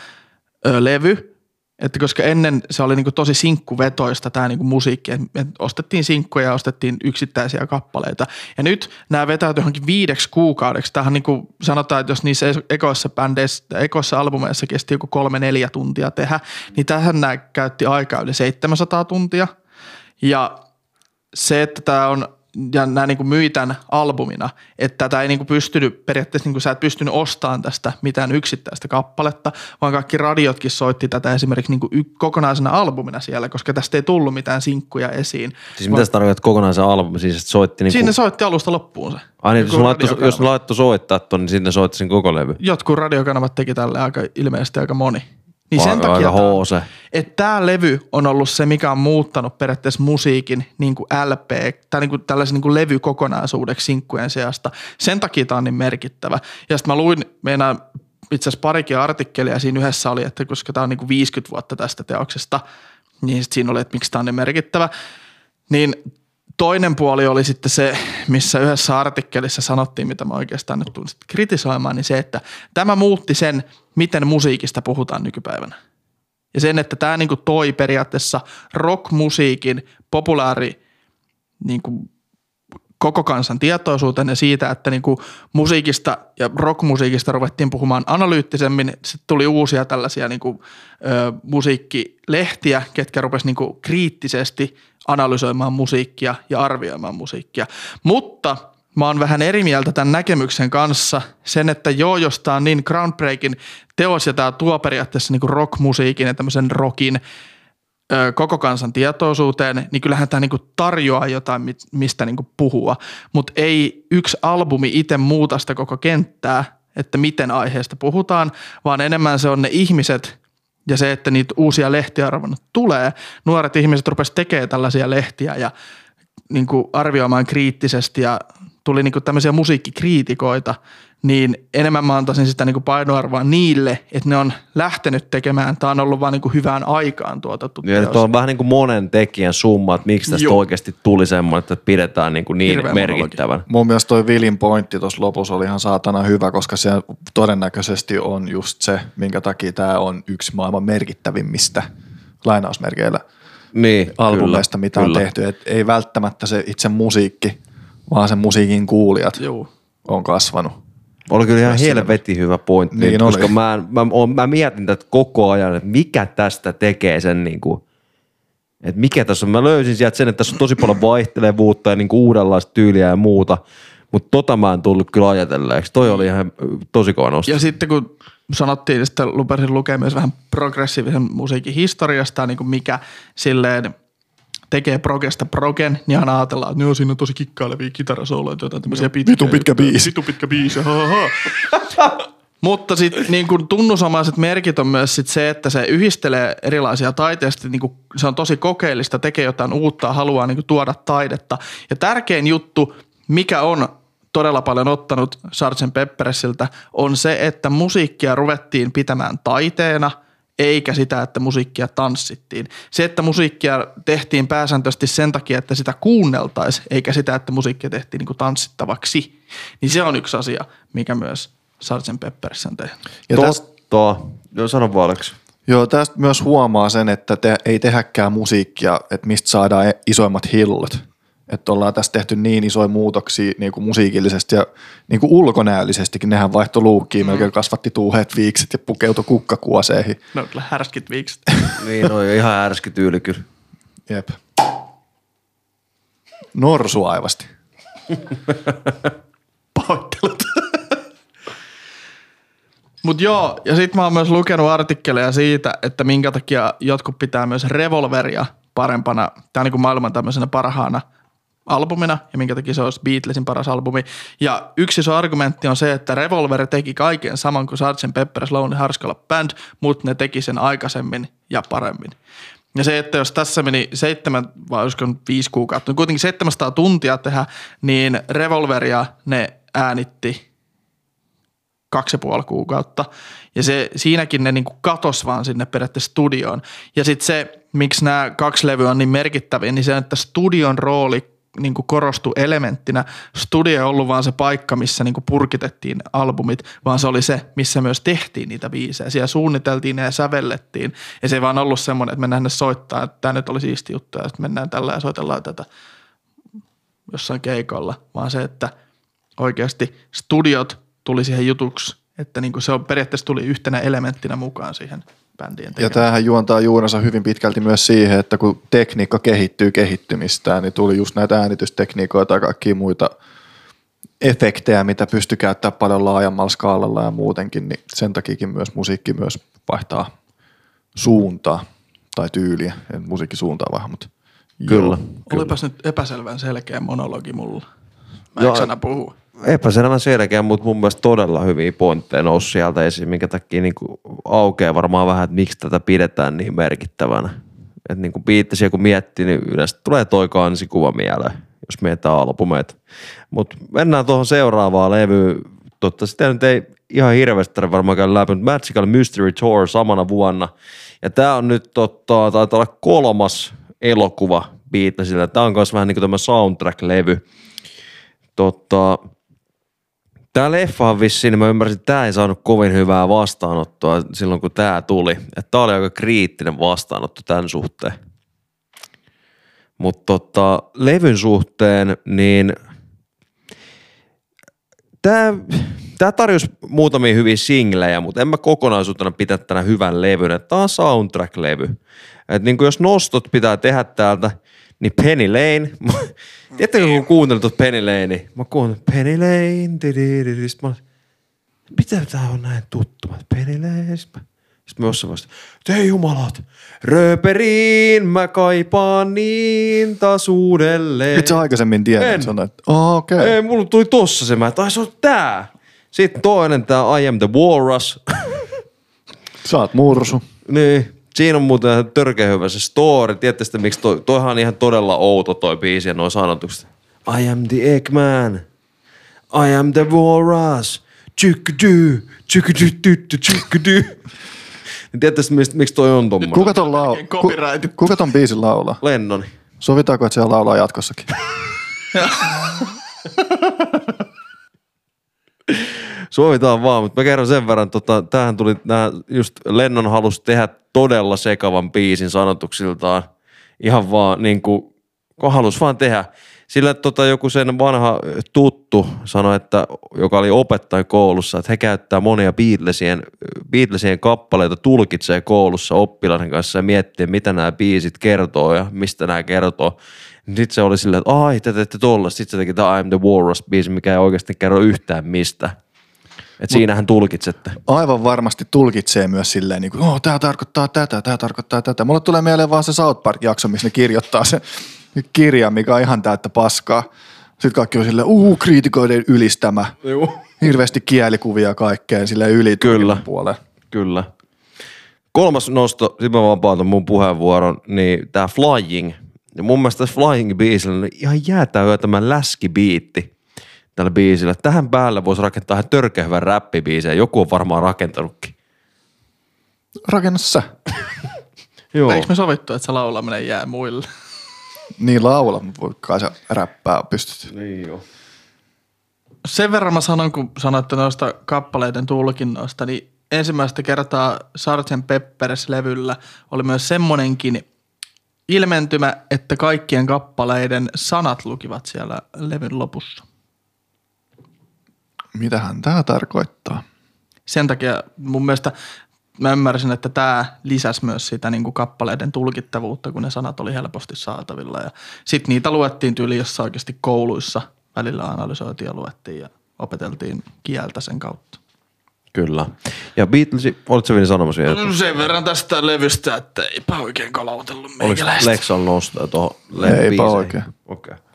ö, levy, että koska ennen se oli niinku tosi sinkkuvetoista tämä niinku musiikki, että ostettiin sinkkuja ja ostettiin yksittäisiä kappaleita. Ja nyt nämä vetäytyi johonkin viideksi kuukaudeksi. Tähän niinku sanotaan, että jos niissä ekoissa bändeissä, ekoissa albumeissa kesti joku kolme neljä tuntia tehdä, niin tähän nämä käytti aikaa yli 700 tuntia. Ja se, että tämä on, ja nämä niin myi tämän albumina, että tätä ei niin pystynyt, periaatteessa niin sä et pystynyt ostamaan tästä mitään yksittäistä kappaletta, vaan kaikki radiotkin soitti tätä esimerkiksi niin y- kokonaisena albumina siellä, koska tästä ei tullut mitään sinkkuja esiin. Siis mitä sä tarkoitat kokonaisen albumi? Siis että soitti niinku... Siinä soitti alusta loppuun se. Ai niin, jos, radiokanava. jos laittoi soittaa ton, niin sinne soitti sen koko levy. Jotkut radiokanavat teki tälle aika ilmeisesti aika moni. Niin sen Aika- takia hoose. että tämä levy on ollut se, mikä on muuttanut periaatteessa musiikin niin kuin LP, tai niin kuin tällaisen niin kuin levykokonaisuudeksi sinkkujen seasta. Sen takia tämä on niin merkittävä. Ja sitten mä luin meidän itse asiassa parikin artikkelia, siinä yhdessä oli, että koska tämä on niin kuin 50 vuotta tästä teoksesta, niin sit siinä oli, että miksi tämä on niin merkittävä. Niin toinen puoli oli sitten se, missä yhdessä artikkelissa sanottiin, mitä mä oikeastaan nyt tulin kritisoimaan, niin se, että tämä muutti sen, miten musiikista puhutaan nykypäivänä. Ja sen, että tämä niinku toi periaatteessa rockmusiikin populaari niinku koko kansan tietoisuuteen ja siitä, että niinku musiikista ja rockmusiikista ruvettiin puhumaan analyyttisemmin. Sitten tuli uusia tällaisia niinku, ö, musiikkilehtiä, ketkä rupesivat niinku kriittisesti analysoimaan musiikkia ja arvioimaan musiikkia. Mutta mä oon vähän eri mieltä tämän näkemyksen kanssa. Sen, että joo, jos tää on niin groundbreaking teos ja tää tuo periaatteessa niinku rockmusiikin ja tämmöisen rockin koko kansan tietoisuuteen, niin kyllähän tämä niinku tarjoaa jotain, mistä niinku puhua. Mutta ei yksi albumi itse muuta sitä koko kenttää, että miten aiheesta puhutaan, vaan enemmän se on ne ihmiset ja se, että niitä uusia lehtiä arvonnut tulee. Nuoret ihmiset rupesivat tekemään tällaisia lehtiä ja niin kuin arvioimaan kriittisesti ja tuli niin kuin tämmöisiä musiikkikriitikoita, niin enemmän mä antaisin sitä niin kuin painoarvoa niille, että ne on lähtenyt tekemään. Tämä on ollut vaan niin kuin hyvään aikaan tuotettu Ja teos. tuo on vähän niin kuin monen tekijän summa, että miksi tästä Joo. oikeasti tuli semmoinen, että pidetään niin, kuin niin merkittävän. Mun mielestä toi Vilin pointti tuossa lopussa oli ihan saatana hyvä, koska se todennäköisesti on just se, minkä takia tämä on yksi maailman merkittävimmistä lainausmerkeillä Niin, albumeista, kyllä, mitä kyllä. on tehty. Et ei välttämättä se itse musiikki, vaan sen musiikin kuulijat Joo. on kasvanut. Oli kyllä ihan helvetin hyvä pointti, Niin koska oli. mä, mä, mä mietin tätä koko ajan, että mikä tästä tekee sen niin kuin, että mikä tässä on. Mä löysin sieltä sen, että tässä on tosi paljon vaihtelevuutta ja niin kuin uudenlaista tyyliä ja muuta, mutta tota mä en tullut kyllä ajatelleeksi. Toi oli ihan tosi kova nosto. Ja sitten kun sanottiin, että lupasin lukea myös vähän progressiivisen musiikin historiasta, niin kuin mikä silleen tekee progesta progen, niin aina ajatellaan, että ne on siinä tosi kikkailevia kitarasooloja, jotain tämmöisiä pitkiä. vitun pitkä biisi. Vitun pitkä biisi, ha, ha. Mutta sitten niin kuin tunnusomaiset merkit on myös sit se, että se yhdistelee erilaisia taiteista, niin se on tosi kokeellista, tekee jotain uutta, haluaa niin tuoda taidetta. Ja tärkein juttu, mikä on todella paljon ottanut Sgt. Peppersiltä, on se, että musiikkia ruvettiin pitämään taiteena, eikä sitä, että musiikkia tanssittiin. Se, että musiikkia tehtiin pääsääntöisesti sen takia, että sitä kuunneltaisiin, eikä sitä, että musiikkia tehtiin niin kuin tanssittavaksi, niin se on yksi asia, mikä myös Sgt. Pepperissä on tehnyt. Ja tästä, Totta. Joo, sano vaan Aleksi. joo, tästä myös huomaa sen, että te, ei tehäkään musiikkia, että mistä saadaan e- isoimmat hillot. Että ollaan tässä tehty niin isoja muutoksia niin kuin musiikillisesti ja niin kuin ulkonäöllisestikin. Nehän vaihtoi luukkiin, mm. melkein kasvatti tuuheet viikset ja pukeutui kukkakuoseihin. No kyllä härskit viikset. Niin, no ihan ärski tyyli kyllä. Jep. Norsuaivasti. Pahoittelut. Mut joo, ja sit mä oon myös lukenut artikkeleja siitä, että minkä takia jotkut pitää myös Revolveria parempana, tai niin kuin maailman tämmöisenä parhaana albumina, ja minkä takia se olisi Beatlesin paras albumi. Ja yksi iso argumentti on se, että Revolver teki kaiken saman kuin Sgt. Pepper's Lonely Hearts Club Band, mutta ne teki sen aikaisemmin ja paremmin. Ja se, että jos tässä meni seitsemän vai olisiko viisi kuukautta, niin kuitenkin 700 tuntia tehdä, niin Revolveria ne äänitti kaksi ja puoli kuukautta. Ja se, siinäkin ne niinku katos vaan sinne periaatteessa studioon. Ja sitten se, miksi nämä kaksi levyä on niin merkittäviä, niin se, että studion rooli niin kuin korostui elementtinä. Studio ei ollut vaan se paikka, missä niin kuin purkitettiin albumit, vaan se oli se, missä myös tehtiin niitä biisejä. Siellä suunniteltiin ja sävellettiin. Ja se ei vaan ollut semmoinen, että mennään ne soittaa, että tämä nyt oli siisti juttu ja sitten mennään tällä ja soitellaan tätä jossain keikolla, vaan se, että oikeasti studiot tuli siihen jutuksi, että niin kuin se on periaatteessa tuli yhtenä elementtinä mukaan siihen bändien Ja tekemiseen. tämähän juontaa juurensa hyvin pitkälti myös siihen, että kun tekniikka kehittyy kehittymistään, niin tuli just näitä äänitystekniikoita ja kaikkia muita efektejä, mitä pystyy käyttämään paljon laajemmalla skaalalla ja muutenkin, niin sen takiakin myös musiikki myös vaihtaa suuntaa tai tyyliä, en musiikkisuuntaa vaan, mutta Kyllä. Olipas nyt epäselvän selkeä monologi mulla. Mä Joo. eikö sana puhua? Epäselvän selkeä, mutta mun mielestä todella hyviä pointteja nousi sieltä esiin, minkä takia niin kuin aukeaa varmaan vähän, että miksi tätä pidetään niin merkittävänä. Että niin kuin biittisiä kun miettii, niin yleensä tulee toi kansikuva mieleen, jos mietitään albumeita. Mutta mennään tuohon seuraavaan levyyn. Totta, sitä nyt ei ihan hirveästi tarvitse varmaan käydä läpi, mutta Magical Mystery Tour samana vuonna. Ja tämä on nyt totta, taitaa olla kolmas elokuva Beatlesilla. Tämä on myös vähän niin kuin tämä soundtrack-levy. Totta, Tämä leffa on vissiin, niin mä ymmärsin, että tämä ei saanut kovin hyvää vastaanottoa silloin, kun tämä tuli. Tämä oli aika kriittinen vastaanotto tämän suhteen. Mutta tota, levyn suhteen, niin tämä, tämä tarjosi muutamia hyviä singlejä, mutta en mä kokonaisuutena pitä tänä hyvän levyn. Tämä on soundtrack-levy. Et niin jos nostot pitää tehdä täältä, Niin Penny Lane, tiedättekö kun kuuntelin tuota Penny Lane, mä kuuntelin Penny Lane, di-di-di-di, sit mä mitä tää on näin tuttu, Mä, Penny Lane, sit mä, mä jossain te jumalat, rööperiin mä kaipaan niin taas uudelleen. Et sä aikaisemmin tiedä, En. että sanoit, oh, okei. Okay. Ei, mulla tuli tossa se, mä, että ai se on tää. Sitten toinen tää I am the walrus. Sä oot mursu. niin, siinä on muuten ihan törkeä hyvä se story. Tiedätte miksi toi, toihan on ihan todella outo toi biisi ja noin sanotukset. I am the Eggman. I am the walrus. Tsykkedy, tsykkedy, tyttö, tsykkedy. Niin Tiedätte mistä- miksi toi on tommonen? Kuka ton, lau- ku- kuka ton biisin laulaa? Lennoni. Sovitaanko, että se laulaa jatkossakin? Sovitaan vaan, mutta mä kerron sen verran, tota, tämähän tuli, nää, just Lennon halusi tehdä todella sekavan biisin sanotuksiltaan. Ihan vaan niin kuin, kun halusi vaan tehdä. Sillä tota, joku sen vanha tuttu sanoi, että, joka oli opettaja koulussa, että he käyttää monia Beatlesien, Beatlesien kappaleita, tulkitsee koulussa oppilaiden kanssa ja miettii, mitä nämä biisit kertoo ja mistä nämä kertoo. Sitten se oli silleen, että ai, te teette tollasta. Sitten se teki tämä I'm the Walrus biisi, mikä ei oikeasti kerro yhtään mistä. Et siinähän tulkitsette. Aivan varmasti tulkitsee myös silleen, niin kuin, oh, tämä tarkoittaa tätä, tämä tarkoittaa tätä. Mulle tulee mieleen vaan se South Park-jakso, missä ne kirjoittaa se kirja, mikä on ihan täyttä paskaa. Sitten kaikki on silleen, uu, kriitikoiden ylistämä. Joo. Hirveästi kielikuvia kaikkeen silleen yli Kyllä. puoleen. Kyllä. Kolmas nosto, sitten mä vapautan mun puheenvuoron, niin tää Flying. Ja mun mielestä tässä Flying-biisillä on ihan jäätävä tämä läskibiitti tällä biisillä. Tähän päälle voisi rakentaa ihan törkeä hyvän räppibiisin ja joku on varmaan rakentanutkin. Rakenna sä. Joo. Eikö me sovittu, että se laulaminen jää muille? Niin laula, mutta voi kai sä räppää pystyt. Niin joo. Sen verran mä sanon, kun sanoitte noista kappaleiden tulkinnoista, niin ensimmäistä kertaa Sgt. Peppers-levyllä oli myös semmonenkin ilmentymä, että kaikkien kappaleiden sanat lukivat siellä levyn lopussa. Mitähän tämä tarkoittaa? Sen takia mun mielestä mä ymmärsin, että tämä lisäsi myös sitä niin kuin kappaleiden tulkittavuutta, kun ne sanat oli helposti saatavilla. Ja sitten niitä luettiin tyyli jossain oikeasti kouluissa. Välillä analysoitiin ja luettiin ja opeteltiin kieltä sen kautta. Kyllä. Ja Beatles, olitko vielä sanomassa vielä? No sen verran tästä levystä, että eipä oikein kalautellut Oliko meikäläistä. Lexan nostoja tuohon Eipä biiseihin? oikein. Okei. Okay.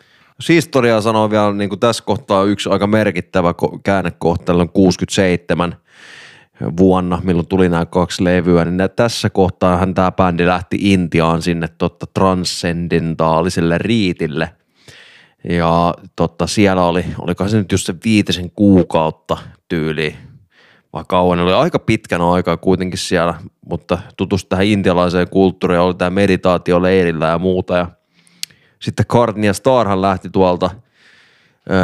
Historiaa sanoo vielä, niin kuin tässä kohtaa yksi aika merkittävä ko- käännekohta, on 67 vuonna, milloin tuli nämä kaksi levyä, niin tässä kohtaahan tämä bändi lähti Intiaan sinne totta transcendentaaliselle riitille. Ja totta, siellä oli, oliko se nyt just se viitisen kuukautta tyyli, vai kauan, oli aika pitkän aikaa kuitenkin siellä, mutta tutustu tähän intialaiseen kulttuuriin, oli tämä meditaatio leirillä ja muuta. Ja sitten Cartney ja Starhan lähti tuolta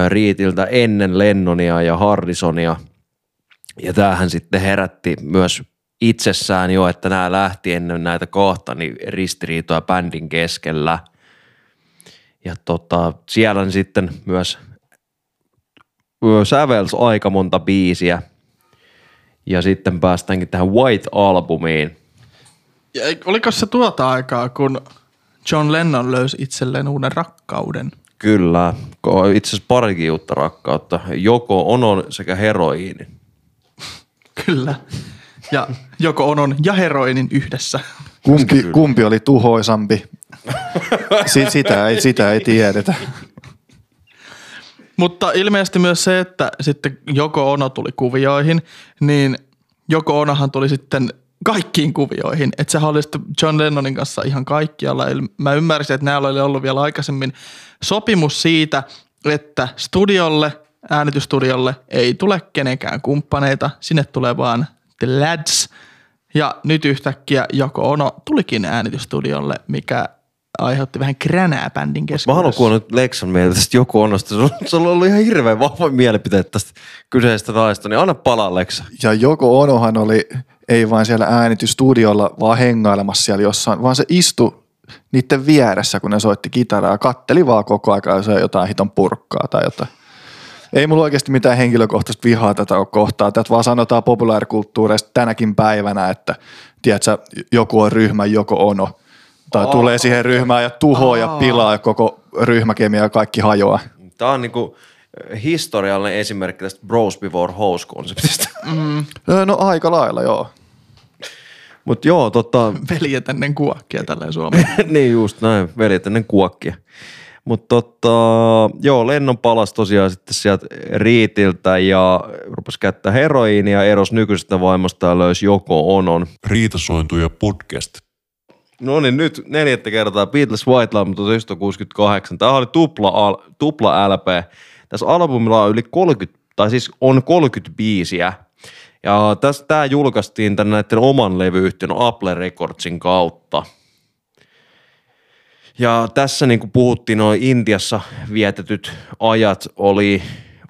Riitiltä ennen Lennonia ja Harrisonia. Ja tämähän sitten herätti myös itsessään jo, että nämä lähti ennen näitä kahta niin ristiriitoja bändin keskellä. Ja tota, siellä sitten myös sävels aika monta biisiä. Ja sitten päästäänkin tähän White-albumiin. Ja oliko se tuota aikaa, kun John Lennon löysi itselleen uuden rakkauden? Kyllä, itse asiassa parikin uutta rakkautta. Joko Onon sekä heroiini. Kyllä. Ja joko onon ja heroinin yhdessä. Kumpi, kumpi oli tuhoisampi? Si- sitä, ei, sitä ei tiedetä. Mutta ilmeisesti myös se, että sitten Joko Ono tuli kuvioihin, niin Joko Onohan tuli sitten kaikkiin kuvioihin. Että sehän oli John Lennonin kanssa ihan kaikkialla. Eli Mä ymmärsin, että näillä oli ollut vielä aikaisemmin sopimus siitä, että studiolle, äänitystudiolle ei tule kenenkään kumppaneita. Sinne tulee vaan The Lads. Ja nyt yhtäkkiä Joko Ono tulikin äänitystudiolle, mikä aiheutti vähän kränää bändin Mä keskuudessa. haluan kuulla nyt Lexan mieltä tästä joku Onosta. Sulla sulla on ollut ihan hirveän vahva mielipiteet tästä kyseisestä naista, niin anna palaa Lexa. Ja Joko Onohan oli ei vain siellä äänitystudiolla, vaan hengailemassa siellä jossain, vaan se istui niiden vieressä, kun ne soitti kitaraa ja katteli vaan koko ajan ja söi jotain hiton purkkaa tai jotain. Ei mulla oikeasti mitään henkilökohtaista vihaa tätä ole kohtaa. Tätä vaan sanotaan populaarikulttuureista tänäkin päivänä, että tiedätkö, joku on ryhmä, joko ono. Tai Aa, tulee siihen ryhmään ja tuhoaa ja pilaa ja koko ryhmäkemia ja kaikki hajoaa. Tämä on niinku historiallinen esimerkki tästä Bros Before House-konseptista. Öö, No aika lailla, joo. Mutta joo, tota, Veljet ennen kuokkia tälleen Suomeen. niin just näin, veljet ennen kuokkia. Mutta tota, joo, lennon palas tosiaan sitten sieltä Riitiltä ja rupesi käyttää heroiinia, eros nykyisestä vaimosta ja löysi Joko Onon. Riitasointuja podcast. No niin, nyt neljättä kertaa Beatles White Album 1968. Tämä oli tupla, al, tupla LP. Tässä albumilla on yli 30, tai siis on 30 biisiä. Ja tämä julkaistiin tämän näiden oman levyyhtiön Apple Recordsin kautta. Ja tässä niin kuin puhuttiin, noin Intiassa vietetyt ajat oli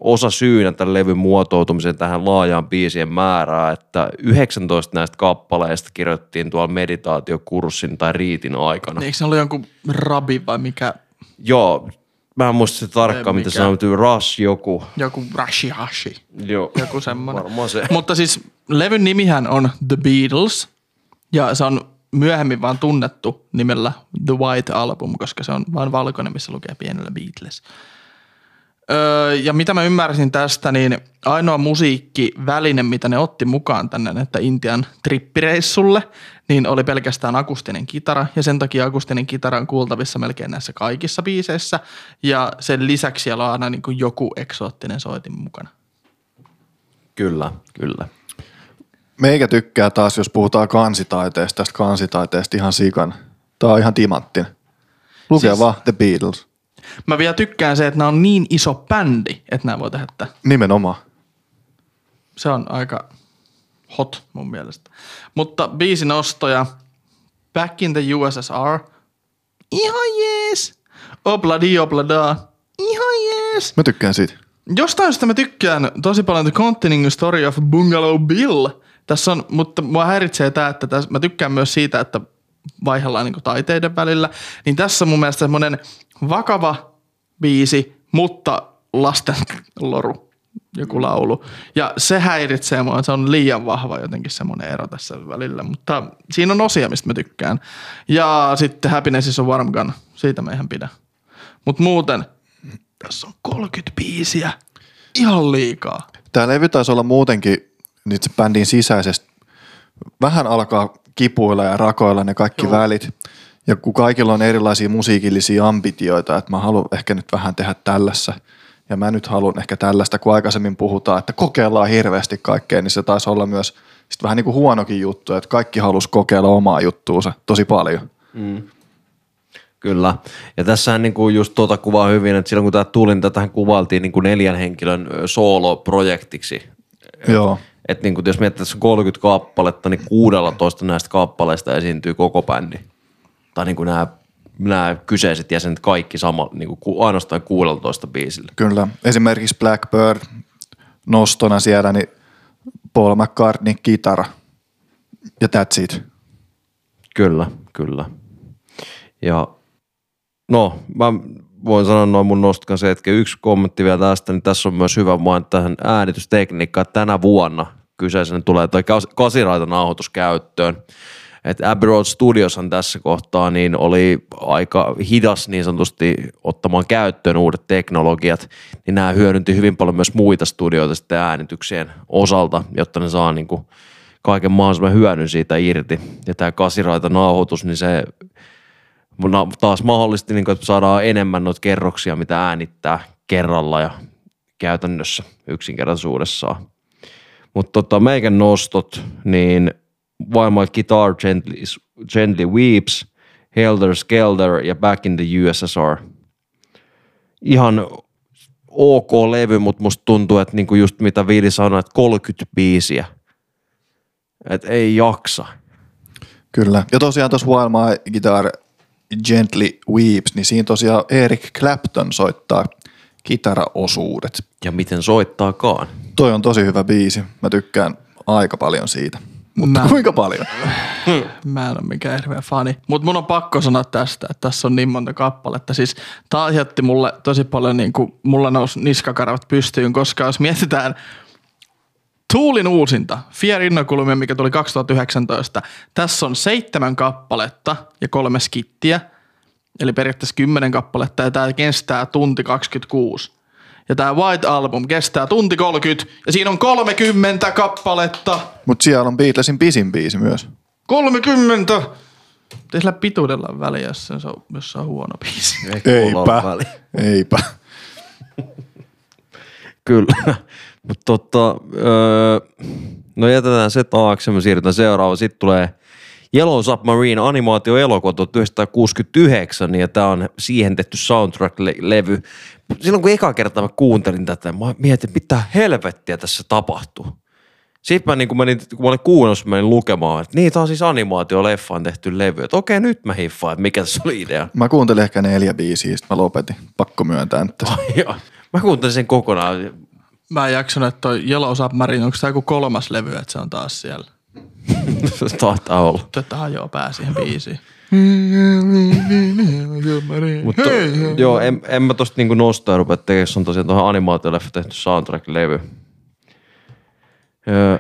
osa syynä tämän levyn muotoutumiseen tähän laajaan biisien määrään, että 19 näistä kappaleista kirjoittiin tuolla meditaatiokurssin tai riitin aikana. Eikö se ollut jonkun rabi vai mikä, Joo, mä en muista se tarkkaan, mitä se on, Rush joku. joku Rashi Hashi. Joo. Joku semmoinen. Varmaan se. Mutta siis levyn nimihän on The Beatles ja se on myöhemmin vaan tunnettu nimellä The White Album, koska se on vain valkoinen, missä lukee pienellä Beatles. Öö, ja mitä mä ymmärsin tästä, niin ainoa musiikkiväline, mitä ne otti mukaan tänne, että Intian trippireissulle, niin oli pelkästään akustinen kitara. Ja sen takia akustinen kitara on kuultavissa melkein näissä kaikissa biiseissä. Ja sen lisäksi siellä on aina niin kuin joku eksoottinen soitin mukana. Kyllä, kyllä. Meikä tykkää taas, jos puhutaan kansitaiteesta, tästä kansitaiteesta ihan sikan. Tää on ihan timanttin. Lukee siis... vaan The Beatles. Mä vielä tykkään se, että nämä on niin iso bändi, että nämä voi tehdä tätä. Nimenomaan. Se on aika hot mun mielestä. Mutta biisin ostoja Back in the USSR. Ihan jees. Obladi oblada. Ihan jees. Mä tykkään siitä. Jostain syystä mä tykkään tosi paljon The Continuing Story of Bungalow Bill. Tässä on, mutta mua häiritsee tämä, että tässä, mä tykkään myös siitä, että vaihdellaan niin taiteiden välillä. Niin tässä on mun mielestä semmoinen vakava biisi, mutta lasten loru, joku laulu. Ja se häiritsee mua, se on liian vahva jotenkin semmoinen ero tässä välillä. Mutta siinä on osia, mistä mä tykkään. Ja sitten Happiness is a Warm Gun, siitä mä ihan pidä. Mutta muuten, tässä on 30 biisiä. Ihan liikaa. Tää levy taisi olla muutenkin nyt se bändin sisäisesti. Vähän alkaa kipuilla ja rakoilla ne kaikki. Joo. välit. Ja kun kaikilla on erilaisia musiikillisia ambitioita, että mä haluan ehkä nyt vähän tehdä tällaista. Ja mä nyt haluan ehkä tällaista, kun aikaisemmin puhutaan, että kokeillaan hirveästi kaikkea, niin se taisi olla myös sit vähän niin kuin huonokin juttu, että kaikki halus kokeilla omaa juttuunsa tosi paljon. Kyllä. Ja tässähän niinku just tuota kuvaa hyvin, että silloin kun tämä tuli, niin tätähän kuvailtiin niinku neljän henkilön ö, solo-projektiksi. Joo. Että niinku, jos miettii, että tässä on 30 kappaletta, niin 16 näistä kappaleista esiintyy koko bändi. Tai niinku nämä, nämä kyseiset jäsenet kaikki sama, niinku ku- ainoastaan 16 biisillä. Kyllä. Esimerkiksi Blackbird nostona siellä, niin Paul McCartney kitara. Ja that's it. Kyllä, kyllä. Ja no, mä voin sanoa noin mun nostkan se, että yksi kommentti vielä tästä, niin tässä on myös hyvä mainita tähän äänitystekniikkaan, tänä vuonna kyseisen tulee toi kas- kasiraitanauhoitus käyttöön. Että Abbey Road Studioshan tässä kohtaa niin oli aika hidas niin sanotusti ottamaan käyttöön uudet teknologiat, niin nämä hyödynti hyvin paljon myös muita studioita sitten äänityksien osalta, jotta ne saa niin kuin kaiken mahdollisimman hyödyn siitä irti. Ja tämä kasiraita nauhoitus, niin se taas mahdollisesti, niin kuin, että saadaan enemmän noita kerroksia, mitä äänittää kerralla ja käytännössä yksinkertaisuudessaan. Mutta tota, meikän nostot, niin While My Guitar Gently, Gently Weeps, Helter Skelter ja Back in the USSR. Ihan ok levy, mutta musta tuntuu, että niinku just mitä Viili sanoi, että 30 biisiä. Et ei jaksa. Kyllä. Ja tosiaan tuossa While My Guitar Gently Weeps, niin siinä tosiaan Eric Clapton soittaa kitaraosuudet. Ja miten soittaakaan. Toi on tosi hyvä biisi. Mä tykkään aika paljon siitä. Mutta Mä- kuinka paljon? Mä en ole mikään hirveä fani. Mutta mun on pakko sanoa tästä, että tässä on niin monta kappaletta. Siis tää aiheutti mulle tosi paljon, niin kuin, mulla nousi niskakarvat pystyyn, koska jos mietitään Tuulin uusinta, Fear Inoculum, mikä tuli 2019. Tässä on seitsemän kappaletta ja kolme skittiä, eli periaatteessa kymmenen kappaletta, ja tämä kestää tunti 26. Ja tämä White Album kestää tunti 30, ja siinä on 30 kappaletta. Mutta siellä on Beatlesin pisin biisi myös. 30! Ei sillä pituudella väliä, jos se on, jos se on huono biisi. Eipä. Eipä. Kyllä. Mutta tota, öö, no jätetään se taakse, me siirrytään seuraavaan. Sitten tulee Yellow Submarine animaatioelokuva 1969 ja tämä on siihen tehty soundtrack-levy. Silloin kun eka kerta mä kuuntelin tätä, mä mietin, mitä helvettiä tässä tapahtuu. Sitten mä, niin kun, menin, kun mä olin kuunnellut, mä menin lukemaan, että niin, tää on siis animaatioleffaan tehty levy. Että okei, nyt mä hiffaan, että mikä tässä oli idea. Mä kuuntelin ehkä neljä biisiä, sit mä lopetin. Pakko myöntää nyt. Joo. Mä kuuntelin sen kokonaan. Mä en jaksanut, että toi Yellow Submarine, onko tämä joku kolmas levy, että se on taas siellä. Taitaa olla. Tätä hajoaa pää siihen biisiin. Mutta joo, en, en mä tosta niinku nostaa rupea tekemään, se on tosiaan tuohon animaatioleffa tehty soundtrack-levy. Öö,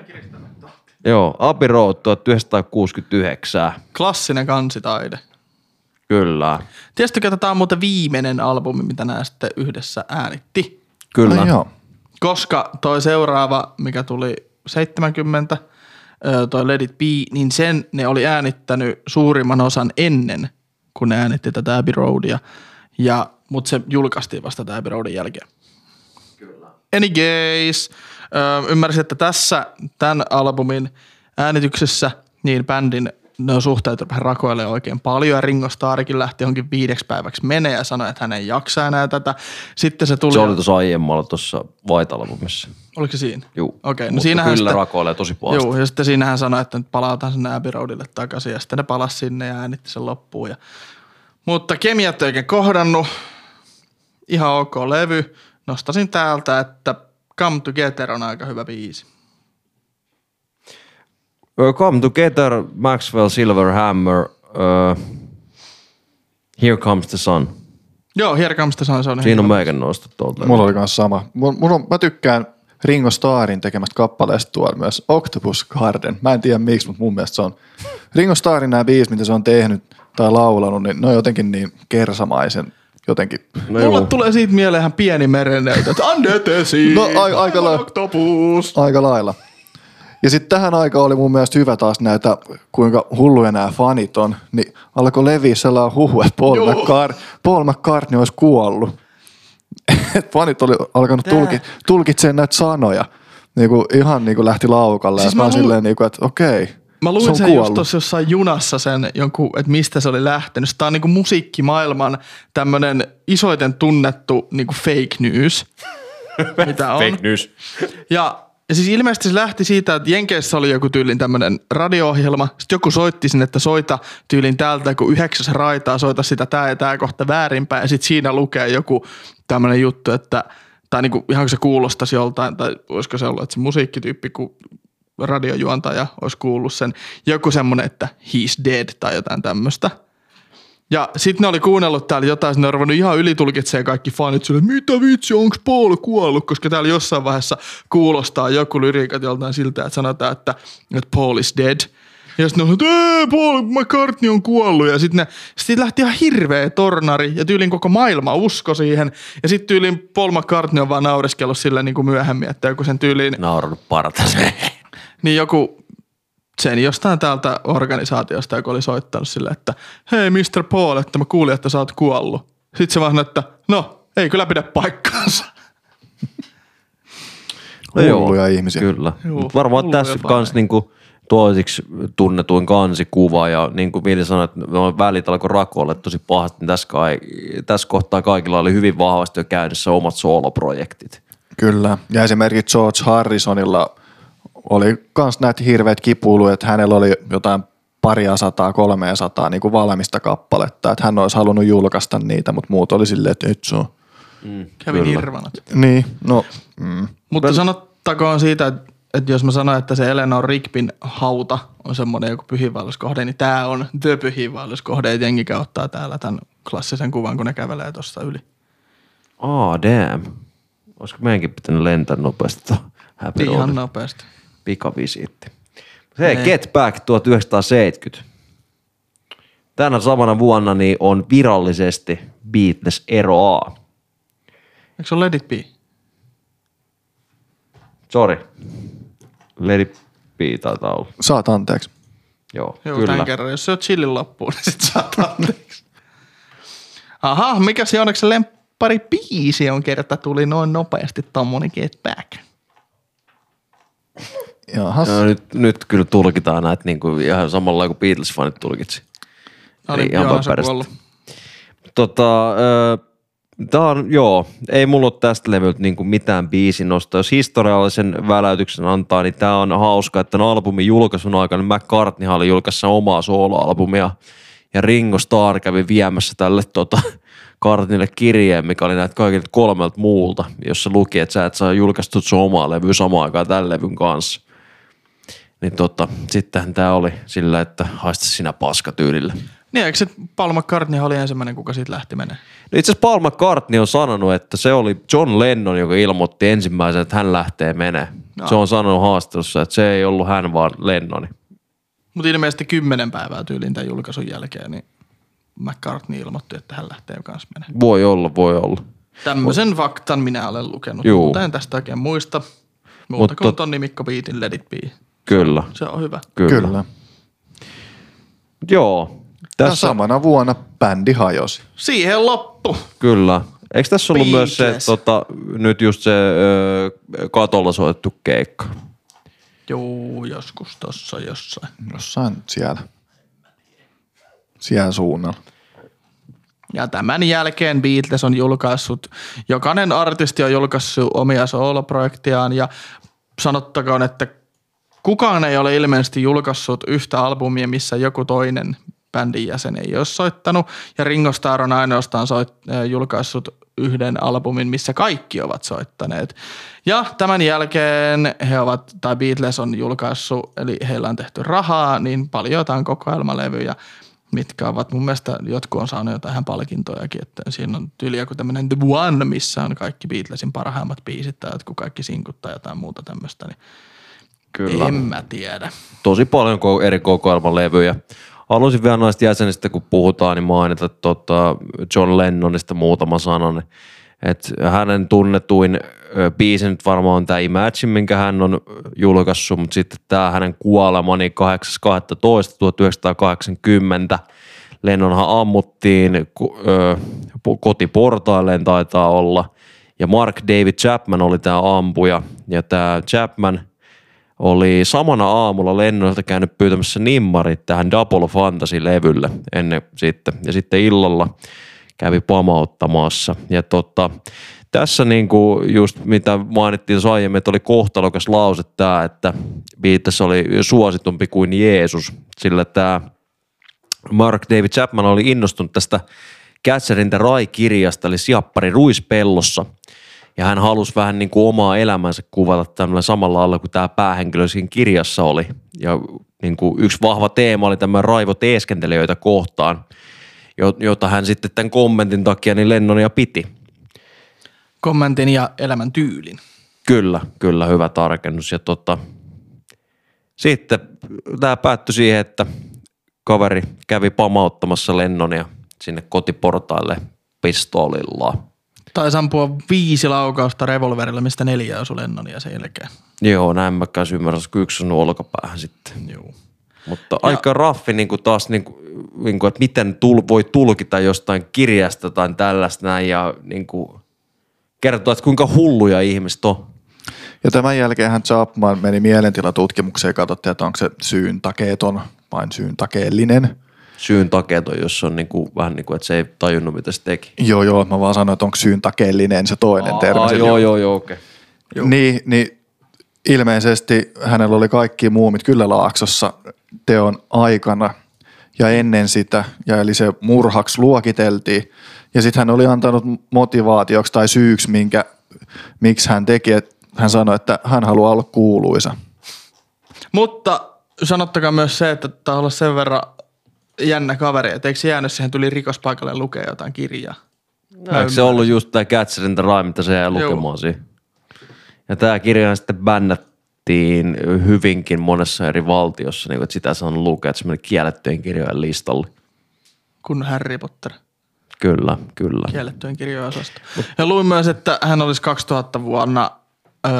joo, Abbey Road 1969, Klassinen kansitaide. kyllä, Tiesitkö, että tämä on muuten viimeinen albumi, mitä nämä sitten yhdessä äänitti? kyllä. Ai joo. Koska toi seuraava, mikä tuli 70, ö, toi Let It Be, niin sen ne oli äänittänyt suurimman osan ennen, kun ne äänitti tätä Abbey Roadia. Ja, mutta se julkaistiin vasta tätä Abbey Roadin jälkeen. Kyllä. Anyways, ö, ymmärsin, että tässä tämän albumin äänityksessä niin bändin ne suhteet rupesi rakoilemaan oikein paljon ja Ringo Starrkin lähti johonkin viideksi päiväksi menee ja sanoi, että hän ei jaksa enää tätä. Sitten se tuli... Se oli tuossa aiemmalla tuossa White Albumissa. Oliko se siinä? Juu. Okei, no Mutta siinähän kyllä sitten- rakoilee tosi pahasti. Joo, ja sitten siinähän sanoi, että nyt palataan sinne Abbey Roadille takaisin, ja sitten ne palasi sinne ja äänitti sen loppuun. Ja... Mutta kemiat ei oikein kohdannut. Ihan ok levy. Nostasin täältä, että Come Together on aika hyvä biisi. Come Together, Maxwell Silverhammer, uh, Here Comes the Sun. Joo, Here Comes the Sun, se on Siinä on meikän nostot tuolta. Mulla oli kanssa sama. Mulla, mulla on, mä tykkään Ringo Starrin tekemästä kappaleesta tuolla myös Octopus Garden. Mä en tiedä miksi, mutta mun mielestä se on. Ringo Starrin nämä biisit, mitä se on tehnyt tai laulanut, niin ne on jotenkin niin kersamaisen jotenkin. No Mulle juu. tulee siitä mieleen ihan pieni merennäytö, että sea, No, ai- aika lailla. octopus. Aika lailla. Ja sitten tähän aikaan oli mun mielestä hyvä taas näitä, kuinka hulluja nämä fanit on, niin alkoi leviä sellainen huhu, että Paul. McCart- Paul McCartney olisi kuollut. Et fanit oli alkanut tulki, tulkitsemaan näitä sanoja. Niinku, ihan niinku lähti laukalle. Siis ja mä mä luin- silleen, niinku, että okei, Mä se luin on sen just kuollut. tuossa jossain junassa sen jonkun, että mistä se oli lähtenyt. Tämä on niinku musiikkimaailman tämmönen isoiten tunnettu niinku fake news, mitä on. Fake news. Ja, ja siis ilmeisesti se lähti siitä, että Jenkeissä oli joku tyylin tämmöinen radio-ohjelma. Sitten joku soitti sinne, että soita tyylin täältä, kun yhdeksäs raitaa, soita sitä tää ja tää kohta väärinpäin. Ja sitten siinä lukee joku tämmöinen juttu, että tai niinku ihan kun se kuulostaisi joltain, tai olisiko se ollut, että se musiikkityyppi, kun radiojuontaja olisi kuullut sen, joku semmoinen, että he's dead tai jotain tämmöistä. Ja sitten ne oli kuunnellut täällä jotain, sitten ne on ihan ylitulkitsemaan kaikki fanit sille, mitä vitsi, onko Paul kuollut? Koska täällä jossain vaiheessa kuulostaa joku lyriikat joltain siltä, että sanotaan, että, että Paul is dead. Ja sitten ne on, että "Ee, Paul McCartney on kuollut. Ja sitten sit lähti ihan hirveä tornari ja tyylin koko maailma usko siihen. Ja sitten tyylin Paul McCartney on vaan naureskellut sille niin kuin myöhemmin, että joku sen tyyliin Nauranut partaseen. niin joku sen jostain täältä organisaatiosta, joka oli soittanut sille, että hei Mr. Paul, että mä kuulin, että sä oot kuollut. Sitten se vaan sanoi, että no, ei kyllä pidä paikkaansa. Hulluja ihmisiä. Kyllä. Juu, Mut varmaan tässä kans niinku toisiksi tunnetuin kansikuva ja niin kuin Vili sanoi, että välit alkoi rakoille tosi pahasti, niin tässä, kai, tässä kohtaa kaikilla oli hyvin vahvasti jo käynnissä omat sooloprojektit. Kyllä. Ja esimerkiksi George Harrisonilla oli myös näitä hirveät kipuiluja, että hänellä oli jotain paria sataa, kolmea sataa niin kuin valmista kappaletta. Että hän olisi halunnut julkaista niitä, mutta muut oli silleen, että et se on. Kävi Kyllä. nirvanat. Niin, no mm. Mutta sanottakoon siitä, että, että jos mä sanoin, että se Eleanor Rigpin hauta on semmoinen joku pyhiinvaelluskohde, niin tämä on the pyhiinvaelluskohde, ja jengi ottaa täällä tämän klassisen kuvan, kun ne kävelee tuossa yli. Oh, damn. Olisiko meidänkin pitänyt lentää nopeasti Happy Ihan Road. nopeasti. Pikavisiitti. Hei, Ei. Get Back 1970. Tänä samana vuonna niin on virallisesti Beatles eroaa. Eikö se ole Let It Be? Sorry. Let it taitaa olla. Saat anteeksi. Joo, Joo, kyllä. tämän kerran. Jos se on chillin loppuun, niin sit saat anteeksi. Aha, mikä se onneksi se lemppari biisi on kerta tuli noin nopeasti tommonen Get Back. Jahas. No, nyt, nyt kyllä tulkitaan näitä niin kuin ihan samalla kuin Beatles-fanit tulkitsi. No Eli niin, ihan joo, se paperista. kuollut. Tota, ö, tää on, joo, ei mulla ole tästä levyltä niinku mitään biisin nostoa. Jos historiallisen väläytyksen antaa, niin tää on hauska, että tämän albumin julkaisun aikana McCartney oli julkaissut omaa soloalbumia ja Ringo Starr kävi viemässä tälle tota, Cartneylle kirjeen, mikä oli näitä kaikilta kolmelta muulta, jossa luki, että sä et saa julkaistut sun omaa levyä samaan aikaan tämän levyn kanssa. Niin tota, sittenhän tää oli sillä, että haista sinä paskatyylillä. Niin, eikö se Paul McCartney oli ensimmäinen, kuka siitä lähti menee? No itse asiassa Paul McCartney on sanonut, että se oli John Lennon, joka ilmoitti ensimmäisen, että hän lähtee menee. No. Se on sanonut haastattelussa, että se ei ollut hän, vaan Lennoni. Mutta ilmeisesti kymmenen päivää tyyliin tämän julkaisun jälkeen, niin McCartney ilmoitti, että hän lähtee kanssa menee. Voi olla, voi olla. Tämmöisen faktan minä olen lukenut, Juu. mutta en tästä oikein muista. Muuta Mutta- kuin ton nimikko Beatin Let It Be. Kyllä, Se on hyvä. kyllä. Kyllä. kyllä. Joo, Ja tässä samana vuonna bändi hajosi. Siihen loppu. kyllä. Eikö tässä ollut myös se, Beatles. tota, nyt just se ö, katolla soitettu keikka? Joo, joskus tossa jossain. Jossain siellä. Siellä suunnalla. Ja tämän jälkeen Beatles on julkaissut, jokainen artisti on julkaissut omia sooloprojektejaan ja sanottakoon, että kukaan ei ole ilmeisesti julkaissut yhtä albumia, missä joku toinen bändin jäsen ei ole soittanut. Ja Ringo Starr on ainoastaan soit, äh, julkaissut yhden albumin, missä kaikki ovat soittaneet. Ja tämän jälkeen he ovat, tai Beatles on julkaissut, eli heillä on tehty rahaa, niin paljon jotain kokoelmalevyjä, mitkä ovat mun mielestä, jotkut on saanut jotain palkintojakin, että siinä on tyyli joku tämmöinen The One, missä on kaikki Beatlesin parhaimmat biisit tai jotkut kaikki sinkut tai jotain muuta tämmöistä, niin Kyllä. en mä tiedä. tosi paljon eri kokoelman levyjä. Haluaisin vielä noista jäsenistä, kun puhutaan, niin mainita tota John Lennonista muutama sanan. Et hänen tunnetuin biisi nyt varmaan on tämä Imagine, minkä hän on julkaissut, mutta sitten tämä hänen kuolema, niin 8.12.1980. Lennonhan ammuttiin kotiportailleen taitaa olla. Ja Mark David Chapman oli tämä ampuja. Ja tämä Chapman – oli samana aamulla lennolta käynyt pyytämässä nimmarit tähän Double Fantasy-levylle ennen sitten. Ja sitten illalla kävi pamauttamassa. Ja tota, tässä niinku just mitä mainittiin aiemmin, että oli kohtalokas lause tämä, että Beatles oli suositumpi kuin Jeesus, sillä tämä Mark David Chapman oli innostunut tästä Catcherin the Rye-kirjasta, eli Siappari Ruispellossa. Ja hän halusi vähän niin kuin omaa elämänsä kuvata tämmöinen samalla lailla kuin tämä päähenkilö siinä kirjassa oli. Ja niin kuin yksi vahva teema oli tämä raivo teeskentelijöitä kohtaan, jo- jota hän sitten tämän kommentin takia niin Lennonia piti. Kommentin ja elämän tyylin. Kyllä, kyllä, hyvä tarkennus. Ja tota, sitten tämä päättyi siihen, että kaveri kävi pamauttamassa Lennonia sinne kotiportaille pistoolillaan. Tai ampua viisi laukausta revolverilla, mistä neljä osui Lennonia sen jälkeen. Joo, näin mä kanssa ymmärrän, kun yksi on olkapäähän sitten. Joo. Mutta aika raffi niin kuin taas, niin kuin, niin kuin, että miten tul, voi tulkita jostain kirjasta tai tällaista näin ja niin kuin, kertoa, että kuinka hulluja ihmiset on. Ja tämän jälkeen Chapman meni mielentilatutkimukseen ja katsottiin, että onko se syyn takeeton vai syyn takeellinen. Syyn takeet on, jos on niin kuin, vähän niin kuin, että se ei tajunnut, mitä se teki. Joo, joo, mä vaan sanoin, että onko syyn takeellinen se toinen termi. Aa, sillä joo, joo, joo, okei. Okay. Niin, niin ilmeisesti hänellä oli kaikki muumit kyllä laaksossa teon aikana ja ennen sitä, ja eli se murhaksi luokiteltiin. Ja sitten hän oli antanut motivaatioksi tai syyksi, minkä, miksi hän teki, että hän sanoi, että hän haluaa olla kuuluisa. Mutta sanottakaa myös se, että tämä on ollut sen verran jännä kaveri, että eikö se jäänyt siihen tuli rikospaikalle lukea jotain kirjaa? No, eikö se ollut just tämä Catcher in the mitä se jäi Joo. lukemaan siihen? Ja tämä kirja sitten bännättiin hyvinkin monessa eri valtiossa, niin kuin, että sitä saanut lukea, että se meni kiellettyjen kirjojen listalle. Kun Harry Potter Kyllä, kyllä. kiellettyjen kirjojen osasta. Ja luin myös, että hän olisi 2000 vuonna öö,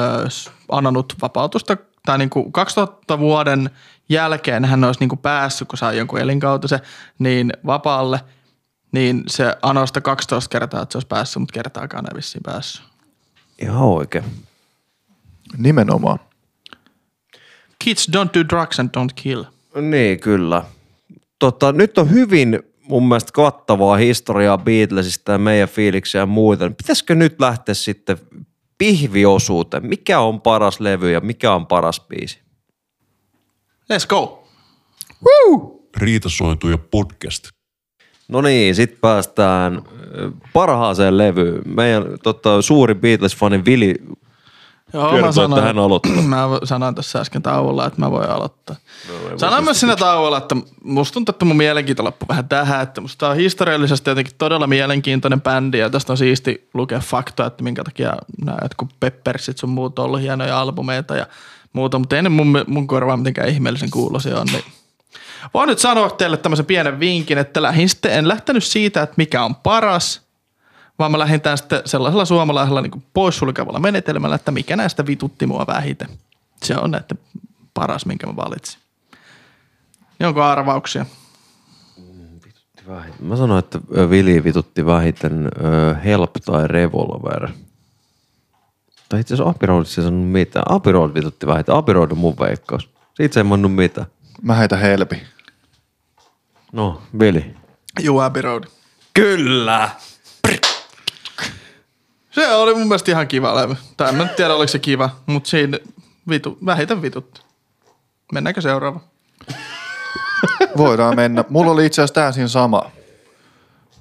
anonut vapautusta, tai niin kuin 2000 vuoden jälkeen hän olisi niin kuin päässyt, kun sai jonkun elinkautisen, niin vapaalle, niin se anosta 12 kertaa, että se olisi päässyt, mutta kertaakaan ei vissiin päässyt. Ihan oikein. Nimenomaan. Kids don't do drugs and don't kill. Niin, kyllä. Tota, nyt on hyvin mun mielestä kattavaa historiaa Beatlesista ja meidän fiiliksiä ja muuta. Pitäisikö nyt lähteä sitten pihviosuuteen? Mikä on paras levy ja mikä on paras biisi? Let's go. Riitasointuja podcast. No niin, sitten päästään ö, parhaaseen levyyn. Meidän tota, suuri Beatles-fani Vili Joo, kertoo, että hän aloittaa. Mä sanoin tuossa äsken tauolla, että mä voin aloittaa. No, sanoin myös siinä tauolla, että musta tuntuu, että mun mielenkiinto loppui vähän tähän, että musta tää on historiallisesti jotenkin todella mielenkiintoinen bändi ja tästä on siisti lukea faktoja, että minkä takia nämä jotkut Peppersit sun muut on ollut hienoja albumeita ja muuta, mutta ei ne mun, mun korvaan mitenkään ihmeellisen kuulosia on, niin Voin nyt sanoa teille tämmöisen pienen vinkin, että lähdin sitten, en lähtenyt siitä, että mikä on paras, vaan mä lähdin sitten sellaisella suomalaisella niin poissulkevalla menetelmällä, että mikä näistä vitutti mua vähiten. Se on näiden paras, minkä mä valitsin. Onko arvauksia? Mä sanoin, että Vili vitutti vähiten Help tai Revolver. Tai itse asiassa Abbey Roadissa ei sanonut mitään. Road vitutti vähiten. Abbey Road on mun veikkaus. Siitä se ei mannut mitään. Mä heitän helpi. No, Vili. Juu, Abbey Road. Kyllä! Se oli mun mielestä ihan kiva levy. Tai en mä nyt tiedä, oliko se kiva, mutta siinä vitu, vähiten vitutti. Mennäänkö seuraava? Voidaan mennä. Mulla oli itse asiassa täysin sama,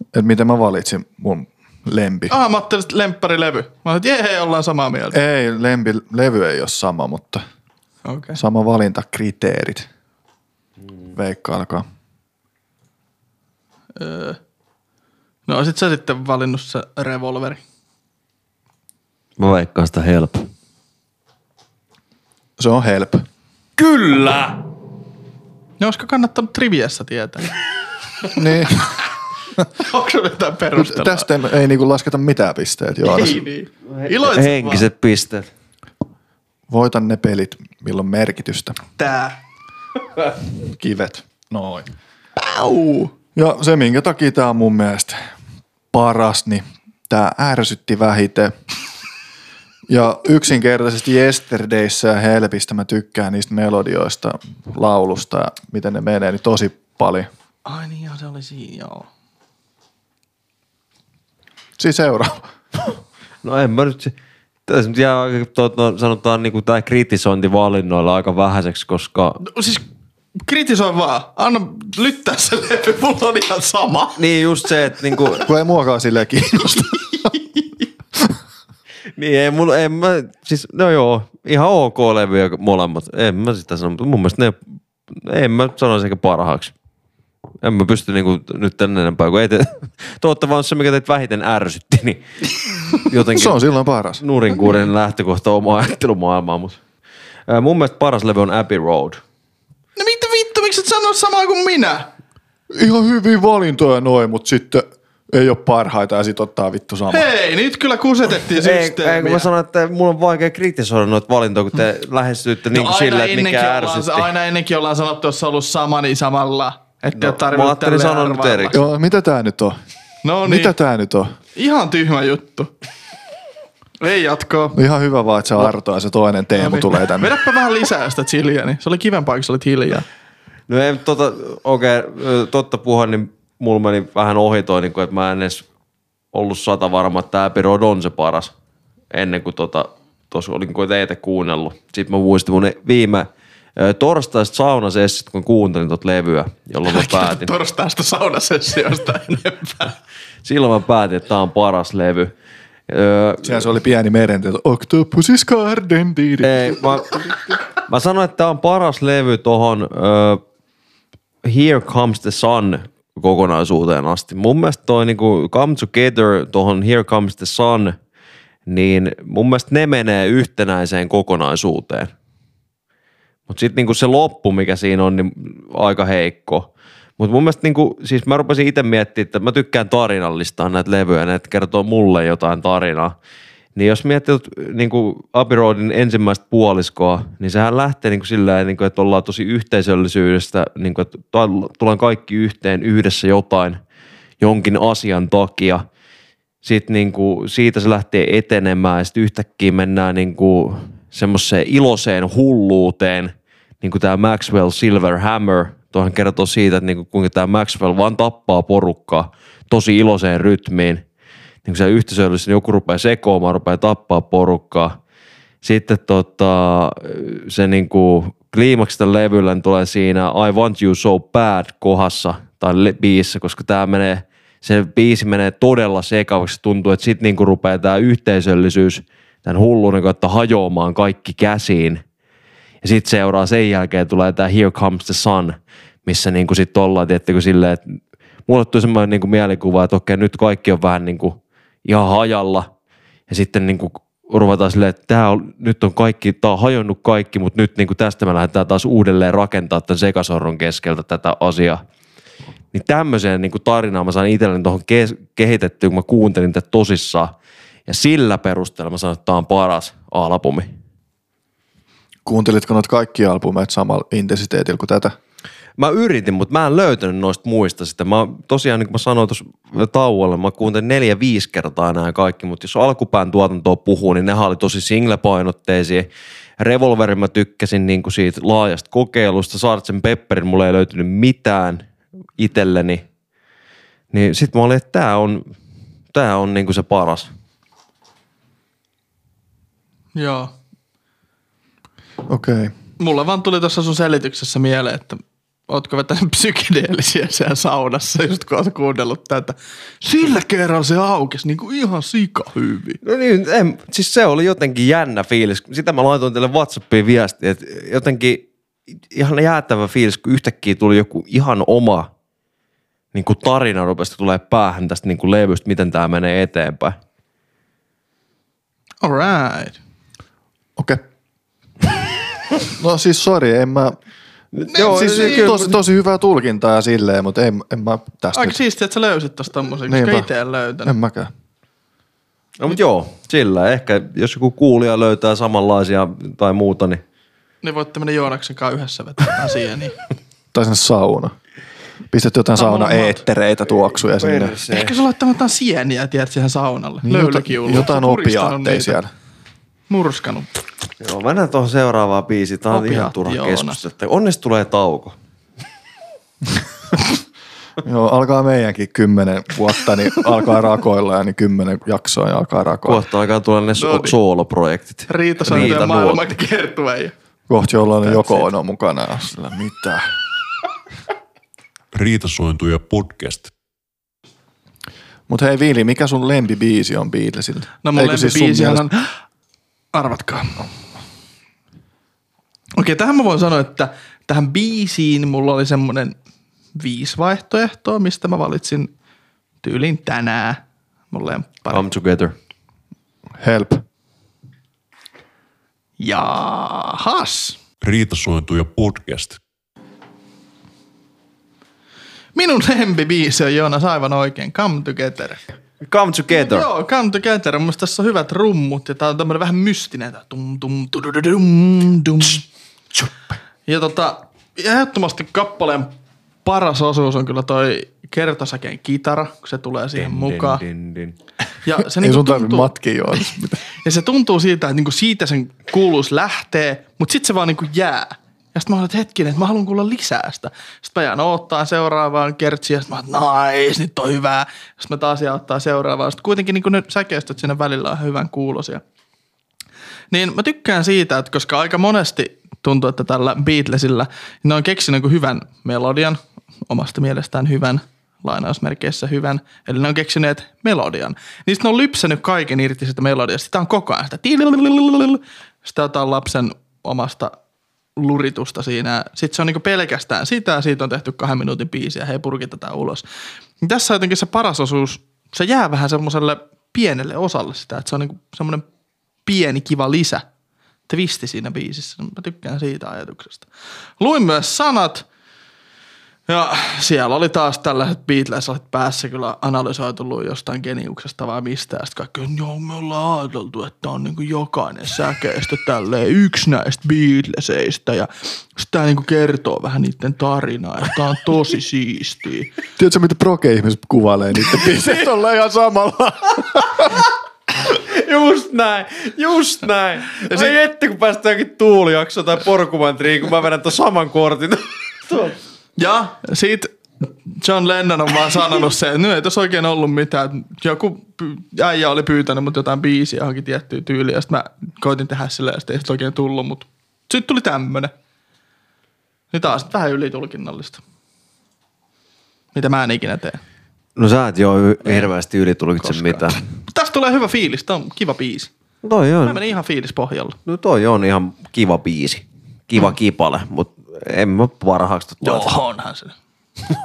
että miten mä valitsin mun lempi. Ah, mä ajattelin, että lempparilevy. Mä ajattelin, että jee, ollaan samaa mieltä. Ei, lempi, levy ei ole sama, mutta Okei. Okay. sama valintakriteerit. Veikka alkaa. Öö. No sit sä sitten valinnut se revolveri. Mä veikkaan sitä Help. Se on help. Kyllä! No olisiko kannattanut triviassa tietää? niin, Onko sulla jotain perustelua? tästä ei, ei niinku lasketa mitään pisteet. Joo, Ei niin. Iloitset Henkiset pisteet. Voitan ne pelit, milloin merkitystä. vaan. Tää. Kivet. Noin. Au. Ja se, minkä takia tämä on mun mielestä paras, niin tämä ärsytti vähiten. Ja yksinkertaisesti Yesterdayssä ja Helpistä mä tykkään niistä melodioista, laulusta ja miten ne menee, niin tosi paljon. Ai niin, joo, se oli siinä, joo. Siis seuraava. No en mä nyt. Tässä nyt jää tuota, sanotaan niin kuin tämä kritisointi valinnoilla aika vähäiseksi, koska No, siis kritisoi vaan. Anna lyttää se levy, mulla on ihan sama. niin just se, että niinku, Kun ei muakaan silleen kiinnosta. niin ei mulla, en mä, siis no joo, ihan ok levyjä molemmat, en mä sitä sano, mutta mun mielestä ne, en mä sanoisi ehkä parhaaksi. En mä pysty niinku nyt tänne enempää, kun ei te, totta vaan se, mikä teitä vähiten ärsytti, niin jotenkin Se on silloin paras. nurinkuurinen lähtökohta omaa ajattelumaailmaa, mutta mun mielestä paras levy on Abbey Road. No mitä vittu, miksi et sano samaa kuin minä? Ihan hyviä valintoja noin, mutta sitten ei ole parhaita ja sit ottaa vittu sama. Hei, nyt kyllä kusetettiin Ei, ei, systeemiä. kun mä sanoin, että mulla on vaikea kritisoida noita valintoja, kun te lähestyitte niin no, sillä, aina, että mikä ollaan, ärsytti. aina ennenkin ollaan sanottu, jos on ollut sama, niin samalla. Että No, no, mä ajattelin sanoa nyt erikseen. Joo, mitä tää nyt on? No niin, Mitä tää nyt on? ihan tyhmä juttu. Ei jatkoa. Ihan hyvä vaan, että se Arto ja se toinen Teemu niin. tulee tänne. Vedäpä vähän lisää sitä chiliä, niin se oli kivempaa, kun sä olit hiljaa. No ei, tota, okei, okay, totta puhua, niin mulla meni vähän ohi toi, niin kuin, että mä en edes ollut sata varma, että tämä Road on se paras. Ennen kuin tota, tuossa olin kuin teitä kuunnellut. Sitten mä muistin mun viime torstaista saunasessit, kun kuuntelin tuota levyä, jolloin mä päätin. Torstaista saunasessiosta enempää. Silloin mä päätin, että tämä on paras levy. Öö, Siellä se oli pieni merenteto. Octopus's Garden. Didi. Ei, mä, mä sanoin, että tämä on paras levy tohon uh, Here Comes the Sun kokonaisuuteen asti. Mun mielestä toi niinku Come Together tohon Here Comes the Sun, niin mun mielestä ne menee yhtenäiseen kokonaisuuteen. Mutta sitten niinku se loppu, mikä siinä on, niin aika heikko. Mutta mun mielestä niinku, siis mä rupesin itse miettimään, että mä tykkään tarinallistaa näitä levyjä, ne kertoo mulle jotain tarinaa. Niin jos miettii niin kuin Abbey Roadin ensimmäistä puoliskoa, niin sehän lähtee niin kuin sillä niin että ollaan tosi yhteisöllisyydestä, niin kuin, että tullaan kaikki yhteen yhdessä jotain jonkin asian takia. Sitten niin kuin, siitä se lähtee etenemään ja sitten yhtäkkiä mennään niin kuin semmoiseen iloiseen hulluuteen, niin kuin tämä Maxwell Silver Hammer, tuohon kertoo siitä, että niin kuin, kuinka tämä Maxwell vaan tappaa porukkaa tosi iloiseen rytmiin niin se yhteisöllisesti niin joku rupeaa sekoamaan, rupeaa tappaa porukkaa. Sitten tota, se niin kuin kliimaksista levyllä niin tulee siinä I Want You So Bad kohdassa tai biisissä, koska tämä menee, se biisi menee todella sekavaksi. Tuntuu, että sitten niin rupeaa tämä yhteisöllisyys tämän hullun että hajoamaan kaikki käsiin. Ja sitten seuraa sen jälkeen tulee tämä Here Comes the Sun, missä niin sitten ollaan, tiettäkö silleen, että mulle tuli semmoinen niin mielikuva, että okei, nyt kaikki on vähän niin kuin ihan hajalla ja sitten niin kuin ruvetaan silleen, että tämä on, nyt on kaikki, tämä on hajonnut kaikki, mutta nyt niin kuin tästä me lähdetään taas uudelleen rakentaa tämän sekasorron keskeltä tätä asiaa. Niin tämmöiseen niin kuin tarinaan mä sain itselleni tuohon ke- kehitettyä, kun mä kuuntelin tätä tosissaan. Ja sillä perusteella mä sanoin, että tämä on paras albumi. Kuuntelitko noita kaikki albumeita samalla intensiteetillä kuin tätä? Mä yritin, mutta mä en löytänyt noista muista sitä. Mä tosiaan, niin kuin mä sanoin tuossa tauolla, mä kuuntelin neljä, viisi kertaa nämä kaikki, mutta jos alkupään tuotantoa puhuu, niin ne oli tosi single-painotteisia. Revolverin mä tykkäsin niin kuin siitä laajasta kokeilusta. Sartsen Pepperin mulle ei löytynyt mitään itselleni. Niin sit mä olin, että tää on, tää on niin kuin se paras. Joo. Okei. Okay. Mulle vaan tuli tuossa sun selityksessä mieleen, että ootko vetänyt psykedeellisiä siellä saunassa, just kun oot kuunnellut tätä. Sillä kerralla se aukesi niin kuin ihan sika hyvin. No niin, en, siis se oli jotenkin jännä fiilis. Sitä mä laitoin teille Whatsappiin viestiä, että jotenkin ihan jäätävä fiilis, kun yhtäkkiä tuli joku ihan oma niin kuin tarina rupesi tulee päähän tästä niin kuin levystä, miten tämä menee eteenpäin. Alright. Okei. Okay. no siis sori, en mä, Joo, siis niin, tosi, tosi hyvää tulkintaa ja silleen, mutta en, en mä tästä Aika siistiä, että sä löysit tosta tommosen, koska itse en löytänyt. En mäkään. No mutta joo, sillä ehkä jos joku kuulija löytää samanlaisia tai muuta, niin... Niin voitte mennä Joonaksen kanssa yhdessä vetämään siihen. Niin. tai sinne sauna. Pistät jotain sauna eettereitä tuoksuja sinne. Ehkä sä laittaa jotain sieniä, tiedät, siihen saunalle. Niin, jotain, jotain opiaatteja siellä. Murskanut. Joo, mennään tuohon seuraavaan biisiin. Tämä on Opiat, ihan turha keskustelu. Onneksi tulee tauko. Joo, alkaa meidänkin kymmenen vuotta, niin alkaa rakoilla ja niin kymmenen jaksoa ja alkaa rakoilla. Kohta alkaa tulla ne so- no niin. sooloprojektit. Riita Riita maailman kertueja. Kohta jollain joko on mukana. Sillä mitä? Riitasointuja podcast. Mutta hei Viili, mikä sun lempibiisi on Beatlesilta? No mun lempibiisi siis on... Arvatkaa. Okei, tähän mä voin sanoa, että tähän biisiin mulla oli semmoinen viisi vaihtoehtoa, mistä mä valitsin tyylin tänään. Mulle Come together. Help. Jahas. Riitasointuja podcast. Minun lempibiisi on Joonas aivan oikein. Come together. Come Together. Joo, Come Together. Mun tässä on hyvät rummut ja tää on tämmönen vähän mystinen. Tum, tum, dum, dum. Ja tota, ehdottomasti kappaleen paras osuus on kyllä toi kertosäkeen kitara, kun se tulee siihen din, mukaan. Din, din, din. Ja se Ei niinku sun tuntuu, matki Ja se tuntuu siitä, että niinku siitä sen kuuluus lähtee, mutta sitten se vaan niinku jää. Ja sitten mä olin, että hetkinen, että mä haluan kuulla lisää sitä. Sitten mä jään odottaa seuraavaan kertsiin ja sitten mä olin, nice, nyt on hyvää. Sitten mä taas jään ottaa seuraavaan. Sitten kuitenkin niin ne säkeistöt siinä välillä on hyvän kuulosia. Niin mä tykkään siitä, että koska aika monesti tuntuu, että tällä Beatlesilla ne on keksinyt niin hyvän melodian, omasta mielestään hyvän, lainausmerkeissä hyvän, eli ne on keksineet melodian. Niin ne on lypsänyt kaiken irti sitä melodiasta. Sitä on koko ajan sitä, sitä otetaan lapsen omasta luritusta siinä. Sitten se on niinku pelkästään sitä, siitä on tehty kahden minuutin biisi ja he purkitetaan ulos. Tässä jotenkin se paras osuus, se jää vähän semmoiselle pienelle osalle sitä, että se on niinku semmoinen pieni kiva lisä, twisti siinä biisissä. Mä tykkään siitä ajatuksesta. Luin myös sanat, ja siellä oli taas tällaiset Beatles päässä kyllä analysoitu jostain geniuksesta vai mistä. Ja sitten kaikki, joo me ollaan ajateltu, että on niinku jokainen säkeistö tälleen yksi näistä Beatleseistä. Ja sitä niinku kertoo vähän niiden tarinaa tää on tosi siistiä. Tiedätkö, mitä proke-ihmiset kuvailee niiden biisit ollaan ihan samalla. Just näin, just näin. Ja se jätti, kun päästään jokin tuulijakso tai porkumantriin, kun mä vedän ton saman kortin. Ja siitä John Lennon on vaan sanonut se, että nyt ei tässä oikein ollut mitään. Joku äijä oli pyytänyt mut jotain biisiä johonkin tiettyyn tyyliin ja sitten mä koitin tehdä sille ja sitten ei sit oikein tullut, mutta sitten tuli tämmönen. Niin taas vähän ylitulkinnallista. Mitä mä en ikinä tee. No sä et joo hirveästi ylitulkitse mitään. Mut tästä tulee hyvä fiilis, tää on kiva biisi. Toi Mä on, menin ihan fiilis pohjalla. no toi on ihan kiva biisi. Kiva kipale, mutta en mä parhaaksi. Joo, onhan se.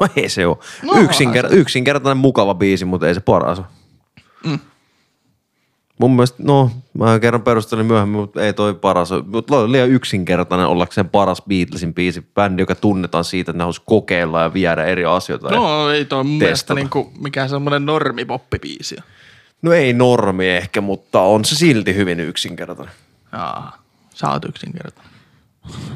No ei se ole. No, Yksinker- yksinkertainen mukava biisi, mutta ei se paras ole. Mm. Mun mielestä, no, mä kerran perustelin myöhemmin, mutta ei toi paras ole. Mutta on liian yksinkertainen ollakseen paras Beatlesin biisi. Bändi, joka tunnetaan siitä, että ne haluaisi kokeilla ja viedä eri asioita. No ei toi mun mielestä niinku mikään semmonen normipoppibiisi. no ei normi ehkä, mutta on se silti hyvin yksinkertainen. Jaa, sä oot yksinkertainen.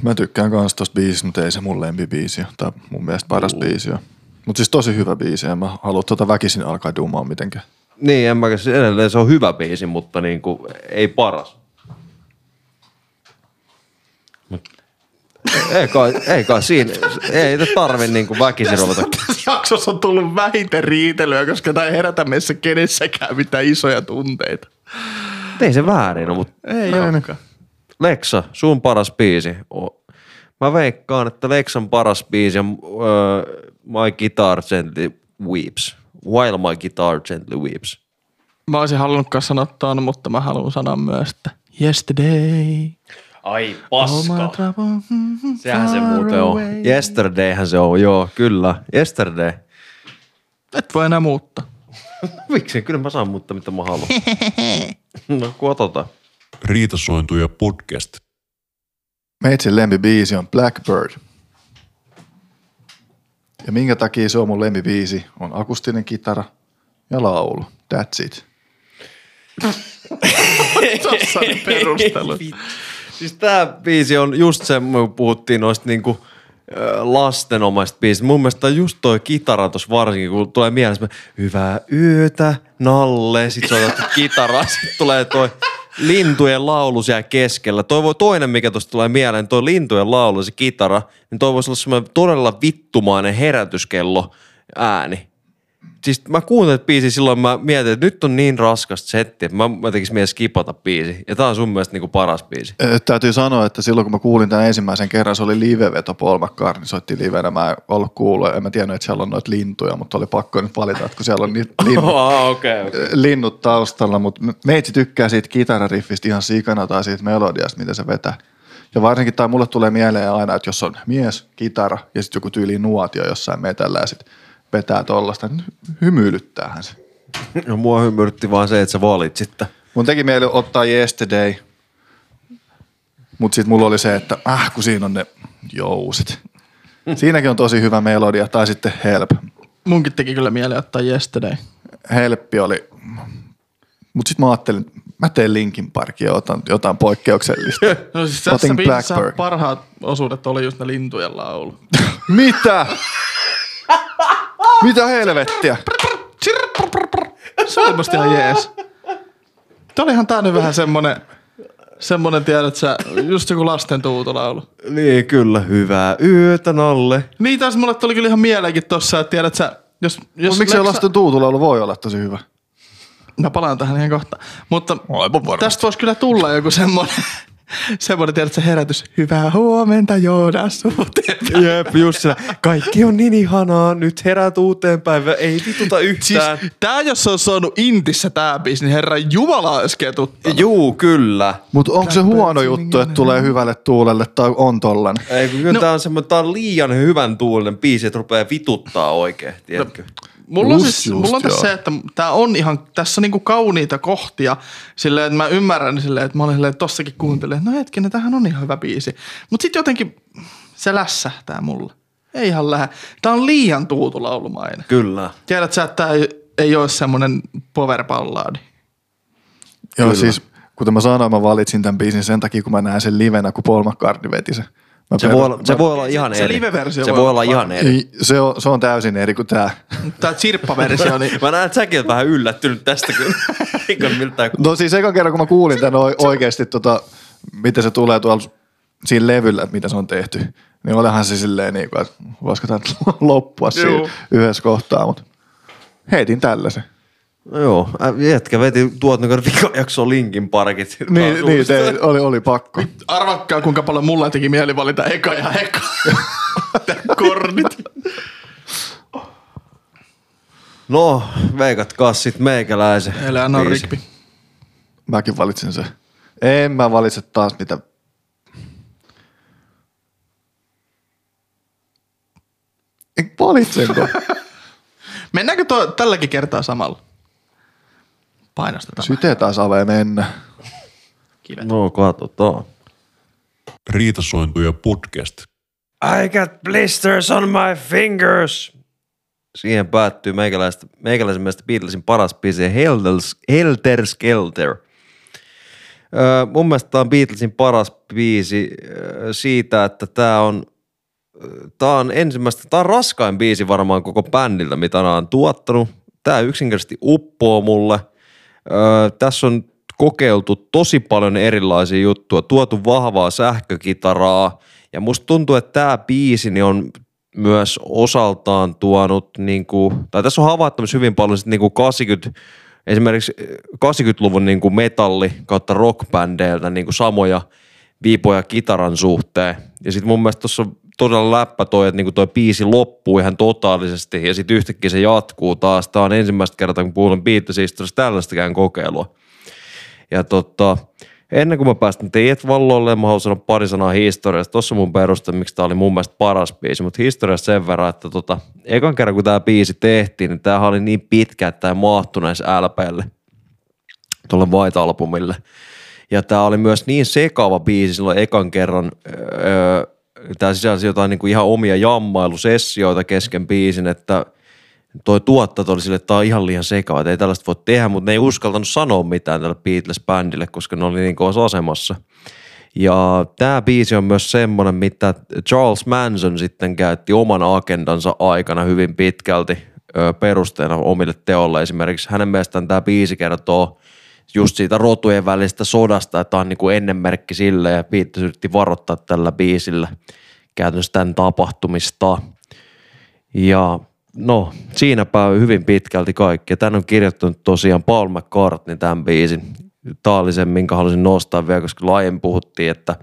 Mä tykkään kans tosta biisistä, mutta ei se mun lempibiisi. Tai mun mielestä paras biisi on. Mutta siis tosi hyvä biisi, ja mä haluan tota väkisin alkaa duumaa mitenkään. Niin, en mä edelleen se on hyvä biisi, mutta niin kuin, ei paras. Mut- Ei kai, ei kai siinä, ei tarvi niin kuin väkisin ruveta. Tässä jaksossa on tullut vähiten riitelyä, koska tämä ei herätä meissä kenessäkään mitään isoja tunteita. Ei se väärin ole, mutta Ei olekaan. Lexa, sun paras biisi. O- Mä veikkaan, että Lexan paras biisi on uh, My Guitar Gently Weeps. While My Guitar Gently Weeps. Mä olisin halunnut kanssa sanoa ton, mutta mä haluan sanoa myös, että Yesterday. Ai all my trouble, mm, Sehän se muuten on. Yesterdayhän se on, joo, kyllä. Yesterday. Et voi enää muuttaa. Miksi? Kyllä mä saan muuttaa mitä mä haluan. no, kun otetaan. Riitasointuja podcast. Meitsin lempibiisi on Blackbird. Ja minkä takia se on mun lempibiisi? On akustinen kitara ja laulu. That's it. Perustelut. Siis tää biisi on just se, kun puhuttiin noista niinku ö, lastenomaisista biisistä. Mun mielestä just toi kitara tossa varsinkin, kun tulee mieleen semmoinen, hyvää yötä, Nalle, sit sä otat kitaraa, sit tulee toi lintujen laulu siellä keskellä. Toi voi toinen, mikä tosta tulee mieleen, toi lintujen laulu, se kitara, niin toi voisi olla semmoinen todella vittumainen herätyskello ääni. Siis mä kuuntelin biisin silloin, mä mietin, että nyt on niin raskasta setti, että mä, mä tekis mielessä skipata biisi. Ja tää on sun mielestä niinku paras biisi. Ö, Täytyy sanoa, että silloin kun mä kuulin tämän ensimmäisen kerran, se oli liveveto Paul McCartney soitti livenä. Mä en ollut kuullut, en mä tiennyt, että siellä on noita lintuja, mutta oli pakko nyt valita, että kun siellä on niitä linnut, Oh, okay, okay. linnut taustalla, mutta meitsi tykkää siitä kitarariffistä ihan sikana tai siitä melodiasta, mitä se vetää. Ja varsinkin tai mulle tulee mieleen aina, että jos on mies, kitara ja sitten joku tyyli nuotio jossain metällä ja sitten vetää tollasta, niin hymyilyttäähän se. No mua hymyrytti vaan se, että sä valitsit. Mun teki mieli ottaa Yesterday, mutta sitten mulla oli se, että äh, kun siinä on ne jouset. Siinäkin on tosi hyvä melodia, tai sitten Help. Munkin teki kyllä mieleen ottaa Yesterday. Helppi oli, mutta sitten mä ajattelin, mä teen Linkin Parkia ja otan jotain poikkeuksellista. No siis tässä Otin biisissä Blackbird. parhaat osuudet oli just ne lintujen laulu. Mitä? Mitä helvettiä? Se oli musta ihan jees. Tää olihan tää nyt vähän semmonen, semmonen tiedät sä, just joku lasten tuutolaulu. Niin, kyllä. Hyvää yötä, Nalle. Niin taas mulle tuli kyllä ihan mieleenkin tossa, että tiedät sä, jos, jos Jos miksi se Lexa- lasten tuutulaulu voi olla tosi hyvä? Mä palaan tähän ihan kohta. Mutta Aivan varmasti. tästä voisi kyllä tulla joku semmonen, semmonen tiedät sä herätys. Hyvää huomenta Joonas. Jep, just se. Kaikki on niin ihanaa. Nyt herät uuteen päivään. Ei vituta Siis yhtään. tää jos on saanut Intissä tää biisi, niin herra Jumala olisi ketuttanut. Juu, kyllä. Mutta onko se huono juttu, että tulee hyvälle tuulelle tai on tollanen? Ei, kun no. tää on semmoinen, tää on liian hyvän tuulinen biisi, että rupeaa vituttaa oikein, tiedätkö? Mulla on, Just, siis, just, mulla on tässä joo. se, että tää on ihan, tässä on niinku kauniita kohtia silleen, että mä ymmärrän silleen, että mä olin silleen, että tossakin kuuntelin, että no hetkinen, tämähän on ihan hyvä biisi. Mutta sitten jotenkin se lässähtää mulle. Ei ihan lähde. Tää on liian tuutulaulumainen. Kyllä. Tiedät sä, että tää ei, ei ole semmoinen power balladi. Joo, Kyllä. siis kuten mä sanoin, mä valitsin tämän biisin sen takia, kun mä näen sen livenä, kun Paul McCartney veti sen. Mä Se voi, olla, se mä- voi olla ihan se eri. live-versio se voi olla olla ihan eri. Ei, se, on, se on täysin eri kuin tää. Tää sirppaversio, niin Mä näen, että säkin oot vähän yllättynyt tästä, kun Eikö miltä No siis eka kerran, kun mä kuulin tämän oikeasti, tota, miten se tulee tuolla siinä levyllä, että mitä se on tehty, niin olihan se silleen, niin kuin, että voisiko tämä loppua siinä yhdessä kohtaa, mutta heitin tällaisen. No joo, jätkä veti tuot niin vikajakso linkin parkit. Niin, niin te, oli, oli pakko. arvatkaa kuinka paljon mulla teki mieli valita eka ja eka. Kornit. No, veikatkaa sit meikäläisen. Eleanor biisi. Rigby. Mäkin valitsin se. En mä valitse taas mitä. En valitsenko? Mennäänkö to, tälläkin kertaa samalla? Painostetaan. Syte taas avee mennä. Kivet. No, katsotaan. Riitasointuja podcast. I got blisters on my fingers. Siihen päättyy meikäläisen mielestä Beatlesin paras biisi Helter, Helter Skelter. Öö, mun mielestä tämä on Beatlesin paras biisi öö, siitä, että tämä on, tää on ensimmäistä, tämä on raskain biisi varmaan koko bändiltä, mitä nämä on tuottanut. Tämä yksinkertaisesti uppoo mulle. Öö, tässä on kokeiltu tosi paljon erilaisia juttuja, tuotu vahvaa sähkökitaraa ja musta tuntuu, että tämä biisi niin on myös osaltaan tuonut, niin kuin, tai tässä on havaittu myös hyvin paljon sit niin kuin 80, esimerkiksi 80-luvun niin kuin metalli kautta rockbändeiltä niin kuin samoja viipoja kitaran suhteen. Ja sitten mun mielestä tuossa todella läppä toi, että niinku toi biisi loppuu ihan totaalisesti ja sitten yhtäkkiä se jatkuu taas. Tämä on ensimmäistä kertaa, kun puhun Beatles-historiassa tällaistakään kokeilua. Ja tota, ennen kuin mä päästän teidät valloille, mä haluan sanoa pari sanaa historiasta. Tuossa mun peruste, miksi tää oli mun mielestä paras biisi, mutta historiasta sen verran, että tota, ekan kerran kun tämä biisi tehtiin, niin tämähän oli niin pitkä, että tämä mahtui näissä LPlle, tuolle White-albumille. Ja tämä oli myös niin sekava biisi silloin ekan kerran, öö, tämä sisälsi jotain niinku ihan omia jammailusessioita kesken biisin, että toi tuottaja oli sille, että tämä on ihan liian sekava, että ei tällaista voi tehdä, mutta ne ei uskaltanut sanoa mitään tälle Beatles-bändille, koska ne oli niin kovassa asemassa. Ja tämä biisi on myös semmoinen, mitä Charles Manson sitten käytti oman agendansa aikana hyvin pitkälti perusteena omille teolle. Esimerkiksi hänen mielestään tämä biisi kertoo just siitä rotujen välistä sodasta, että on niin kuin ennenmerkki sille ja Beatles yritti varoittaa tällä biisillä käytännössä tämän tapahtumista. Ja no, siinäpä hyvin pitkälti kaikki. Ja Tän on kirjoittanut tosiaan Paul McCartney tämän biisin. Tämä oli se, minkä halusin nostaa vielä, koska laajemmin puhuttiin, että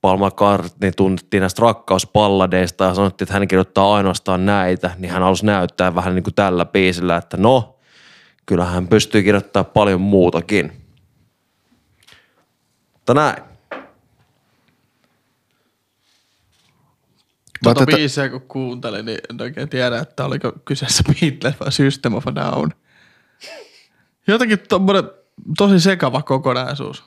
Paul McCartney tunnettiin näistä rakkauspalladeista ja sanottiin, että hän kirjoittaa ainoastaan näitä, niin hän halusi näyttää vähän niin kuin tällä biisillä, että no, kyllähän hän pystyy kirjoittamaan paljon muutakin. Mutta näin. Tuota tätä- biisiä kun kuuntelin, niin en oikein tiedä, että oliko kyseessä Beatles vai System of a Down. Jotenkin tommonen tosi sekava kokonaisuus.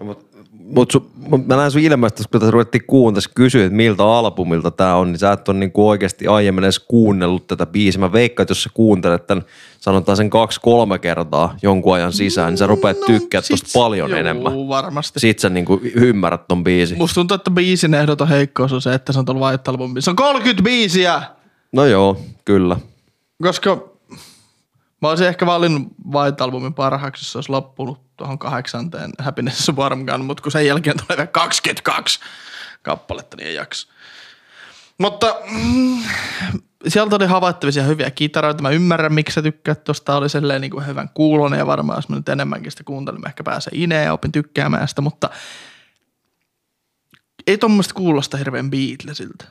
Mutta mut su, mut mä näen sun ilmeistä, kun tätä ruvettiin kuuntelemaan, kysyä, että miltä albumilta tämä on, niin sä et ole niinku oikeasti aiemmin edes kuunnellut tätä biisiä. Mä veikkaan, että jos sä kuuntelet tämän, sanotaan sen kaksi-kolme kertaa jonkun ajan sisään, niin sä rupeat tykkää sit- tosta paljon juu, enemmän. varmasti. Sit sä niinku ymmärrät ton biisin. Musta tuntuu, että biisin ehdoton heikkous on se, että se on tuolla White Albumissa. Se on 30 biisiä! No joo, kyllä. Koska mä olisin ehkä valinnut White Albumin parhaaksi, jos se olisi loppunut tuohon kahdeksanteen Happiness Warm Gun, mutta kun sen jälkeen tulee vielä 22 kappaletta, niin ei jaksa. Mutta mm, sieltä oli havaittavisia hyviä kitaroita. Mä ymmärrän, miksi sä tykkäät tuosta. Oli silleen niin kuin hyvän kuulonen ja varmaan jos mä nyt enemmänkin sitä kuuntelin, mä ehkä pääsen ineen ja opin tykkäämään sitä, mutta ei tuommoista kuulosta hirveän Beatlesiltä.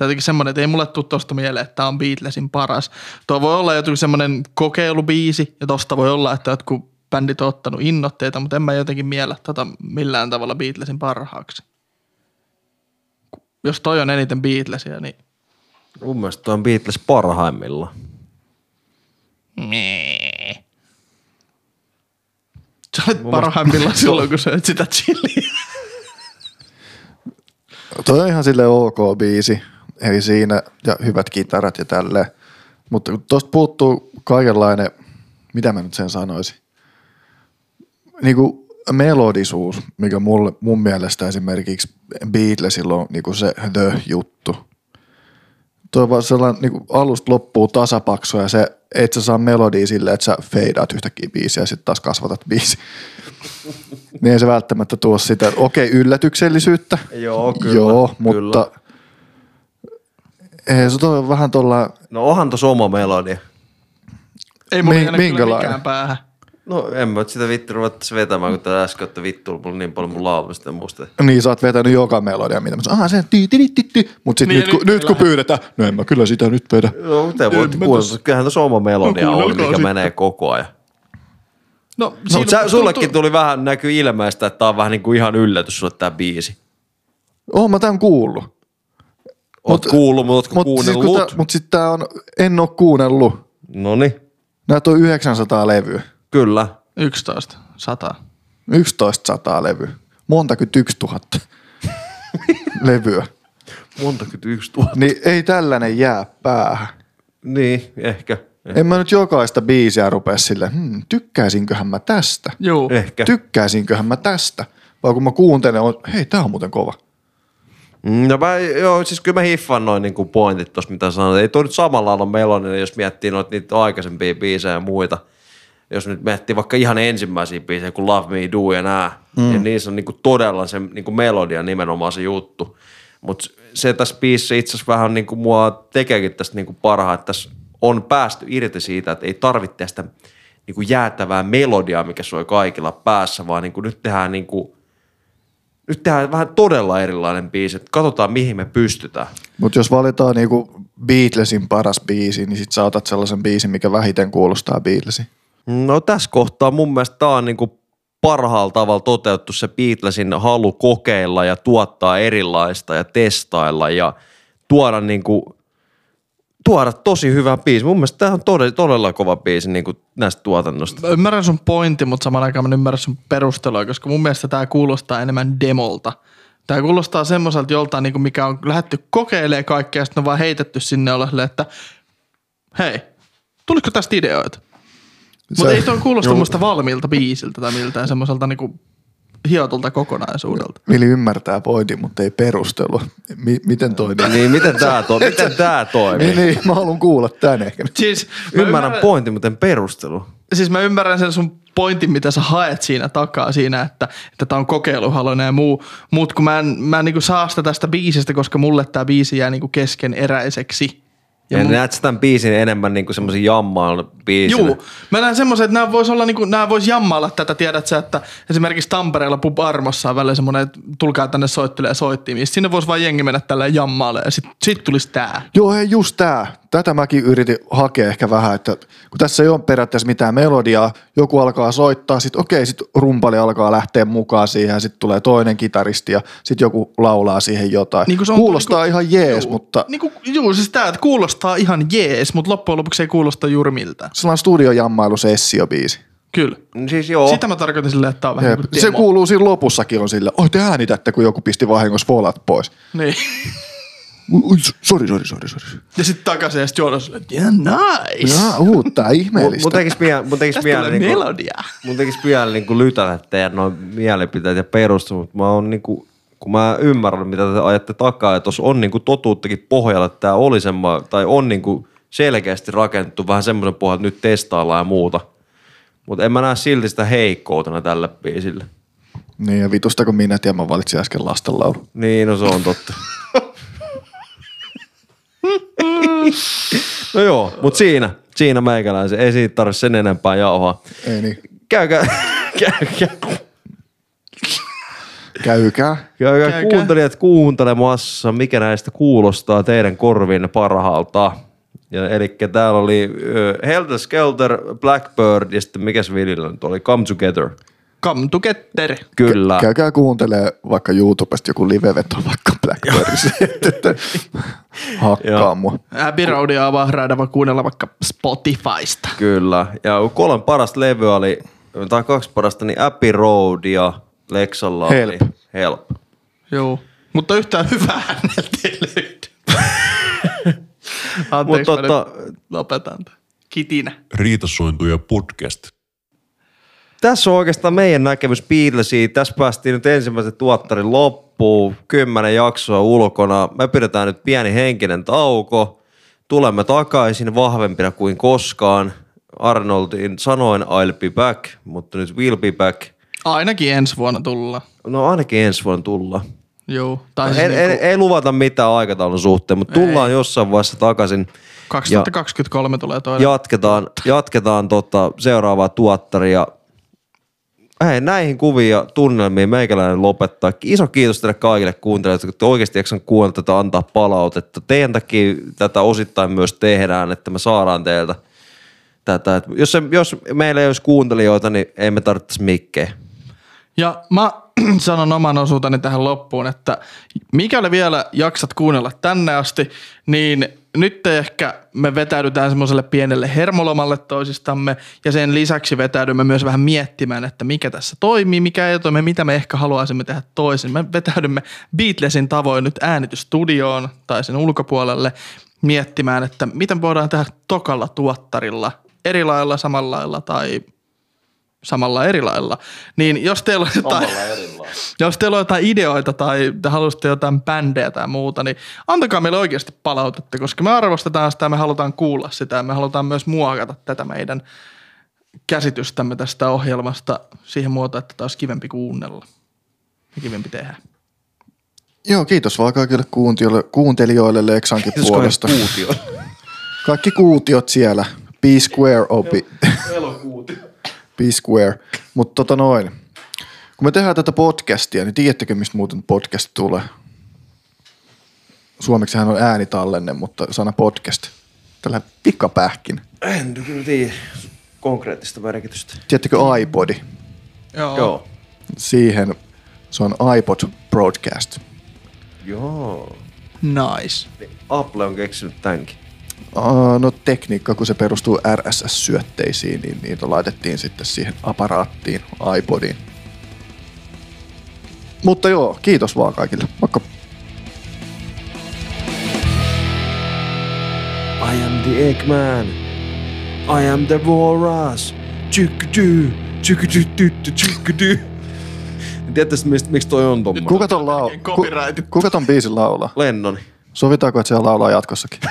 Jotenkin semmoinen, että ei mulle tule tosta mieleen, että tämä on Beatlesin paras. Tuo voi olla joku semmoinen kokeilubiisi, ja tosta voi olla, että jotkut bändit on ottanut innoitteita, mutta en mä jotenkin miellä tota millään tavalla Beatlesin parhaaksi. Jos toi on eniten Beatlesia, niin Mun mielestä toi on Beatles parhaimmillaan. Mee. Sä olet parhaimmillaan silloin, kun söit sitä chiliä. Toi on ihan sille ok biisi. Eli siinä ja hyvät kitarat ja tälleen. Mutta tosta puuttuu kaikenlainen, mitä mä nyt sen sanoisin, niinku melodisuus, mikä mulle, mun mielestä esimerkiksi Beatlesilla on niinku se the-juttu. Tuo on vaan sellainen niinku alusta loppuu tasapaksu ja se, et sä saa melodia silleen, että sä feidaat yhtäkkiä biisiä ja sitten taas kasvatat biisi. niin ei se välttämättä tuo sitä, okei yllätyksellisyyttä. Joo, kyllä. Joo, mutta Kyllä. ei, se toi vähän tuolla, No onhan tuossa oma melodia. Ei mulla Mi- minkälainen? mikään päähän. No en mä sitä vittu ruvettaisi vetämään, kun tää äsken, että vittu mulla on niin paljon mun laulumista ja muusta. niin sä oot vetänyt joka melodia, mitä mä sanon, aha se ti ti ti ti Mut sit Niin, nyt, kun, nyt nyt kun pyydetään, no en mä kyllä sitä nyt vedä. No te voitte tos- kyllähän tuossa oma melodia No on, mikä sitten. menee koko ajan. No, No, sä, tuntuu- sullekin tuli vähän näkyy ilmeistä, että tää on vähän niin kuin ihan yllätys sulle tää biisi. Oon mä tän kuullut. Oot Mut- kuullut, mutta ootko Mut, siis, kuunnellut? tää, mut sit tää on, en oo kuunnellut. Noni, Näitä on 900 levyä. Kyllä. 11, 100. 1100 levyä. Montakymmentä tuhatta levyä. Montakymmentä yksi tuhatta. Niin ei tällainen jää päähän. Niin, ehkä. En mä nyt jokaista biisiä rupea sille, hmm, tykkäisinköhän mä tästä? Juu. Ehkä. Tykkäisinköhän mä tästä? Vai kun mä kuuntelen, on, hei, tää on muuten kova. Mm, No mä, joo, siis kyllä mä hiffaan noin niin pointit tuossa, mitä sanoit. Ei toi nyt samalla lailla melodinen, jos miettii noita niitä aikaisempia biisejä ja muita. Jos nyt miettii vaikka ihan ensimmäisiä biisejä, kuin Love Me Do ja nää, mm. niin niissä on niin todella se niin melodia nimenomaan se juttu. Mutta se tässä biisissä itse asiassa vähän niin kuin mua tekeekin tästä niin parhaa, että tässä on päästy irti siitä, että ei tarvitse tästä niin kuin jäätävää melodiaa, mikä soi kaikilla päässä, vaan niin kuin nyt tehdään niin kuin nyt tehdään vähän todella erilainen biisi, että katsotaan mihin me pystytään. Mutta jos valitaan niinku Beatlesin paras biisi, niin sit sä otat sellaisen biisin, mikä vähiten kuulostaa Beatlesin. No tässä kohtaa mun mielestä tämä on niinku parhaalla tavalla toteutettu se Beatlesin halu kokeilla ja tuottaa erilaista ja testailla ja tuoda niinku, tuoda tosi hyvä biisi. Mun mielestä tämä on todella, todella kova biisi niinku näistä tuotannosta. Mä ymmärrän sun pointti, mutta saman aikaan mä en ymmärrä sun perustelua, koska mun mielestä tämä kuulostaa enemmän demolta. Tämä kuulostaa semmoiselta joltain, niin mikä on lähdetty kokeilemaan kaikkea ja sitten on vaan heitetty sinne olla että hei, tulisiko tästä ideoita? Mutta ei toi kuulosta musta valmiilta biisiltä tai miltään semmoiselta niinku hiotulta kokonaisuudelta. Vili ymmärtää pointin, mutta ei perustelu. Mi- miten toi niin? Niin miten tämä to, miten tää toimii? niin, niin, mä haluan kuulla tän ehkä. Siis, mä Ymmärrän pointin, mutta en perustelu. siis mä ymmärrän sen sun pointin, mitä sä haet siinä takaa siinä, että että tää on kokeiluhaluinen ja muu, mutta kun mä en, mä en niinku saa sitä tästä biisistä, koska mulle tää biisi jää niinku keskeneräiseksi. Ja, Ja ja mun, näet sä tämän biisin enemmän niinku semmoisen jammaan biisinä. juu, mä näen semmoisen, että nämä vois olla niinku, nämä vois jammailla tätä, tiedät sä, että esimerkiksi Tampereella Pub Armossa on välillä semmoinen, että tulkaa tänne soittelee soittimia. Sinne vois vaan jengi mennä tällä jammaalle ja sit, sit tulisi tää. Joo, hei just tää. Tätä mäkin yritin hakea ehkä vähän, että kun tässä ei ole periaatteessa mitään melodiaa, joku alkaa soittaa, sitten okei, sitten rumpali alkaa lähteä mukaan siihen ja sitten tulee toinen kitaristi ja sitten joku laulaa siihen jotain. Niin kuin se on Kuulostaa niinku- ihan jees, juu, mutta Niinku, juu, siis tää, että kuulostaa ihan jees, mutta loppujen lopuksi ei kuulosta juuri miltään. sellainen studiojammailu sessiobiisi. Kyllä. Siis joo. Sitä mä tarkoitin silleen, että tää on vähän Jep. niin kuin Se kuuluu siinä lopussakin on sille, oi te äänitätte, kun joku pisti vahingossa volat pois. Niin. Sori, sori, sori, sori. Ja sitten takaisin ja sitten Joonas että yeah, nice. Jaa, uutta, Mun, ihmeellistä. mun tekis mieli, mun tekis mieli, niinku, melodia. mun tekis mieli niinku lytätä teidän noin mielipiteet ja perustelut, mutta mä oon niinku, kun mä ymmärrän, mitä te ajatte takaa, että tuossa on niinku totuuttakin pohjalla, että tämä oli semmoinen, tai on niinku selkeästi rakennettu vähän semmoisen pohjalta, että nyt testaillaan ja muuta. Mutta en mä näe silti sitä heikkoutena tällä biisillä. Niin ja vitusta kun minä tiedän, mä valitsin äsken lastenlaulu. Niin, no se on totta. no joo, mutta siinä, siinä meikäläisen. Ei siitä tarvitse sen enempää jauhaa. Ei niin. Käykää, käykää, Käykää. käykää Käykää. kuuntelijat kuuntelemassa, mikä näistä kuulostaa teidän korvin parhaalta. Ja, eli täällä oli ö, Helter Skelter, Blackbird ja sitten mikäs Vilillä nyt oli, Come Together. Come together. Kyllä. Käykää kuuntelee vaikka YouTubesta joku liveveto vaikka. Blackberryssä, että hakkaa mua. Abbey Roadia on vahraidava kuunnella vaikka Spotifysta. Kyllä. Ja kolme parasta levyä oli, tai kaksi parasta, niin Abbey Road ja Lexalla oli Help. Help. Joo. Mutta yhtään hyvää häneltä ei löydy. Anteeksi, Mut mä tota- nyt lopetan. Kitinä. Riitasointuja podcast. Tässä on oikeastaan meidän näkemys Beatlesiin. Tässä päästiin nyt ensimmäisen tuottarin loppuun. Kymmenen jaksoa ulkona. Me pidetään nyt pieni henkinen tauko. Tulemme takaisin vahvempina kuin koskaan. Arnoldin sanoin I'll be back, mutta nyt will be back. Ainakin ensi vuonna tullaan. No ainakin ensi vuonna tulla. Joo. Tai Ei, siis ei, niinku ei luvata mitään aikataulun suhteen, mutta tullaan jossain vaiheessa takaisin. 2023 tulee toinen. jatketaan, jatketaan tota seuraavaa tuottaria. Hei, näihin kuviin ja tunnelmiin meikäläinen lopettaa. Iso kiitos teille kaikille kuuntelijoille, että oikeasti jaksan kuunnella tätä antaa palautetta. Teidän takia tätä osittain myös tehdään, että me saadaan teiltä tätä. Jos, se, jos meillä ei olisi kuuntelijoita, niin ei me tarvitsisi mikkejä. Ja mä sanon oman osuuteni tähän loppuun, että mikäli vielä jaksat kuunnella tänne asti, niin nyt ehkä me vetäydytään semmoiselle pienelle hermolomalle toisistamme ja sen lisäksi vetäydymme myös vähän miettimään, että mikä tässä toimii, mikä ei toimi, mitä me ehkä haluaisimme tehdä toisin. Me vetäydymme Beatlesin tavoin nyt äänitystudioon tai sen ulkopuolelle miettimään, että miten voidaan tehdä tokalla tuottarilla eri lailla, samalla lailla tai samalla eri lailla. Niin jos teillä on jotain, jos teillä on jotain ideoita tai te haluaisitte jotain bändejä tai muuta, niin antakaa meille oikeasti palautetta, koska me arvostetaan sitä ja me halutaan kuulla sitä ja me halutaan myös muokata tätä meidän käsitystämme tästä ohjelmasta siihen muotoon, että tämä olisi kivempi kuunnella ja kivempi tehdä. Joo, kiitos vaan kaikille kuuntelijoille, kuuntelijoille Leksankin puolesta. Kaikki kuutiot siellä. Be square opi. Be square. Mutta tota noin. Kun me tehdään tätä podcastia, niin tiedättekö mistä muuten podcast tulee? Suomeksihan on äänitallenne, mutta sana podcast. Tällä pikapähkin. En kyllä tiedä konkreettista merkitystä. Tiedättekö iPodi? Joo. Joo. Siihen se on iPod Broadcast. Joo. Nice. Apple on keksinyt tämänkin. No tekniikka, kun se perustuu RSS-syötteisiin, niin niitä laitettiin sitten siihen aparaattiin, iPodiin. Mutta joo, kiitos vaan kaikille. Vaikka I am the Eggman. I am the Walrus. Tsykyty, tsykyty, tytty, tsykyty. Tiedätkö, mistä, miksi toi on tommoinen? kuka ton, lau- ku- kuka ton biisin laulaa? Lennoni. Sovitaanko, että se laulaa jatkossakin?